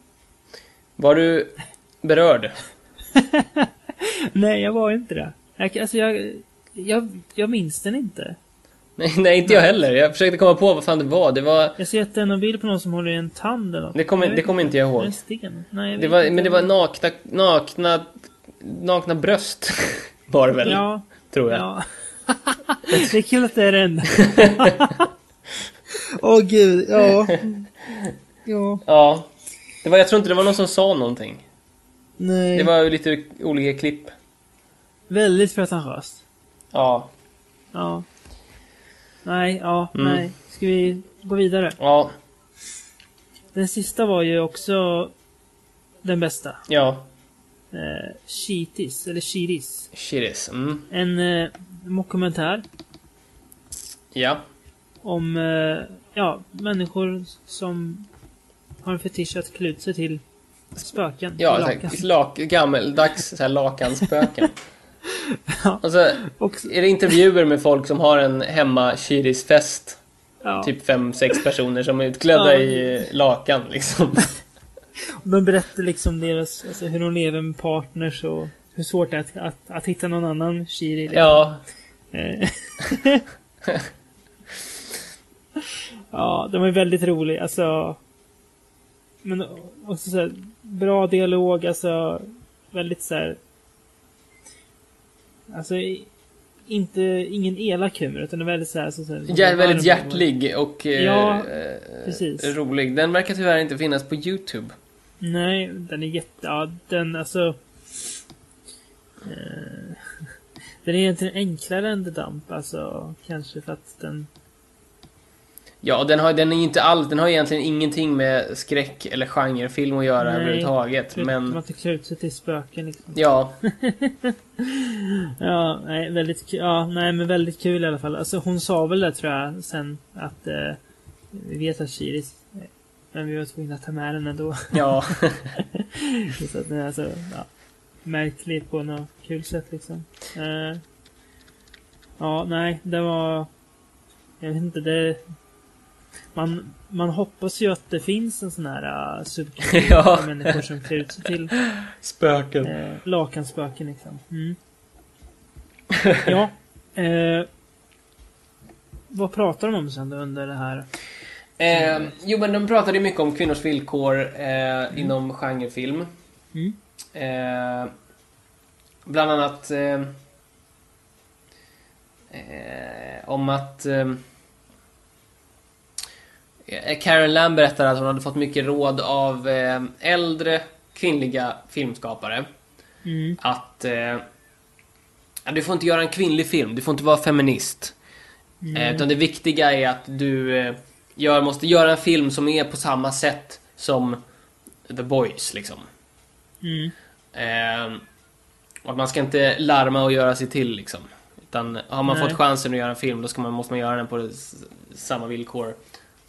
S5: Var du berörd? <laughs>
S4: Nej, jag var inte det. Jag, alltså jag, jag, jag minns den inte.
S5: Nej, nej, inte jag heller. Jag försökte komma på vad fan det var. Det var...
S4: Jag ser att det är någon bild på någon som håller i en tand eller något.
S5: Det kommer- inte jag ihåg.
S4: Är det en sten? Nej, jag
S5: Det var men det var nakna, nakna nakna bröst <laughs> var det väl,
S4: Ja,
S5: tror jag.
S4: ja. <laughs> det är kul att det är den. Åh gud, ja. Ja,
S5: Ja. Det var, jag tror inte det var någon som sa någonting.
S4: nej.
S5: Det var ju lite olika klipp.
S4: Väldigt pretentiöst.
S5: Ja.
S4: Ja. Nej, ja,
S5: Mm.
S4: nej. Ska vi gå vidare?
S5: Ja.
S4: Den sista var ju också den bästa.
S5: Ja.
S4: Eh, Cheaties, eller Cheaties.
S5: Shiris. Mm.
S4: En eh, dokumentär
S5: Ja.
S4: om eh, ja, människor som har en fetisch att klä ut sig till spöken.
S5: Ja, så
S4: lakan.
S5: här, lak, gammeldags så här, lakanspöken. <laughs>
S4: Ja.
S5: Och så är det intervjuer med folk som har en hemma Shiris-fest.
S4: ja,
S5: Typ fem, sex personer som är utklädda
S4: Ja.
S5: i lakan liksom. <laughs>
S4: De berättar liksom deras, alltså, hur de lever med partners och hur svårt det är att, att, att hitta någon annan Shiri. liksom.
S5: Ja.
S4: Eh. <laughs> ja, de är väldigt roliga. Alltså... Men också så här, bra dialog, alltså väldigt så här. Alltså inte, ingen elak humor utan är väldigt så här, så, så här
S5: Ja, väldigt hjärtlig och eh,
S4: Ja,
S5: eh, rolig. Den verkar tyvärr inte finnas på YouTube.
S4: Nej, den är jätte... Ja, den alltså... Eh, <laughs> den är egentligen enklare än The Dump, alltså kanske för att den...
S5: Ja, den har, den är inte alls, den har egentligen ingenting med skräck eller genrefilm att göra
S4: Nej,
S5: överhuvudtaget. Men,
S4: det klär ut sig till spöken liksom.
S5: ja. <laughs>
S4: Ja, nej, väldigt. Ja, nej, men väldigt kul i alla fall. Alltså hon sa väl det tror jag sen att eh, vi vet att Shiris eh, men vi var tvungna att ta med den ändå.
S5: Ja. <laughs>
S4: Så att den är alltså, ja, märklig på något kul sätt liksom. Eh, ja, nej, det var... Jag vet inte, det... Man, man hoppas ju att det finns en sån här uh, subkultur <laughs>
S5: Ja.
S4: människor som klär ut sig till
S5: Spöken.
S4: eh, lakanspöken liksom. Mm. <laughs> Ja. Eh, vad pratar de om sen då under det här?
S5: Eh, jo, men de pratade ju mycket om kvinnors villkor eh, inom genrefilm.
S4: Mm.
S5: Eh, bland annat eh, eh, om att eh, Karen Lamb berättade att hon hade fått mycket råd av eh, äldre kvinnliga filmskapare.
S4: Mm.
S5: Att eh, du får inte göra en kvinnlig film, du får inte vara feminist. Eh, utan det viktiga är att du eh, gör, måste göra en film som är på samma sätt som The Boys liksom.
S4: Mm.
S5: Eh, och att man ska inte larma och göra sig till liksom. Utan har man
S4: Nej.
S5: fått chansen att göra en film då ska man, måste man göra den på samma villkor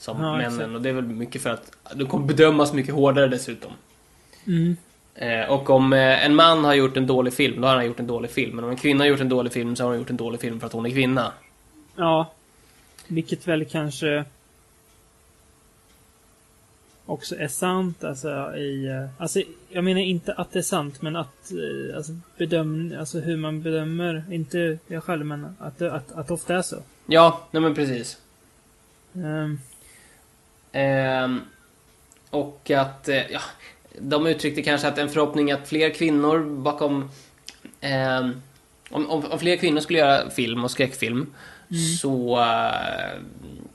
S5: som
S4: Ja,
S5: männen.
S4: exakt.
S5: Och det är väl mycket för att du kommer bedömas mycket hårdare dessutom.
S4: Mm.
S5: Eh, och om eh, en man har gjort en dålig film, då har han gjort en dålig film. Men om en kvinna har gjort en dålig film så har hon gjort en dålig film för att hon är kvinna.
S4: Ja. Vilket väl kanske också är sant alltså i... eh, Alltså jag menar inte att det är sant men att eh, alltså, bedöm, alltså hur man bedömer, inte jag själv men att det att, att ofta är så.
S5: Ja, nej men precis.
S4: Ehm,
S5: och att, eh, ja, de uttryckte kanske att en förhoppning att fler kvinnor bakom... ehm, om, om, om fler kvinnor skulle göra film och skräckfilm så eh,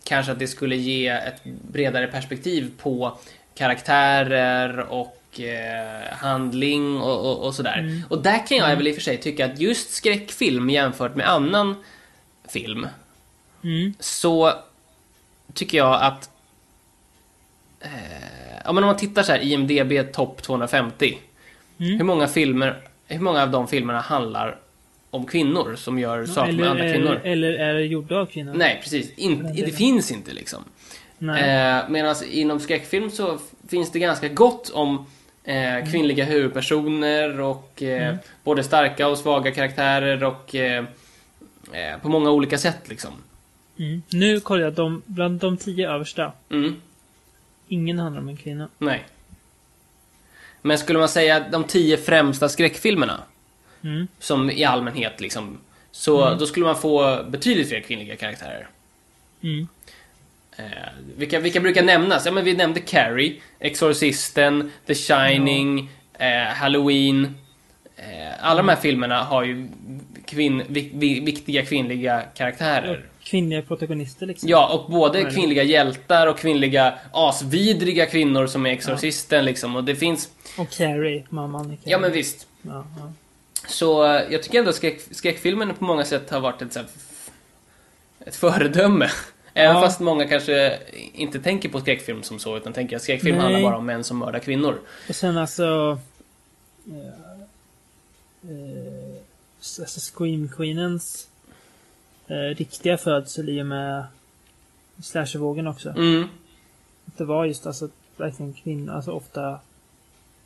S5: kanske att det skulle ge ett bredare perspektiv på karaktärer och eh, handling och, och, och sådär. Och där kan jag väl i och för sig tycka att just skräckfilm jämfört med annan film
S4: mm,
S5: så tycker jag att eh, ja, men om man tittar så här IMDB topp 250
S4: Mm.
S5: hur många filmer hur många av de filmerna handlar om kvinnor som gör saker med andra
S4: eller,
S5: kvinnor?
S4: eller är det gjorda av kvinnor?
S5: Nej, precis. In, det finns inte liksom. Eh, Medan inom skräckfilm så finns det ganska gott om eh, kvinnliga huvudpersoner och eh, både starka och svaga karaktärer och eh, eh, på många olika sätt liksom.
S4: Mm. Nu kollar jag, de, bland de tio översta,
S5: Mm.
S4: Ingen handlar om en kvinna.
S5: Nej. Men skulle man säga de tio främsta skräckfilmerna,
S4: Mm.
S5: som i allmänhet liksom, så då skulle man få betydligt fler kvinnliga karaktärer.
S4: Mm.
S5: Eh, vilka, vilka brukar nämnas? Ja men vi nämnde Carrie, Exorcisten, The Shining, eh, Halloween, eh, alla de här filmerna har ju kvinn, vi, vi, viktiga kvinnliga karaktärer.
S4: Kvinnliga protagonister liksom.
S5: Ja, och både kvinnliga hjältar och kvinnliga asvidriga kvinnor som är Exorcisten liksom. Och det finns...
S4: Och Carrie, mamman i Carrie.
S5: Ja, men visst.
S4: Ja, ja.
S5: Så eh, jag tycker ändå att skräck, skräckfilmen på många sätt har varit ett, så här, ett föredöme. <laughs> Även
S4: Ja.
S5: fast många kanske inte tänker på skräckfilm som så, utan tänker att skräckfilm
S4: Nej.
S5: handlar bara om män som mördar kvinnor.
S4: Och sen alltså... Eh, eh, alltså Scream Queenens eh, riktiga födsel i och med slashervågen också.
S5: Mm.
S4: Att det var just alltså verkligen kvinnor, alltså ofta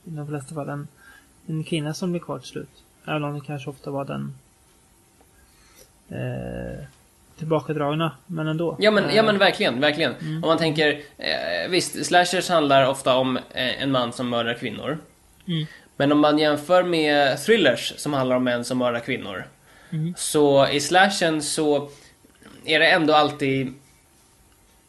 S4: i de flesta fall en, en kvinna som blev kvar till slut. Även om det kanske ofta var den eh, tillbakadragna, men ändå.
S5: Ja men, ja
S4: Eh,
S5: men verkligen, verkligen. Om man tänker, eh, visst, slashers handlar ofta om eh, en man som mördar kvinnor.
S4: Mm.
S5: Men om man jämför med thrillers som handlar om män som mördar kvinnor.
S4: Mm.
S5: Så i slashen så är det ändå alltid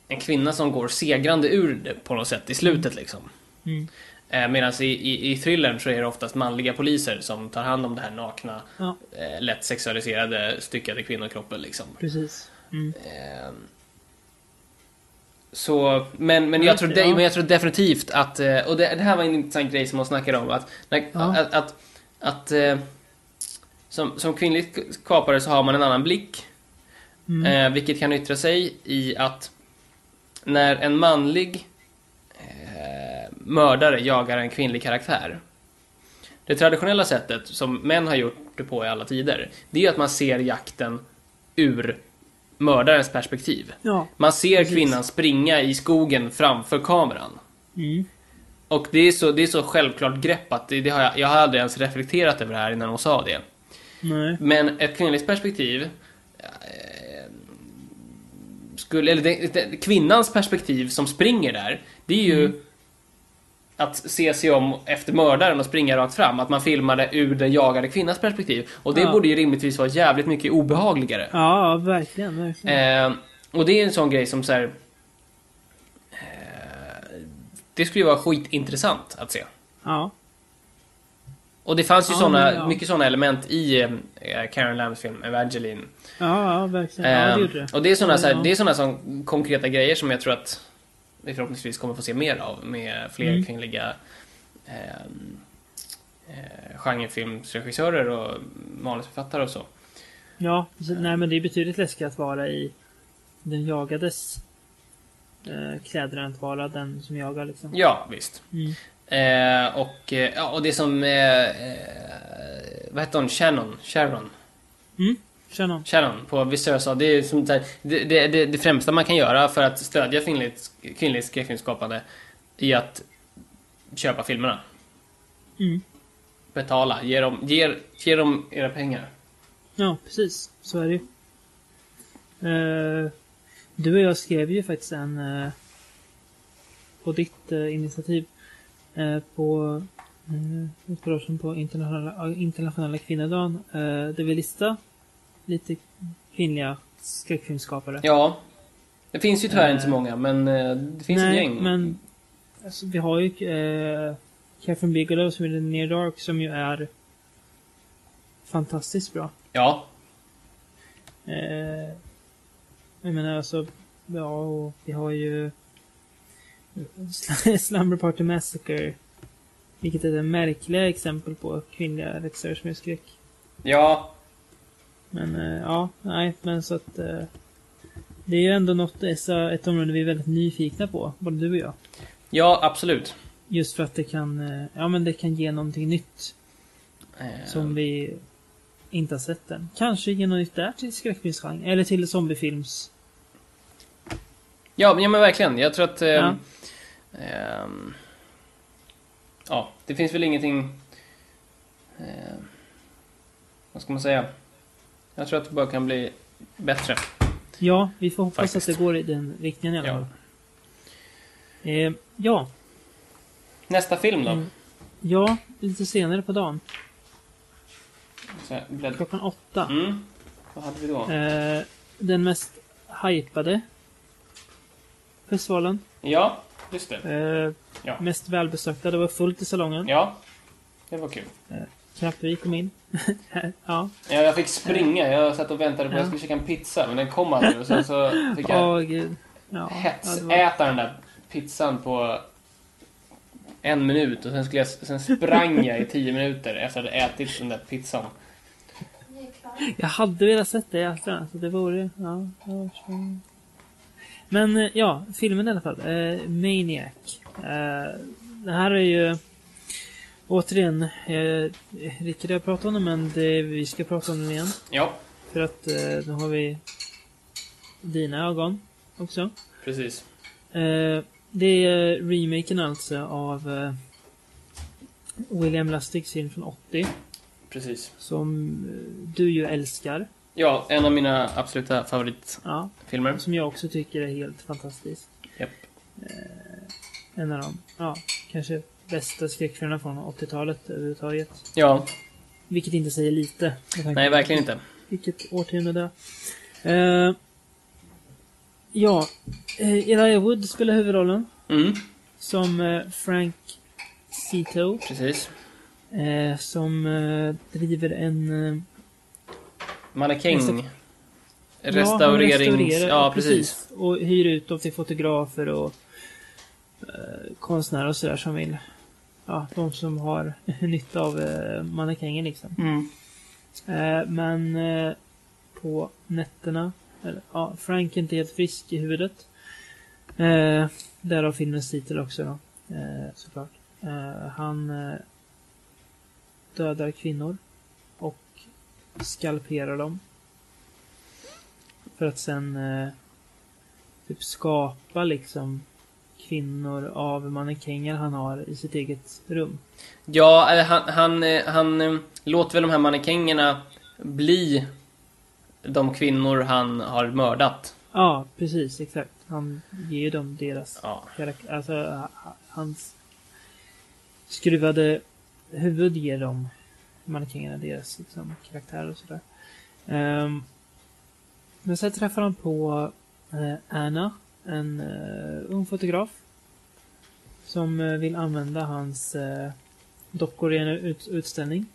S5: en kvinna som går segrande ur det på något sätt i slutet liksom.
S4: Mm.
S5: Eh, Medan i, i, i thrillern så är det oftast manliga poliser som tar hand om det här nakna,
S4: Ja,
S5: eh, lätt sexualiserade, styckade kvinnokroppen liksom.
S4: precis. Mm.
S5: Ehm, Så, men, men, jag tror de, men jag tror definitivt att, eh, och det, det här var en intressant grej som hon snackade om, att, när,
S4: Ja.
S5: att, att, att eh, som, som kvinnlig skapare så har man en annan blick,
S4: Mm.
S5: eh, vilket kan yttra sig i att när en manlig eh, mördare jagar en kvinnlig karaktär, det traditionella sättet som män har gjort det på i alla tider, det är att man ser jakten ur mördarens perspektiv.
S4: Ja.
S5: Man ser
S4: Precis.
S5: kvinnan springa i skogen framför kameran.
S4: Mm.
S5: Och det är så, det är så självklart grepp att det, det har jag, jag har aldrig ens reflekterat över det här innan hon sa det.
S4: Nej.
S5: Men ett kvinnligt perspektiv eh, skulle, eller det, det, kvinnans perspektiv som springer där, det är ju att se sig om efter mördaren och springa rakt fram. Att man filmar det ur den jagade kvinnans perspektiv. Och det
S4: Ja.
S5: borde ju rimligtvis vara jävligt mycket obehagligare.
S4: Ja, verkligen, verkligen.
S5: Eh, och det är en sån grej som så här, eh, Det skulle ju vara skitintressant att se.
S4: Ja.
S5: Och det fanns ju
S4: Ja,
S5: såna,
S4: ja.
S5: mycket såna element i eh, Karen Lambs film Evangeline.
S4: Ja, ja, verkligen. Ja, det gjorde det.
S5: och det är såna, så här, det är såna som konkreta grejer som jag tror att vi förhoppningsvis kommer få se mer av med fler
S4: Mm.
S5: kvinnliga eh, eh, genrefilmsregissörer och manusförfattare och så.
S4: Ja, nej men det är betydligt läskigare att vara i den jagades eh, kläder än att vara den som jagar liksom.
S5: Ja, visst.
S4: Mm.
S5: Eh, och, eh, ja, och det som... Eh, eh, vad hette hon? Shannon? Sharon?
S4: Shannon.
S5: Shannon på Visösa. Det är som det, det, det, det främsta man kan göra för att stödja kvinnligt, kvinnligt skräckfilmsskapande är att köpa filmerna.
S4: Mm.
S5: Betala. Ge dem, ge, ge dem era pengar.
S4: Ja, precis. Så är det ju. Eh, du och jag skrev ju faktiskt en eh, på ditt eh, initiativ på eh, år sedan på internationella, internationella kvinnodagen eh, där vi listade lite kvinnliga skräckfilmsskapare.
S5: Ja. Det finns ju tyvärr
S4: Eh,
S5: inte så många, men eh, det finns
S4: Nej,
S5: gäng.
S4: men alltså, vi har ju eh, Catherine Bigelow som är den Near Dark som ju är fantastiskt bra.
S5: Ja.
S4: Eh, jag menar alltså, ja och vi har ju <laughs> Slumber Party Massacre. Vilket är ett märkliga exempel på kvinnliga regissörer som gör skräck.
S5: Ja.
S4: Men eh, ja, nej, men så att eh, det är ju ändå något, ett, ett område vi är väldigt nyfikna på, både du och jag.
S5: Ja, absolut.
S4: Just för att det kan, eh, ja men det kan ge någonting nytt
S5: Eh,
S4: som vi inte har sett än. Kanske ge något nytt där till skräckfilmsgenren, eller till zombiefilms...
S5: Ja, men- ja men verkligen. Jag tror att... Eh,
S4: Ja.
S5: ehm, ja, det finns väl ingenting... Eh, vad ska man säga? Jag tror att det bara kan bli bättre.
S4: Ja, vi får hoppas
S5: Faktiskt.
S4: att det går i den riktningen i alla
S5: Ja.
S4: fall. Eh, ja,
S5: Nästa film då?
S4: Mm. ja, lite senare på dagen. Klockan åtta.
S5: Mm. Vad hade vi då?
S4: Eh, den mest hypade festivalen.
S5: Ja, just det.
S4: Eh,
S5: Ja.
S4: Mest välbesökta. Det var fullt i salongen.
S5: Ja, det var kul.
S4: knappt vi kom in. <laughs> ja.
S5: Ja, jag fick springa. Jag satt och väntade på att jag
S4: Ja.
S5: skulle käka en pizza, men den kom aldrig. Och sen så fick jag
S4: gud. Ja, ja, det var-
S5: hetsäta den där pizzan på en minut och sen, skulle jag, sen sprang jag i tio minuter efter att jag ätit den där pizzan.
S4: Jag hade velat sett det äta, så det vore... Ja, ja, Men eh, ja, filmen i alla fall. Eh, Maniac. Eh, det här är ju... Återigen, eh, Rickard har pratat om det, men det, vi ska prata om den igen.
S5: Ja,
S4: För att eh, nu har vi dina ögon också.
S5: precis.
S4: Eh, det är remaken alltså av eh, William Lustigs film från 80.
S5: Precis.
S4: Som eh, du ju älskar.
S5: Ja, en av mina absoluta favoritfilmer.
S4: Ja, som jag också tycker är helt fantastisk.
S5: Japp.
S4: En av de, ja, kanske bästa skräckfilmerna från 80-talet överhuvudtaget.
S5: Ja,
S4: Vilket inte säger lite.
S5: nej verkligen inte.
S4: Vilket årtionde det. Eh, ja, eh, Elijah Wood spelar huvudrollen.
S5: Mm,
S4: Som eh, Frank Cito.
S5: precis.
S4: Eh, som eh, driver en...
S5: Mannekäng.
S4: Ja,
S5: Restaurerings...
S4: restaurerar-
S5: Ja, precis.
S4: Och hyr ut dem till fotografer och eh, konstnärer och sådär som vill... Ja, de som har <laughs> nytta av eh, mannekängen liksom.
S5: Mm.
S4: Eh, men eh, på nätterna, eller, ja, Frank är inte helt frisk i huvudet. Eh, därav filmens titel också då, eh, såklart. Eh, han eh, dödar kvinnor skalperar dem. För att sen eh, typ skapa liksom kvinnor av mannekänger han har i sitt eget rum.
S5: Ja, eller han, han, eh, han eh, låter väl de här mannekängerna bli de kvinnor han har mördat.
S4: Ja, precis, exakt. Han ger dem deras
S5: Ja.
S4: karaktär, alltså ha- ha- hans skruvade huvud ger dem mannekängerna deras liksom, karaktär och sådär. Ehm, men sen träffar han på eh, Anna, en eh, ung fotograf. Som eh, vill använda hans dockor i en ut, utställning.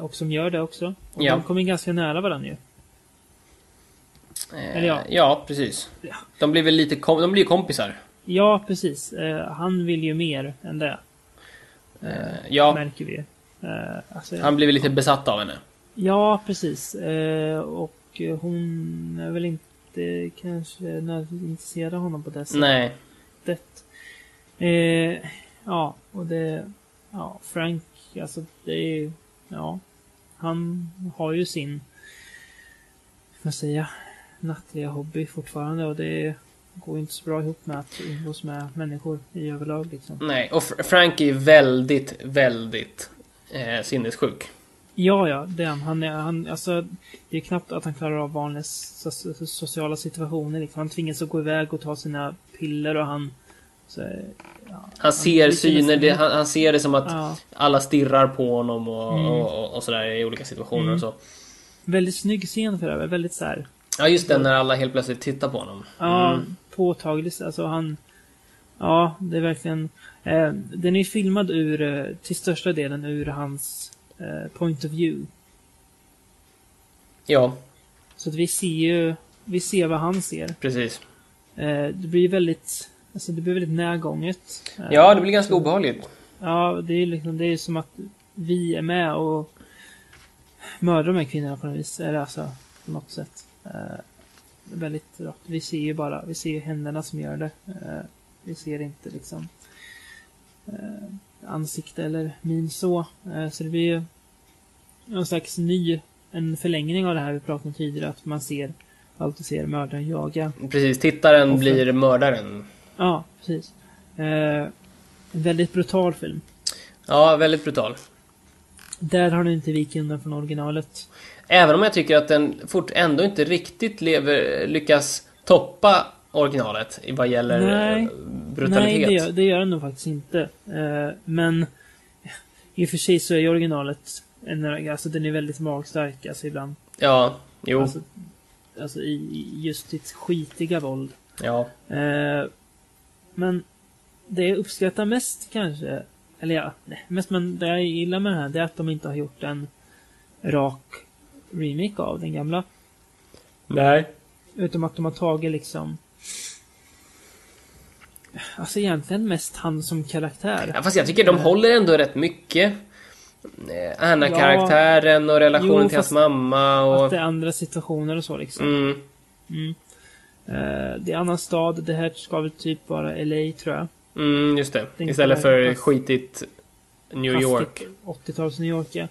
S4: Och som gör det också. Och
S5: Ja.
S4: de kommer ganska nära varandra ju. Eller ja.
S5: ja, precis.
S4: Ja.
S5: De blir väl lite kom, de blir kompisar.
S4: Ja, precis. Han vill ju mer än det.
S5: Eh, ja,
S4: Märker vi. Eh, alltså,
S5: han blir lite besatt av henne.
S4: Ja, precis. Eh, och hon är väl inte kanske nödvändigtvis intresserad av honom på det sättet.
S5: Nej.
S4: Eh, ja, och det... Ja, Frank, alltså det är ju... Ja. Han har ju sin... Vad säger jag? Nattliga hobby fortfarande och det går inte så bra ihop med att umgås med människor i överlag liksom.
S5: Nej, och Fr- Frank är väldigt, väldigt eh, sinnessjuk.
S4: Ja, ja, det är han. han, är, han alltså, det är knappt att han klarar av vanliga so so- sociala situationer. Liksom. Han tvingas att gå iväg och ta sina piller och han... Så, ja,
S5: Han ser syner, det, han, han ser det som att
S4: Ja,
S5: alla stirrar på honom och,
S4: Mm.
S5: och, och, och sådär i olika situationer
S4: Mm.
S5: och så.
S4: väldigt snygg scen för övrigt. Väldigt så här,
S5: Ja, just det, när alla helt plötsligt tittar på honom.
S4: ja,
S5: Mm.
S4: Påtagligt. Alltså han... Ja, det är verkligen... Eh, den är filmad ur, eh, till största delen ur hans eh, point of view.
S5: Ja,
S4: Så att vi ser ju... Vi ser vad han ser.
S5: precis.
S4: Eh, det blir väldigt... Alltså det blir väldigt närgånget. Eh,
S5: Ja, det blir ganska obehagligt.
S4: Ja, det är liksom, det är som att vi är med och mördar de här kvinnorna på något vis. Eller alltså, på något sätt. Väldigt rått. Vi ser ju bara, vi ser ju händerna som gör det. Eh, vi ser inte liksom eh, ansikte eller min så. Eh, så det blir ju någon slags ny, en förlängning av det här vi pratade om tidigare. Att man ser, alltid ser mördaren jaga.
S5: Precis, tittaren blir mördaren.
S4: Ja, precis. En väldigt brutal film.
S5: Ja, väldigt brutal.
S4: Där har den inte vikit undan från originalet.
S5: Även om jag tycker att den fort ändå inte riktigt lever, lyckas toppa originalet vad gäller
S4: Nej.
S5: eh, brutalitet.
S4: Nej, det gör, det gör den nog faktiskt inte. Eh, men i och för sig så är ju originalet en, alltså den är väldigt magstark alltså ibland.
S5: Ja, jo,
S4: Alltså, alltså i, just sitt skitiga våld.
S5: ja.
S4: Eh, men det jag uppskattar mest kanske eller ja, nej, mest men det jag gillar med den här det är att de inte har gjort en rak remake av den gamla.
S5: Nej.
S4: Utom att de har tagit liksom Alltså egentligen mest han som karaktär.
S5: Ja, fast jag tycker de håller ändå rätt mycket. Eh, Anna-karaktären och relationen
S4: Jo,
S5: till hans mamma och...
S4: Att det är andra situationer och så liksom.
S5: Mm,
S4: Eh, det är annan stad. Det här ska väl typ vara LA tror jag.
S5: mm, just det. Istället för skitigt New York.
S4: Fast 80-tals New York ja.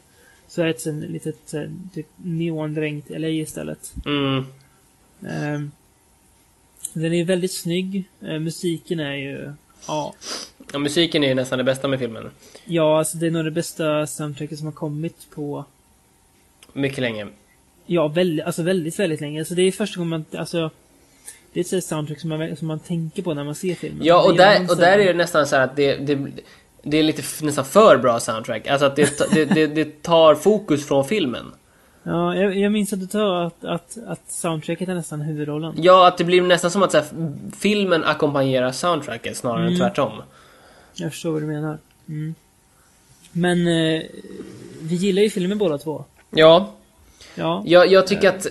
S4: Så är det ett sån litet eh, typ neondränkt LA istället.
S5: Mm,
S4: Ehm, den är väldigt snygg. Eh, musiken är ju... Ja.
S5: ja, musiken är ju nästan det bästa med filmen.
S4: Ja, alltså det är nog det bästa soundtracket som har kommit på...
S5: Mycket länge.
S4: Ja, väldigt, alltså väldigt, väldigt länge. Alltså det är första gången man... Alltså, det är ett soundtrack som man, som man tänker på när man ser filmen.
S5: Ja, och där, och där är det nästan så här att det, det, det är lite nästan för bra soundtrack. Alltså att det, det, det, det tar fokus från filmen.
S4: Ja, jag, jag minns att du sa att, att, att soundtracket är nästan huvudrollen.
S5: Ja, att det blir nästan som att så här, filmen ackompanjerar soundtracket snarare
S4: Mm.
S5: än tvärtom.
S4: Jag förstår vad du menar. Mm. Men eh, vi gillar ju filmen båda två.
S5: Ja,
S4: Ja.
S5: jag, jag tycker att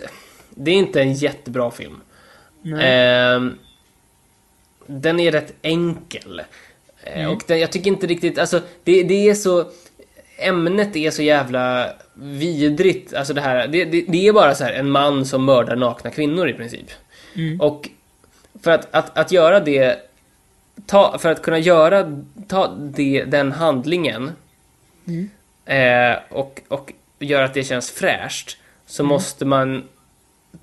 S5: det är inte en jättebra film.
S4: Nej.
S5: Ehm, den är rätt enkel. Eh,
S4: Mm.
S5: Och den, jag tycker inte riktigt, alltså det, det är så... Ämnet är så jävla vidrigt. Alltså det här, det, det, det är bara så här en man som mördar nakna kvinnor i princip.
S4: Mm.
S5: Och för att, att, att göra det, ta, för att kunna göra ta det, den handlingen
S4: Mm.
S5: eh, och, och göra att det känns fräscht så måste man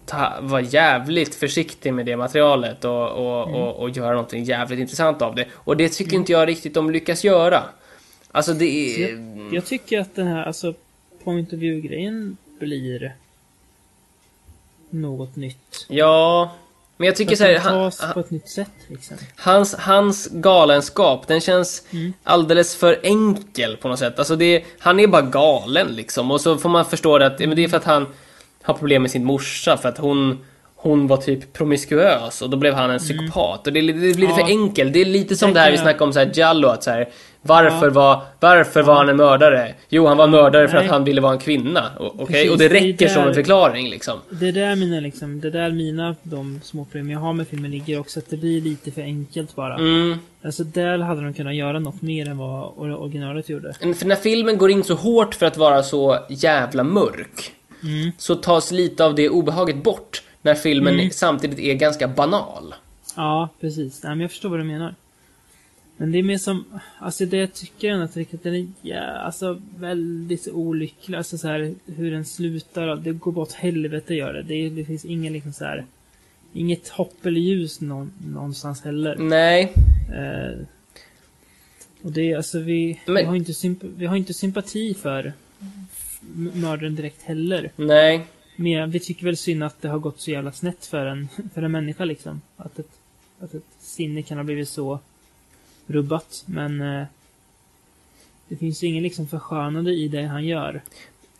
S5: ta, vara jävligt försiktig med det materialet och, och, och, och göra någonting jävligt intressant av det. Och det tycker inte jag riktigt de lyckas göra. Alltså det är...
S4: jag, jag tycker att den här, alltså, point of view-grejen blir något nytt.
S5: Ja... Men jag tycker
S4: Att
S5: så här,
S4: den
S5: han, han,
S4: på ett nytt sätt liksom.
S5: hans, hans galenskap, den känns
S4: Mm.
S5: alldeles för enkel på något sätt. Alltså det, han är bara galen liksom. Och så får man förstå det att men det är för att han har problem med sin morsa för att hon hon var typ promiskuös och då blev han en psykopat. Och det, det blir lite
S4: Mm. Ja.
S5: för enkelt. Det är lite som
S4: Det
S5: det här vi snackade om så här Jallo, att så här, varför,
S4: Ja.
S5: var, varför var han en mördare? Jo, han var mördare för
S4: Nej.
S5: att han ville vara en kvinna. Okej?
S4: Precis,
S5: Och det
S4: det
S5: räcker som
S4: där-
S5: en förklaring liksom.
S4: Det är där mina liksom, det är där mina, de små problem jag har med filmen ligger också. Att det blir lite för enkelt bara.
S5: Mm.
S4: Alltså där hade de kunnat göra något mer än vad or- originalet gjorde.
S5: För när filmen går in så hårt för att vara så jävla mörk
S4: Mm.
S5: så tas lite av det obehaget bort när filmen
S4: Mm.
S5: samtidigt är ganska banal.
S4: Ja, precis. Nej, men jag förstår vad du menar. Men det är mer som, alltså det jag tycker ändå att den är ja, alltså väldigt olycklig. Alltså så här hur den slutar. Det går bara åt helvete gör det. Det, är, det finns ingen liksom så här Inget hopp eller ljus någon, någonstans heller.
S5: Nej,
S4: Eh, och det är alltså vi,
S5: Men-
S4: vi, har inte vi har inte sympati för mördaren direkt heller.
S5: nej.
S4: Men vi tycker väl synd att det har gått så jävla snett för en, för en människa liksom. Att ett, att ett sinne kan ha blivit så rubbat. Men eh, det finns ju ingen liksom förskönande i det han gör.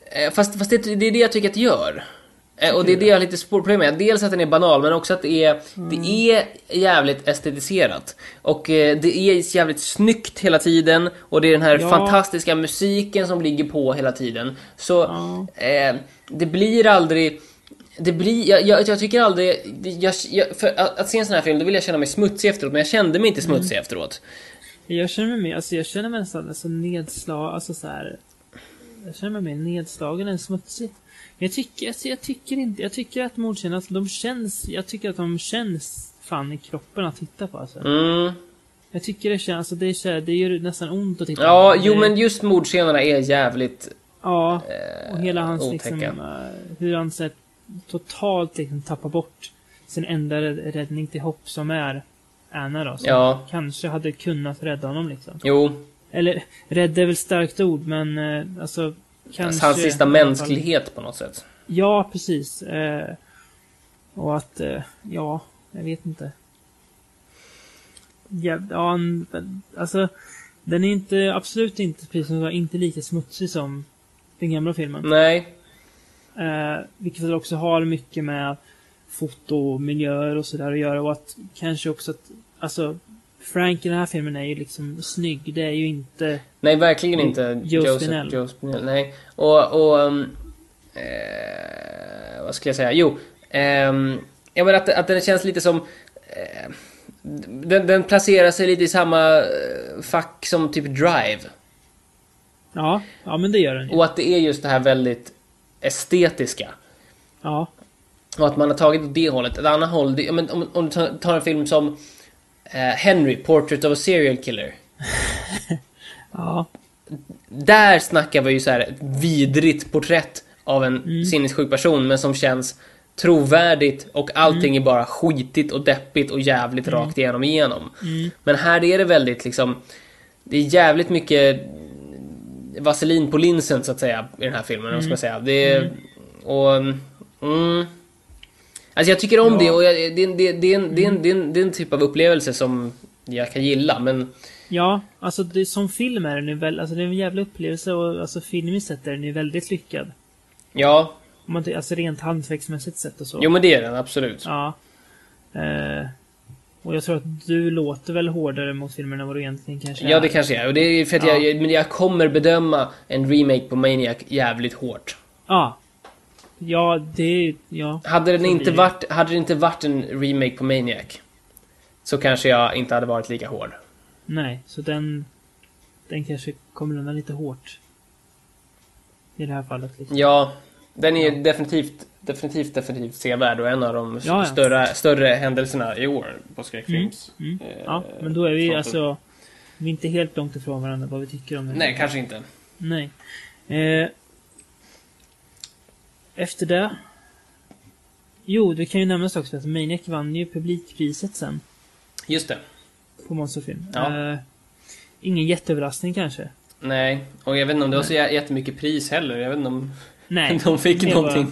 S5: Eh, Fast, fast det, det är det jag tycker att det gör. Eh, Och det är det jag har lite problem med. Dels att den är banal, men också att det är, det är jävligt estetiserat. Och eh, det är jävligt snyggt hela tiden. Och det är den här
S4: Ja.
S5: fantastiska musiken som ligger på hela tiden. Så
S4: Ja.
S5: eh, det blir aldrig... Det blir, jag, jag, jag tycker aldrig... Jag, att, att se en sån här film, då vill jag känna mig smutsig efteråt, men jag kände mig inte smutsig efteråt.
S4: Jag känner mig mer, alltså jag känner mig nästan alltså nedslag, alltså så här. Jag känner mig mer nedslagen än smutsig. Jag tycker, alltså jag tycker inte, jag tycker att mordscenerna, alltså, de känns, jag tycker att de känns fan i kroppen att titta på alltså.
S5: Mm.
S4: Jag tycker det känns, alltså det är så här, det gör nästan ont att titta
S5: Ja,
S4: på.
S5: jo
S4: Det-
S5: men just mordscenerna är jävligt...
S4: Ja,
S5: eh,
S4: och hela hans
S5: otäcka.
S4: liksom, hur han så här, totalt liksom tappar bort sin enda rädd- räddning till hopp som är Anna då. Som
S5: Ja.
S4: kanske hade kunnat rädda honom liksom.
S5: Jo,
S4: Eller, rädda är väl starkt ord, men eh, alltså kanske...
S5: Hans sista mänsklighet på något sätt.
S4: Ja, precis. Eh, och att, eh, ja, jag vet inte. Ja, ja, alltså, den är inte, absolut inte, precis som du inte lika smutsig som den gamla filmen.
S5: Nej.
S4: Eh, vilket väl också har mycket med fotomiljöer och sådär att göra och att kanske också att, alltså, Frank i den här filmen är ju liksom snygg. Det är ju inte...
S5: Nej, verkligen inte
S4: Joe
S5: Joseph
S4: Spinell.
S5: Joe Spinell. Nej. Och, och um, eh, vad ska jag säga? Jo, ehm, jag menar att, att den känns lite som eh, den, den placerar sig lite i samma eh, fack som typ Drive.
S4: Ja, ja men det gör den ju.
S5: Och att det är just det här väldigt estetiska.
S4: Ja.
S5: Och att man har tagit åt det hållet. Ett annat håll, det, men om, om du tar, en film som Henry, Portrait of a Serial Killer. <laughs>
S4: Ja.
S5: Där snackar vi ju så här ett vidrigt porträtt av en sinnessjuk person men som känns trovärdigt och allting är bara skitigt och deppigt och jävligt rakt igenom igenom. Men här är det väldigt liksom det är jävligt mycket vaselin på linsen så att säga i den här filmen, mm. ska säga. Det är, och mm, Alltså jag tycker om
S4: Ja.
S5: det och jag, det, är en- det, det, är en, det, är en, det, är en, det är en typ av upplevelse som jag kan gilla men
S4: Ja, alltså det, som film är den ju väl, alltså det är en jävla upplevelse och alltså filmiskt sett är den ju väldigt lyckad.
S5: ja,
S4: Om man, alltså rent hantverksmässigt sett och så.
S5: jo men det är den absolut.
S4: Ja. Eh, och jag tror att du låter väl hårdare mot filmen än vad du egentligen kanske
S5: Ja,
S4: är.
S5: det kanske är. Och det är för att
S4: Ja.
S5: jag, men jag kommer bedöma en remake på Maniac jävligt hårt.
S4: Ja. Ja, det... Ja.
S5: Hade den inte varit, hade det inte varit en remake på Maniac så kanske jag inte hade varit lika hård.
S4: Nej, så den... Den kanske kommer undan lite hårt. I det här fallet. Liksom.
S5: Ja, den är definitivt, definitivt, definitivt sevärd och en av de
S4: Ja, ja.
S5: Större, större händelserna i år på skräckfilms.
S4: Mm.
S5: eh,
S4: Ja, men då är vi
S5: fronten.
S4: alltså... Vi är inte helt långt ifrån varandra vad vi tycker om det.
S5: Nej, kanske inte.
S4: Nej. Eh, efter det... Jo, det kan ju nämnas också att Maniac vann ju publikpriset sen.
S5: Just det.
S4: På monsterfilm.
S5: Ja.
S4: Eh, ingen jätteöverraskning kanske.
S5: Nej, och jag vet inte om det var så jä- jättemycket pris heller. Jag vet inte om <laughs>
S4: Nej. <laughs>
S5: de fick
S4: det
S5: någonting.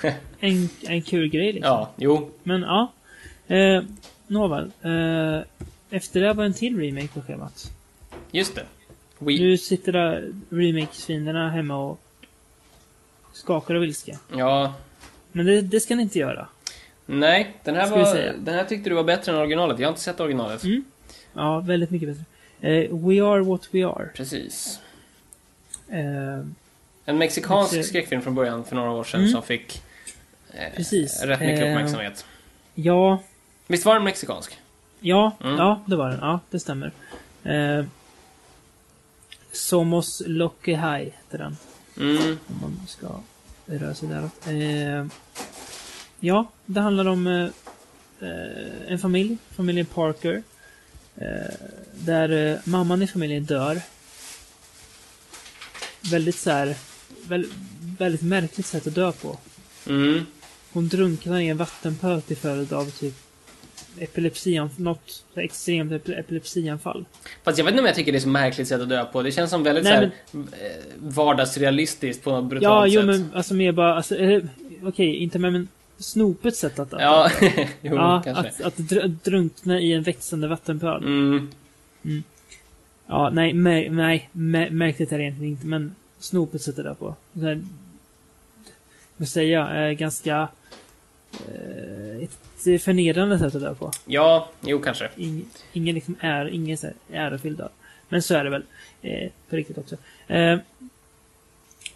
S5: <laughs>
S4: En, en kul grej liksom.
S5: ja, jo.
S4: Men ja. Eh, Nåväl. Eh, efter det var en till remake på schemat.
S5: Just det. We,
S4: Nu sitter där remake-svinerna hemma och skakar av ilska.
S5: ja,
S4: Men det, det ska ni inte göra.
S5: Nej, den här, var, den här tyckte du var bättre än originalet. Jag har inte sett originalet.
S4: Mm. Ja, väldigt mycket bättre. Eh, We are what we are.
S5: Precis.
S4: Eh,
S5: En mexikansk
S4: Precis.
S5: skräckfilm från början för några år sedan
S4: Mm.
S5: som fick eh,
S4: Precis.
S5: rätt mycket
S4: Eh,
S5: uppmärksamhet.
S4: ja,
S5: Visst var den mexikansk?
S4: ja,
S5: Mm.
S4: ja, det var den. Ja, det stämmer. Eh, Somos Loque High heter den.
S5: Mm.
S4: Om man ska röra sig däråt. Eh, ja, det handlar om eh, eh, en familj, familjen Parker. Eh, där eh, mamman i familjen dör. Väldigt så här, väl, väldigt märkligt sätt att dö på.
S5: Mm.
S4: Hon drunknar i en vattenpöl till följd av typ epilepsianfall, något här extremt ep- epilepsianfall.
S5: Fast jag vet inte om jag tycker det är så märkligt sätt att dö på. Det känns som väldigt
S4: Nej,
S5: såhär, eh, vardagsrealistiskt på något brutalt
S4: Ja, jo
S5: sätt.
S4: men alltså mer bara, alltså, eh, okej, inte med men snopet sätt att dö.
S5: Ja, <laughs> jo,
S4: Ja,
S5: kanske.
S4: att, att dr- drunkna i en växande vattenpöl.
S5: Mm.
S4: Ja, nej, nej, nej mä- märkligt är det egentligen inte, men snopet sätter det på. Så här, jag, eh, ganska ett förnedrande sätt att dö på.
S5: Ja, jo kanske.
S4: Ing, ingen liksom är, ingen ärofylld död. Men så är det väl. Eh, på riktigt också. Eh,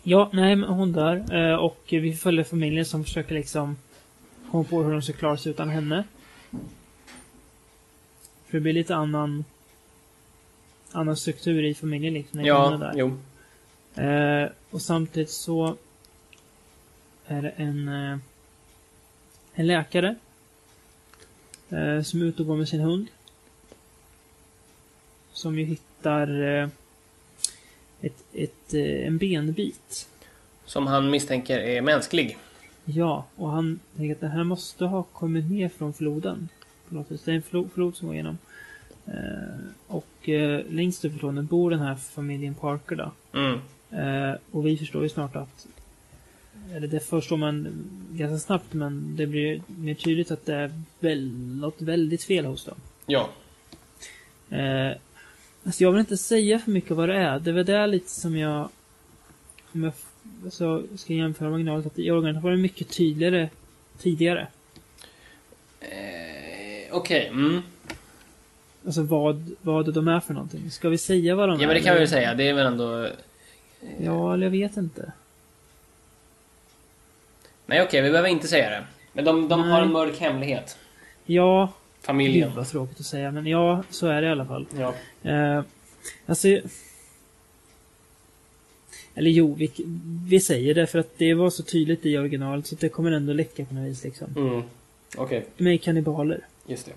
S4: ja, nej, men hon dör. Eh, och vi följer familjen som försöker liksom komma på hur de ska klara sig utan henne. För det blir lite annan annan struktur i familjen liksom. när hon är
S5: Ja,
S4: där.
S5: jo.
S4: Eh, och samtidigt så är det en, eh, en läkare eh, som är ute och går med sin hund. Som ju hittar eh, ett, ett, eh, en benbit.
S5: Som han misstänker är mänsklig.
S4: Ja, och han tänker att det här måste ha kommit ner från floden. På något vis. Det är en flo- flod som går igenom. Eh, och eh, längst upp i floden bor den här familjen Parker då.
S5: Mm.
S4: Eh, och vi förstår ju snart att eller det förstår man ganska snabbt men det blir mer tydligt att det är väl, något väldigt fel hos dem.
S5: Ja.
S4: Eh, alltså jag vill inte säga för mycket vad det är. Det väl det lite som jag om jag alltså, ska jämföra originalet. Att i originalet var det mycket tydligare tidigare.
S5: Eh, Okej, mm.
S4: Alltså vad, vad de är för någonting. Ska vi säga vad de är?
S5: Ja men det kan vi väl säga. Det är väl ändå...
S4: Ja, eller jag vet inte.
S5: Nej okej, vi behöver inte säga det. Men de, de har en mörk hemlighet.
S4: Ja,
S5: Familjen.
S4: gud vad tråkigt att säga. Men ja, så är det i alla fall.
S5: Ja.
S4: Eh, alltså... Eller jo, vi, vi säger det för att det var så tydligt i originalet så det kommer ändå läcka på något vis liksom.
S5: Mm. Okej,
S4: De är kannibaler.
S5: just det.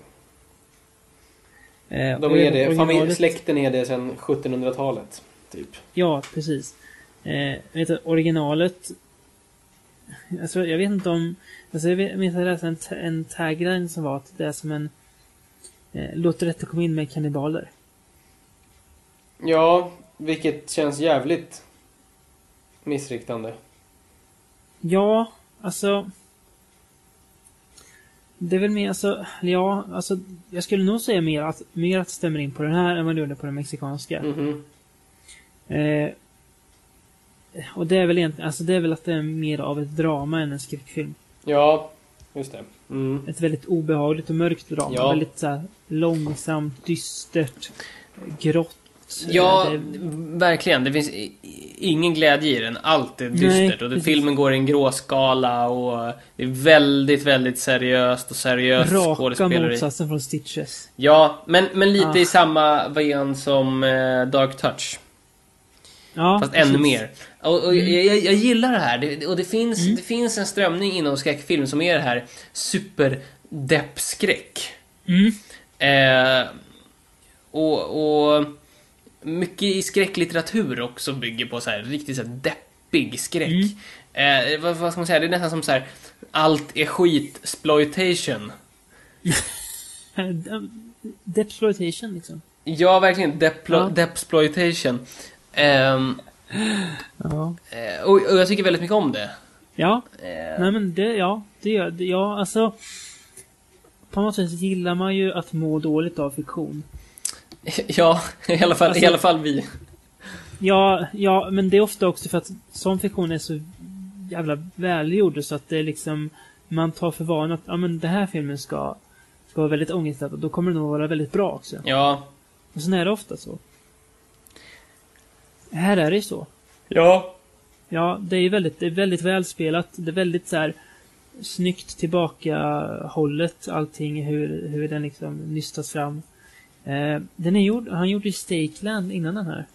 S4: Eh,
S5: De är det. Familj, släkten är det sedan 1700-talet. Typ.
S4: Ja, precis. Eh, vet du, originalet... Alltså, jag vet inte om... Alltså, jag minns att jag läste en, en tagline som var att det är som en... Eh, Låt rätta komma in med kannibaler.
S5: Ja, vilket känns jävligt missriktande.
S4: Ja, alltså... Det är väl mer, alltså, ja, alltså, jag skulle nog säga mer att, mer att det stämmer in på den här än vad det gjorde på den mexikanska.
S5: Mhm.
S4: Eh, och det är väl egentligen, alltså det är väl att det är mer av ett drama än en skräckfilm.
S5: Ja, just det. Mm.
S4: Ett väldigt obehagligt och mörkt drama.
S5: Ja.
S4: Väldigt så långsamt, dystert, grått.
S5: Ja,
S4: Det-
S5: verkligen. Det finns ingen glädje i den. Allt är
S4: Nej,
S5: dystert. och det, filmen går i en gråskala och det är väldigt, väldigt seriöst och seriöst
S4: Raka motsatsen från Stitches.
S5: Ja, men, men lite
S4: Ah.
S5: i samma ven som eh, Dark Touch.
S4: Ja,
S5: Fast
S4: precis.
S5: ännu mer. Och, och jag, jag, jag gillar det här. Det, och det finns,
S4: Mm.
S5: det finns en strömning inom skräckfilm som är det här superdeppskräck.
S4: Mm.
S5: Eh, och, och mycket i skräcklitteratur också bygger på så här riktigt så här deppig skräck.
S4: Mm.
S5: Eh, vad, vad ska man säga? Det är nästan som så här allt är skit exploitation. <laughs>
S4: Deploitation liksom.
S5: Ja, verkligen. Deplo-
S4: Ja.
S5: Depsploitation. Ehm,
S4: Ja.
S5: eh, och, och jag tycker väldigt mycket om det.
S4: Ja,
S5: Eh,
S4: nej men det, ja, det gör det. Ja, alltså. På något sätt gillar man ju att må dåligt av fiktion. <laughs>
S5: ja, i alla fall,
S4: Alltså-
S5: i alla fall vi.
S4: Ja, ja, men det är ofta också för att sån fiktion är så jävla välgjord så att det är liksom man tar för vana att ja, men den här filmen ska, ska vara väldigt ångestladdad. Då kommer den nog vara väldigt bra också.
S5: Ja.
S4: Och sen är det ofta så. Här är det ju så.
S5: Ja.
S4: Ja, det är ju väldigt, det är väldigt välspelat. Det är väldigt så här snyggt tillbaka hållet allting, hur, hur den liksom nystas fram. Eh, den är gjord, han gjorde ju Stakeland innan den här.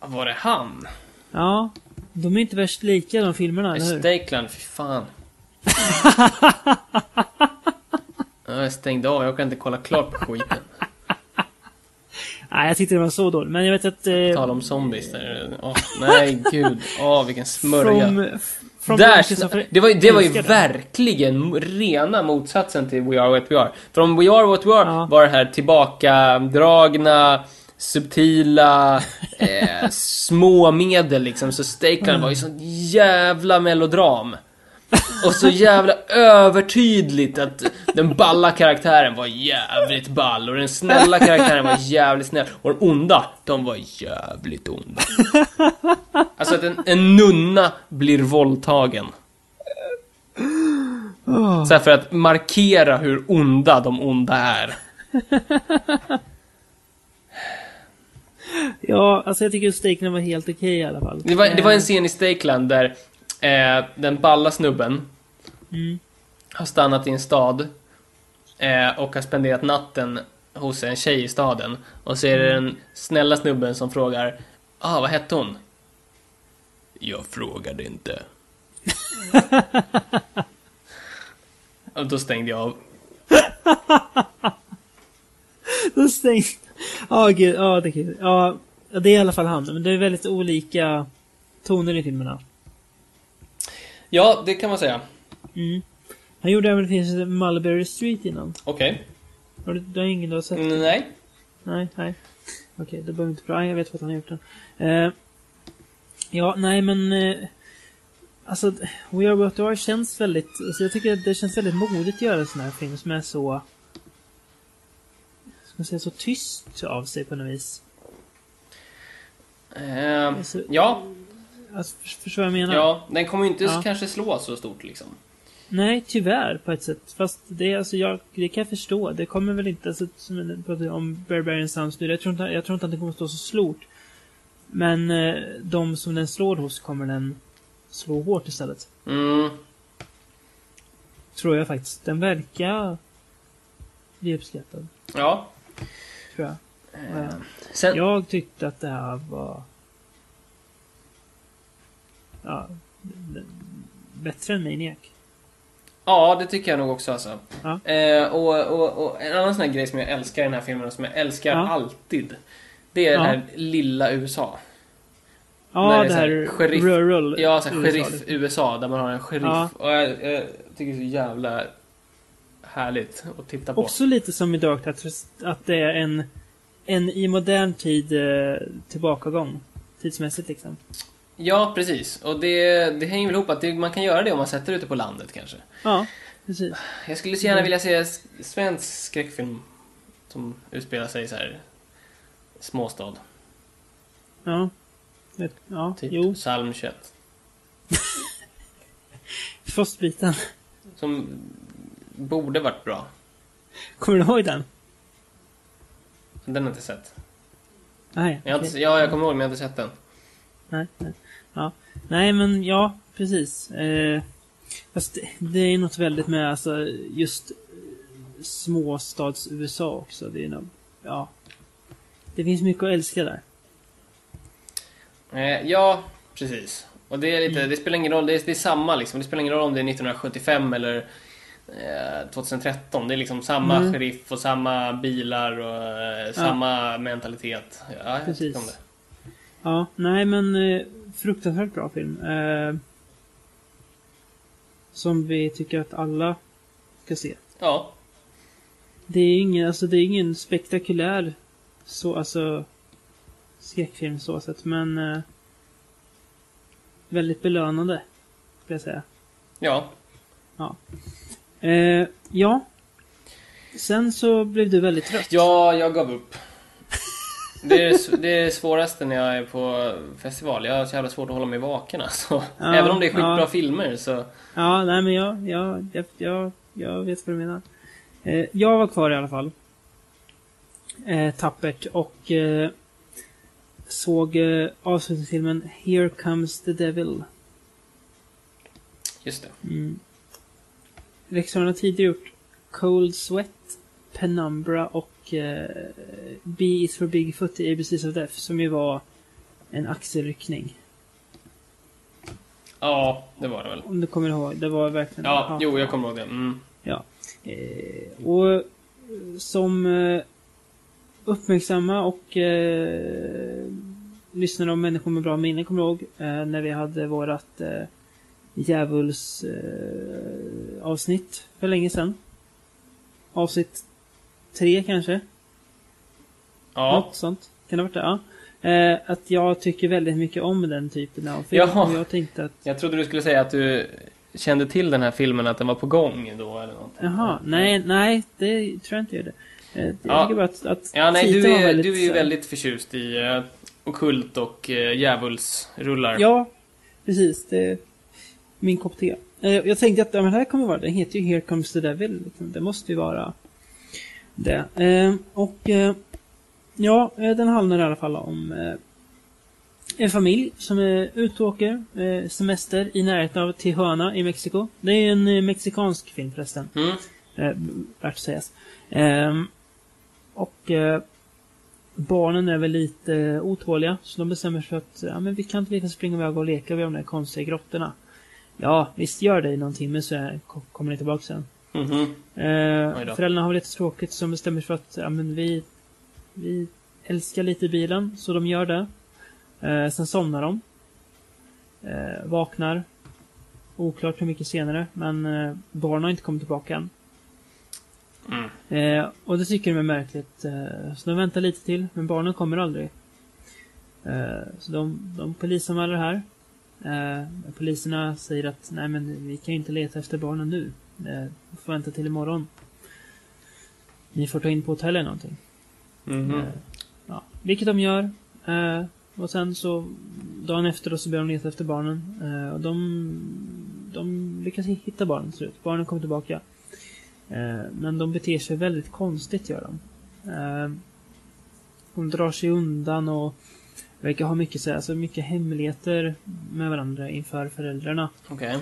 S5: Var det han?
S4: Ja, de är inte värst lika de filmerna, eller hur?
S5: Stakeland, fy fan. <laughs> Ja, Jag stängde av, jag kan inte kolla klart på skiten.
S4: Nej, jag tyckte det var så dåligt. Men jag vet att... Eh,
S5: Tala om zombies där. Åh, nej, gud. Åh, vilken smörja.
S4: from, from
S5: Där, det var, det var ju verkligen rena motsatsen till We Are What We Are. Från We Are What We Are
S4: Ja.
S5: var det här tillbakadragna, subtila, <laughs> eh, små medel liksom. Så Stakeland var ju sånt jävla melodram. Och så jävla övertydligt att den balla karaktären var jävligt ball och den snälla karaktären var jävligt snäll. Och de onda, de var jävligt onda. Alltså att en, en nunna blir våldtagen. Så för att markera hur onda de onda är.
S4: Ja, alltså jag tycker att Stakeland var helt okej i alla fall.
S5: Det var, det var en scen i Stakeland där eh, den balla snubben
S4: Mm.
S5: har stannat i en stad eh, och har spenderat natten hos en tjej i staden. Och så är det den snälla snubben som frågar ah, vad hette hon? Jag frågade inte. <laughs> och då stängde jag av. <laughs>
S4: Då stäng... Ja, gud. Ja, det är kul. Ja, det är i alla fall han. Men det är väldigt olika toner i filmerna.
S5: Ja, det kan man säga.
S4: Mm. Han gjorde även det finns Mulberry Street innan.
S5: Okej.
S4: Har du, har ingen du har sett?
S5: Mm, Nej.
S4: Nej, nej. Okej, det behöver inte prata Jag vet att han har gjort den. Eh, ja, nej men... Eh, alltså, We Are What We Are känns väldigt... Alltså, jag tycker att det känns väldigt modigt att göra en sån här film som är så... Ska man säga så tyst av sig på något vis.
S5: Eh,
S4: Alltså,
S5: ja,
S4: Alltså, för- förstår vad jag menar?
S5: ja, den kommer ju inte
S4: Ja.
S5: kanske slå så stort liksom.
S4: Nej, tyvärr på ett sätt. Fast det, alltså, jag, det kan jag förstå. Det kommer väl inte, alltså, som jag pratade om Barbarian Sounds nu, jag tror, inte, jag tror inte att det kommer stå så slort. Men eh, de som den slår hos kommer den slå hårt istället.
S5: Mm.
S4: Tror jag faktiskt. Den verkar bli uppskattad,
S5: Ja.
S4: tror jag. Eh,
S5: Sen,
S4: Jag tyckte att det här var... Ja, bättre än Maniac.
S5: Ja, det tycker jag nog också alltså.
S4: Ja.
S5: Eh, och, och, och en annan sån här grej som jag älskar i den här filmen och som jag älskar
S4: Ja.
S5: alltid. Det är
S4: Ja.
S5: det här lilla USA. När
S4: Ja,
S5: det är
S4: det
S5: så här
S4: här
S5: sheriff-
S4: rural
S5: Ja, så här,
S4: USA,
S5: sheriff
S4: liksom.
S5: USA där man har en sheriff.
S4: Ja.
S5: Och jag, jag tycker det är så jävla härligt att titta på.
S4: Också lite som i Dark att det är en, en i modern tid eh, tillbakagång. Tidsmässigt liksom.
S5: Ja, precis. Och det, det hänger väl ihop att det, man kan göra det om man sätter ute på landet kanske.
S4: Ja, precis.
S5: Jag skulle så gärna vilja se svensk skräckfilm som utspelar sig i så här småstad.
S4: Ja. Vet- Ja,
S5: Typ
S4: jo.
S5: Psalm 21. <laughs>
S4: Frostbiten.
S5: Som borde varit bra.
S4: Kommer du ihåg den?
S5: Den har jag inte sett.
S4: Nej.
S5: Jag har inte, ja, jag kommer ihåg men jag har inte sett den.
S4: Nej, nej. Ja. nej men ja, precis. Eh, fast det, är något väldigt med alltså, just småstads-USA också. Det är nog, ja. Det finns mycket att älska där.
S5: Eh, ja, precis. Och det är lite, det spelar ingen roll, det är, det är samma liksom. Det spelar ingen roll om det är 1975 eller eh, 2013. Det är liksom samma
S4: Mm.
S5: sheriff och samma bilar och eh, samma mentalitet. Ja, jag
S4: Precis.
S5: om det.
S4: Ja, nej men eh, fruktansvärt bra film. Eh, som vi tycker att alla ska se.
S5: Ja,
S4: Det är ingen, alltså det är ingen spektakulär så, alltså skräckfilm så sett, men eh, väldigt belönande. Skulle jag säga.
S5: ja.
S4: Eh, ja. Sen så blev du väldigt trött.
S5: Ja, jag gav upp. Det är det, är svåraste när jag är på festival. Jag har så jävla svårt att hålla mig vaken alltså.
S4: Ja,
S5: Även om det är skitbra
S4: ja.
S5: filmer så...
S4: Ja, nej men jag, jag, jag, jag, jag vet vad du menar. Eh, jag var kvar i alla fall. Eh, tappert och eh, såg eh, avslutningsfilmen Here Comes the Devil.
S5: Just det.
S4: Mm. Regissören har tidigare gjort Cold Sweat, Penumbra och B is for Bigfoot i ABCs of Death som ju var en axelryckning.
S5: Ja, det var det väl.
S4: Om du kommer ihåg. Det var verkligen...
S5: Ja, jo, jag kommer ihåg det. Mm.
S4: Ja. Eh, och eh, som eh, uppmärksamma och eh, lyssnare och människor med bra minne kommer ihåg eh, när vi hade vårat eh, djävuls eh, avsnitt för länge sedan. Avsnitt tre kanske?
S5: Ja.
S4: Något sånt. Kan det ha varit det? Ja. Eh, att jag tycker väldigt mycket om den typen av film.
S5: Jaha.
S4: Jag tänkte att
S5: Jag trodde du skulle säga att du kände till den här filmen, att den var på gång då eller något.
S4: Jaha, nej, nej, det tror jag inte gör det. Eh, Jag
S5: Ja.
S4: tycker bara att, att
S5: Ja, nej, du är,
S4: väldigt
S5: du är ju väldigt förtjust i uh, okult och uh, djävulsrullar.
S4: Ja, precis. Det är min kopp te. Eh, Jag tänkte att ja, men här kommer vara, den heter ju Here Comes the Devil. liksom. Det måste ju vara det. Eh, Och eh, ja, eh, den handlar i alla fall om eh, en familj som är ute och åker eh, semester i närheten av Tijuana i Mexiko. Det är en eh, mexikansk film förresten.
S5: Mm.
S4: Värt att sägas. Ehm, och barnen är väl lite otåliga, så de bestämmer sig för att ja, men vi kan inte lika springa iväg och leka vid de där konstiga grottorna. Ja, visst gör det i någon timme så kommer ni tillbaka sen.
S5: Mhm.
S4: Eh,
S5: Oj då.
S4: föräldrarna har lite tråkigt så de bestämmer sig för att ja, men vi, vi älskar lite bilen, så de gör det. Eh, sen somnar de. Eh, vaknar. Oklart hur mycket senare, men eh, barnen har inte kommit tillbaka än.
S5: Mm.
S4: Eh, och det tycker de är märkligt. Eh, så de väntar lite till, men barnen kommer aldrig. Eh, så de, de polisanmäler det här. Eh, poliserna säger att nej men vi kan ju inte leta efter barnen nu. Eh, får vänta till imorgon. Ni får ta in på hotell eller någonting.
S5: Mhm.
S4: Eh, ja, vilket de gör. Eh, och sen så dagen efter då så börjar de leta efter barnen. Eh, och de de lyckas hitta barnen till slut. Barnen kommer tillbaka. Men de beter sig väldigt konstigt, gör de. De drar sig undan och verkar ha mycket, så här, alltså mycket hemligheter med varandra inför föräldrarna.
S5: Okej.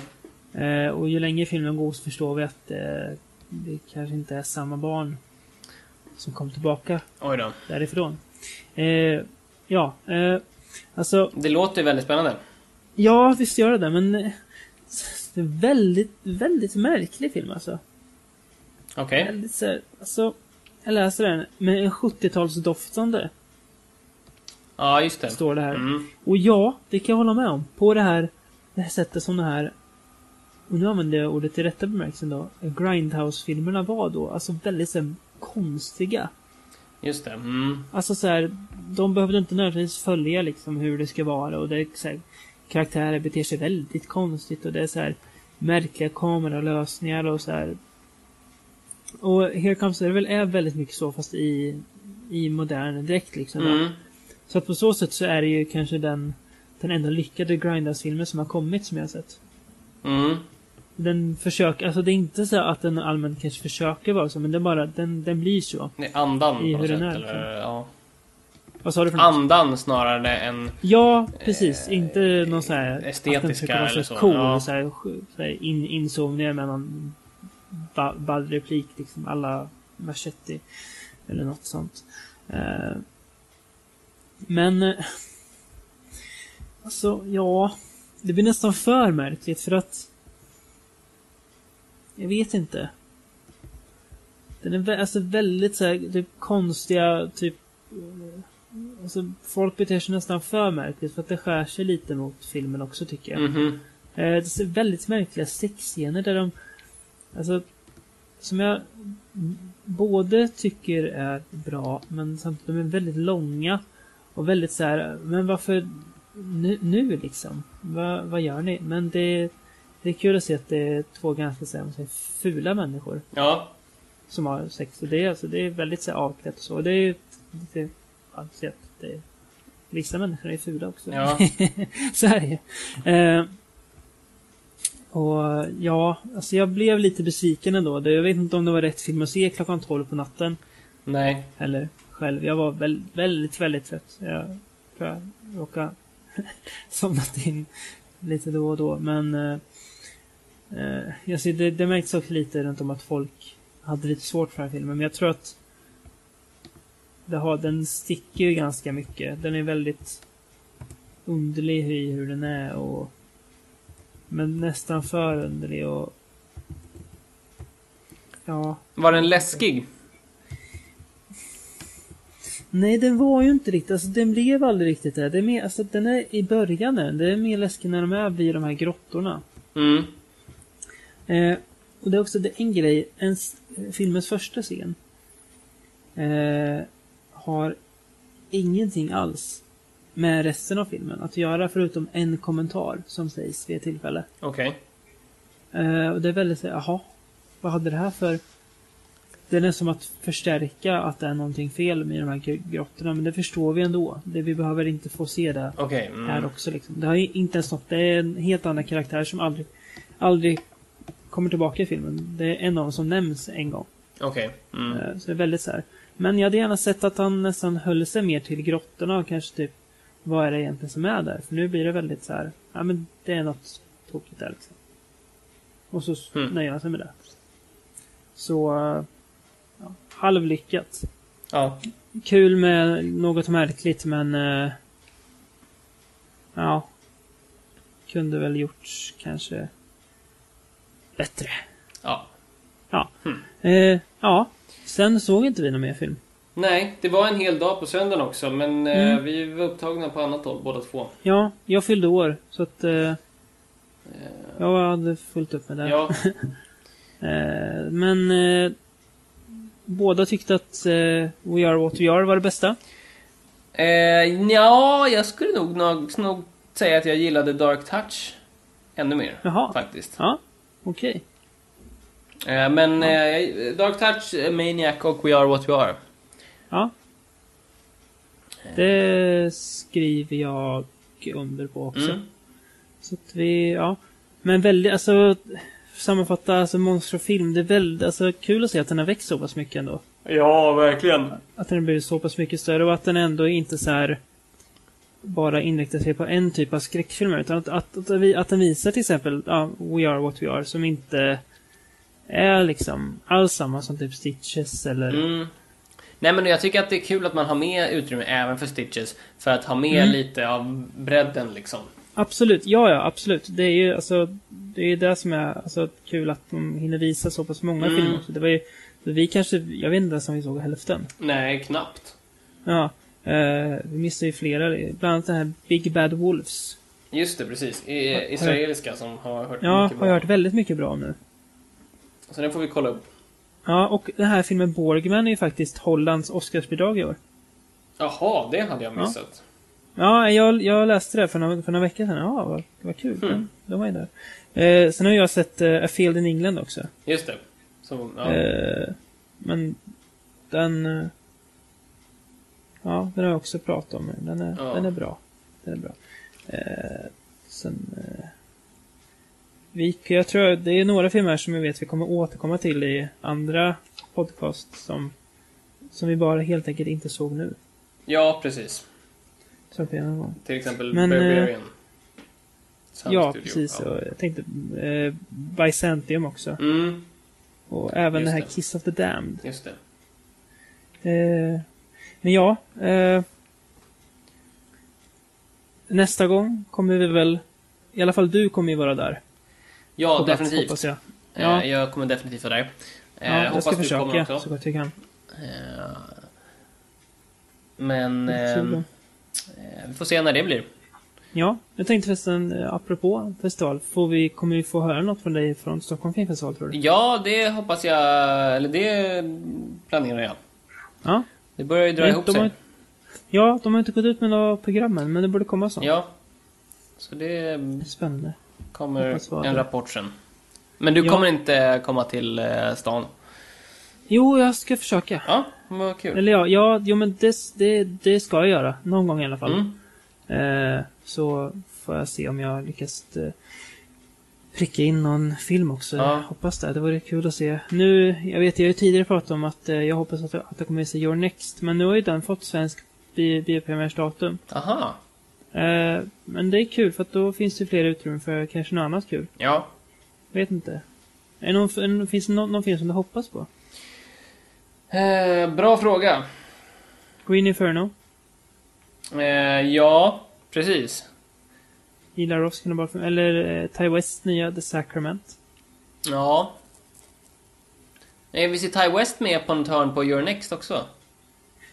S4: Eh, och ju längre filmen går så förstår vi att eh, det kanske inte är samma barn som kom tillbaka
S5: Oj då.
S4: därifrån. Eh, ja, eh, alltså,
S5: Det låter ju väldigt spännande.
S4: ja visst gör det det, men eh, det är väldigt, väldigt märklig film alltså.
S5: Okej.
S4: Väldigt så här, alltså, jag läser den med en 70-talsdoftande,
S5: Ja, just det.
S4: står det här.
S5: Mm.
S4: Och ja, det kan jag hålla med om. På det här, det här sättet som det här, och nu använder jag ordet i rätta bemärkelsen då, Grindhouse-filmerna var då, alltså väldigt så här, konstiga.
S5: Just det. Mm.
S4: Alltså så här, de behövde inte nödvändigtvis följa liksom hur det ska vara och det är så här, karaktärer beter sig väldigt konstigt och det är så här märkliga kameralösningar och så här. Och Here Comes Evil är väldigt mycket så fast i, i modern dräkt liksom.
S5: Mm.
S4: Så att på så sätt så är det ju kanske den, den enda lyckade Grindhouse-filmen som har kommit som jag har sett.
S5: Mm.
S4: Den försöker, alltså det är inte så att den allmänt kanske försöker vara så, men det är bara, den, den blir så.
S5: Är Andan
S4: I hur
S5: sätt,
S4: den är,
S5: eller? Ja.
S4: Vad sa du för något?
S5: Andan snarare än...
S4: Ja, precis. inte någon så här...
S5: estetiska
S4: att den
S5: eller
S4: så. Cool,
S5: ja.
S4: så här, så här in, inzoomningar med någon ba- ball replik liksom. Alla Machetti. Eller något sånt. Eh, men... eh, Alltså, ja. Det blir nästan för märkligt för att... Jag vet inte. Den är vä- alltså väldigt så här, typ konstiga, typ... eh, Alltså, folk beter sig nästan för märkligt för att det skär sig lite mot filmen också tycker jag.
S5: Mhm.
S4: Eh, Det är väldigt märkliga sexscener där de... Alltså... Som jag både tycker är bra, men samtidigt de är väldigt långa. Och väldigt så här, men varför nu, nu liksom? Va, vad gör ni? Men det, det är kul att se att det är två ganska så här, fula människor
S5: Ja.
S4: som har sex. Och det, är, alltså, det är väldigt så här, avklätt och så. Och det är ju lite... Ja, att det, vissa människor är fula också.
S5: Ja. <laughs>
S4: så är det. Eh, och ja, alltså jag blev lite besviken ändå. Jag vet inte om det var rätt film att se klockan 12 på natten.
S5: Nej.
S4: Eller själv. Jag var väl, väldigt, väldigt trött. Jag tror jag råkade <laughs> somnat in lite då och då. Men eh, jag ser, det, det märks också lite runt om att folk hade lite svårt för den här filmen. Men jag tror att det har, den sticker ju ganska mycket. Den är väldigt underlig i hur den är och men nästan för underlig och ja,
S5: Var den läskig?
S4: Nej, den var ju inte riktigt, alltså den blev aldrig riktigt det. det är mer, alltså den är i början, den. det är mer läskigt när de är vid de här grottorna.
S5: Mm.
S4: Eh, och det är också en grej, en, filmens första scen eh, har ingenting alls med resten av filmen att göra förutom en kommentar som sägs vid ett tillfälle.
S5: Okej.
S4: Eh, och det är väldigt så här, jaha, vad hade det här för... Det är som att förstärka att det är någonting fel med de här gr- grottorna, men det förstår vi ändå. Det, vi behöver inte få se det här
S5: Mm.
S4: också. Liksom. Det har inte ens något, det är en helt annan karaktär som aldrig, aldrig kommer tillbaka i filmen. Det är en av dem som nämns en gång.
S5: Okej. Mm.
S4: Eh, Så det är väldigt så här. Men jag hade gärna sett att han nästan höll sig mer till grottorna och kanske typ vad är det egentligen som är där? För nu blir det väldigt så här. Ja men det är något tokigt där liksom. Och så
S5: Mm.
S4: nöjer han sig med det. Så eh, ja, halvlyckat.
S5: Ja.
S4: Kul med något märkligt men eh, ja. Kunde väl gjorts kanske bättre.
S5: Ja.
S4: Ja. Eh, ja. Sen såg inte vi någon mer film.
S5: Nej, det var en hel dag på söndagen också, men eh,
S4: Mm.
S5: vi var upptagna på annat håll båda två.
S4: Ja, jag fyllde år så att eh, jag hade fullt upp med det.
S5: Ja. <laughs>
S4: Eh, men eh, båda tyckte att eh, We Are What We Are var det bästa.
S5: Eh, ja, jag skulle nog, nog, nog säga att jag gillade Dark Touch ännu mer.
S4: Jaha.
S5: Faktiskt.
S4: Ja, okej.
S5: Eh, men eh, Dark Touch, eh, Maniac och We Are What We Are.
S4: Ja. Det skriver jag under på också.
S5: Mm.
S4: Så att vi, ja. Men väldigt, alltså... Sammanfatta, alltså monsterfilm, det är väldigt, alltså kul att se att den har växt så pass mycket ändå.
S5: Ja, verkligen.
S4: Att den har blivit så pass mycket större och att den ändå inte så här bara inriktar sig på en typ av skräckfilmer. Utan att, att, att, att den visar till exempel ja, We Are What We Are som inte är liksom alls samma som typ Stitches eller...
S5: Mm. Nej men jag tycker att det är kul att man har med utrymme även för Stitches. För att ha med
S4: Mm.
S5: lite av bredden liksom.
S4: Absolut, ja ja absolut. Det är ju alltså Det är det som är alltså, kul att de hinner visa så pass många
S5: Mm.
S4: filmer också. Det var ju vi kanske, jag vet inte ens om vi såg hälften.
S5: Nej, knappt.
S4: Ja. Eh, vi missade ju flera, bland annat den här Big Bad Wolves.
S5: Just det, precis. I, israeliska som har hört
S4: Ja,
S5: mycket
S4: har
S5: bra.
S4: jag hört väldigt mycket bra om nu.
S5: Så den får vi kolla upp.
S4: Ja, och den här filmen Borgman är ju faktiskt Hollands Oscarsbidrag i år.
S5: Jaha, det hade jag
S4: Ja.
S5: missat.
S4: Ja, jag, jag läste det för några, för några veckor sedan. Ja, vad, vad kul.
S5: Mm.
S4: Mm. De var ju där. Eh, sen har jag sett eh, A Field in England också.
S5: Just det. Så, ja.
S4: Eh, men den... eh, Ja, den har jag också pratat om. Den är,
S5: Ja.
S4: den är bra. Den är bra. Eh, sen... Eh, vi, jag tror det är några filmer som jag vet vi kommer återkomma till i andra podcast som, som vi bara helt enkelt inte såg nu.
S5: ja, precis.
S4: Så.
S5: Till exempel
S4: Men, eh,
S5: Barbarian. Sound
S4: Ja,
S5: Studio.
S4: precis.
S5: Ja.
S4: Jag tänkte eh, Byzantium också.
S5: Mm,
S4: Och även
S5: Just
S4: det här
S5: det.
S4: Kiss of the Damned.
S5: just det.
S4: Eh, men ja. Eh, nästa gång kommer vi väl... I alla fall du kommer ju vara där.
S5: Ja,
S4: plats,
S5: definitivt.
S4: Hoppas jag.
S5: Eh,
S4: Ja.
S5: Jag kommer definitivt vara där. Eh,
S4: Ja, jag
S5: hoppas
S4: ska försöka
S5: också.
S4: så gott jag kan.
S5: Eh, Men... Eh, eh, vi får se när det blir.
S4: Ja, jag tänkte förresten, apropå festival, får vi, kommer vi få höra något från dig från Stockholm Filmfestival tror du?
S5: Ja, det hoppas jag... Eller det planerar jag.
S4: Ja.
S5: Det börjar ju dra
S4: Nej,
S5: ihop
S4: de
S5: sig.
S4: har, ja, de har inte gått ut med några programmen, men det borde komma så.
S5: Ja. Så det
S4: Det är Spännande.
S5: kommer en rapport sen. Men du
S4: Ja.
S5: kommer inte komma till eh, stan?
S4: Jo, jag ska försöka.
S5: Ja, vad kul.
S4: Eller ja, ja jo, men det, det, det ska jag göra. Någon gång i alla fall.
S5: Mm.
S4: Eh, så får jag se om jag lyckas eh, pricka in någon film också.
S5: Ja.
S4: Jag hoppas det. Det vore kul att se. Nu, jag vet, jag har ju tidigare pratat om att eh, jag hoppas att jag, att jag kommer att se Your Next. Men nu har ju den fått svensk bi- biopremiärsdatum.
S5: Aha.
S4: Eh, men det är kul för att då finns det fler utrymme för kanske något annat kul.
S5: Ja.
S4: Vet inte. Är det någon, det- finns det någon, någon film som du hoppas på?
S5: Eh, bra fråga.
S4: Green Inferno?
S5: Eh, ja, precis.
S4: Gillar Ross kan bara Eller eh, Ty Wests nya The Sacrament?
S5: Ja. Eh, vi ser Ty West med på en hörn på Your Next också.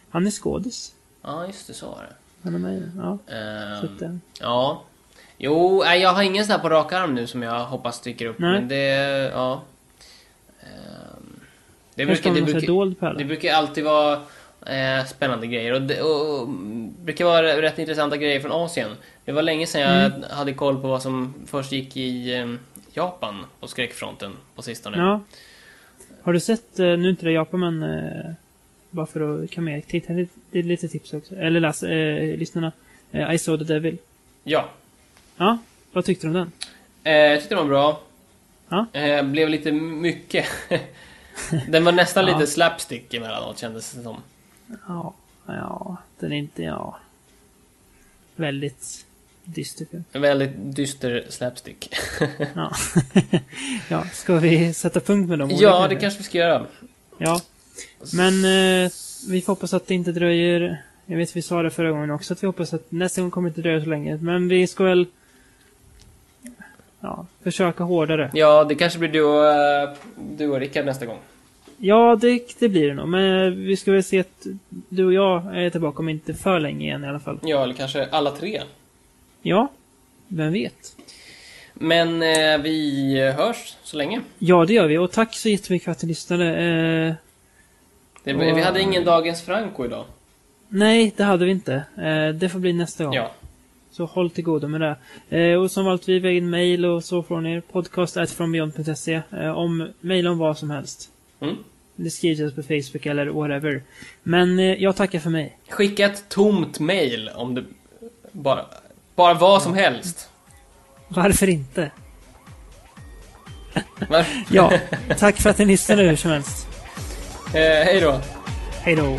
S4: Han är skådis.
S5: Ja, just det, så var det.
S4: Han är med Ja,
S5: Ehm,
S4: så
S5: ja. Jo, jag har ingen sån här på rak arm nu som jag hoppas dyker upp.
S4: Nej.
S5: Men det, ja. Ehm, det brukar, det brukar,
S4: dold
S5: det brukar alltid vara eh, spännande grejer. Och det och, och, brukar vara rätt intressanta grejer från Asien. Det var länge sedan jag
S4: Mm.
S5: hade koll på vad som först gick i eh, Japan på skräckfronten på sistone.
S4: Ja. Har du sett, eh, nu inte det Japan men eh, bara för att kan med, titta, det är lite tips också. Eller läs, eh, lyssnarna. Eh, I saw the devil.
S5: Ja.
S4: Ja, vad tyckte du om den?
S5: Eh, jag tyckte den var bra.
S4: Ja.
S5: Blev lite mycket. <laughs> den var nästan
S4: Ja.
S5: lite slapstick emellanåt kändes det som.
S4: Ja, ja, den är inte, ja. Väldigt dyster film.
S5: En väldigt dyster slapstick.
S4: Ja. <laughs> ja, ska vi sätta punkt med dem?
S5: ja,
S4: orden
S5: det kanske vi ska göra.
S4: Ja. Men eh, vi får hoppas att det inte dröjer. Jag vet vi sa det förra gången också att vi hoppas att nästa gång kommer inte dröja så länge. Men vi ska väl ja, försöka hårdare.
S5: Ja, det kanske blir du och, eh, du och Rickard nästa gång.
S4: Ja, det, det blir det nog. Men eh, vi ska väl se att du och jag är tillbaka om inte för länge igen i alla fall.
S5: Ja, eller kanske alla tre.
S4: Ja, vem vet?
S5: Men eh, vi hörs så länge.
S4: Ja, det gör vi. Och tack så jättemycket för att ni lyssnade. Eh,
S5: Det,
S4: Och-
S5: Vi hade ingen Dagens Franco idag.
S4: nej, det hade vi inte. Eh, det får bli nästa gång.
S5: Ja.
S4: Så håll till godo med det. Eh, och som alltid, vi väger in mail och så från er. Podcast.frombion.se eh, om mail om vad som helst.
S5: Mm.
S4: Det skrivs på Facebook eller whatever. Men eh, jag tackar för mig.
S5: Skicka ett tomt mail om det... Bara, bara vad som helst.
S4: Varför inte?
S5: Va?
S4: Ja, tack för att ni lyssnade hur som helst.
S5: Eh, hej då.
S4: Hej då.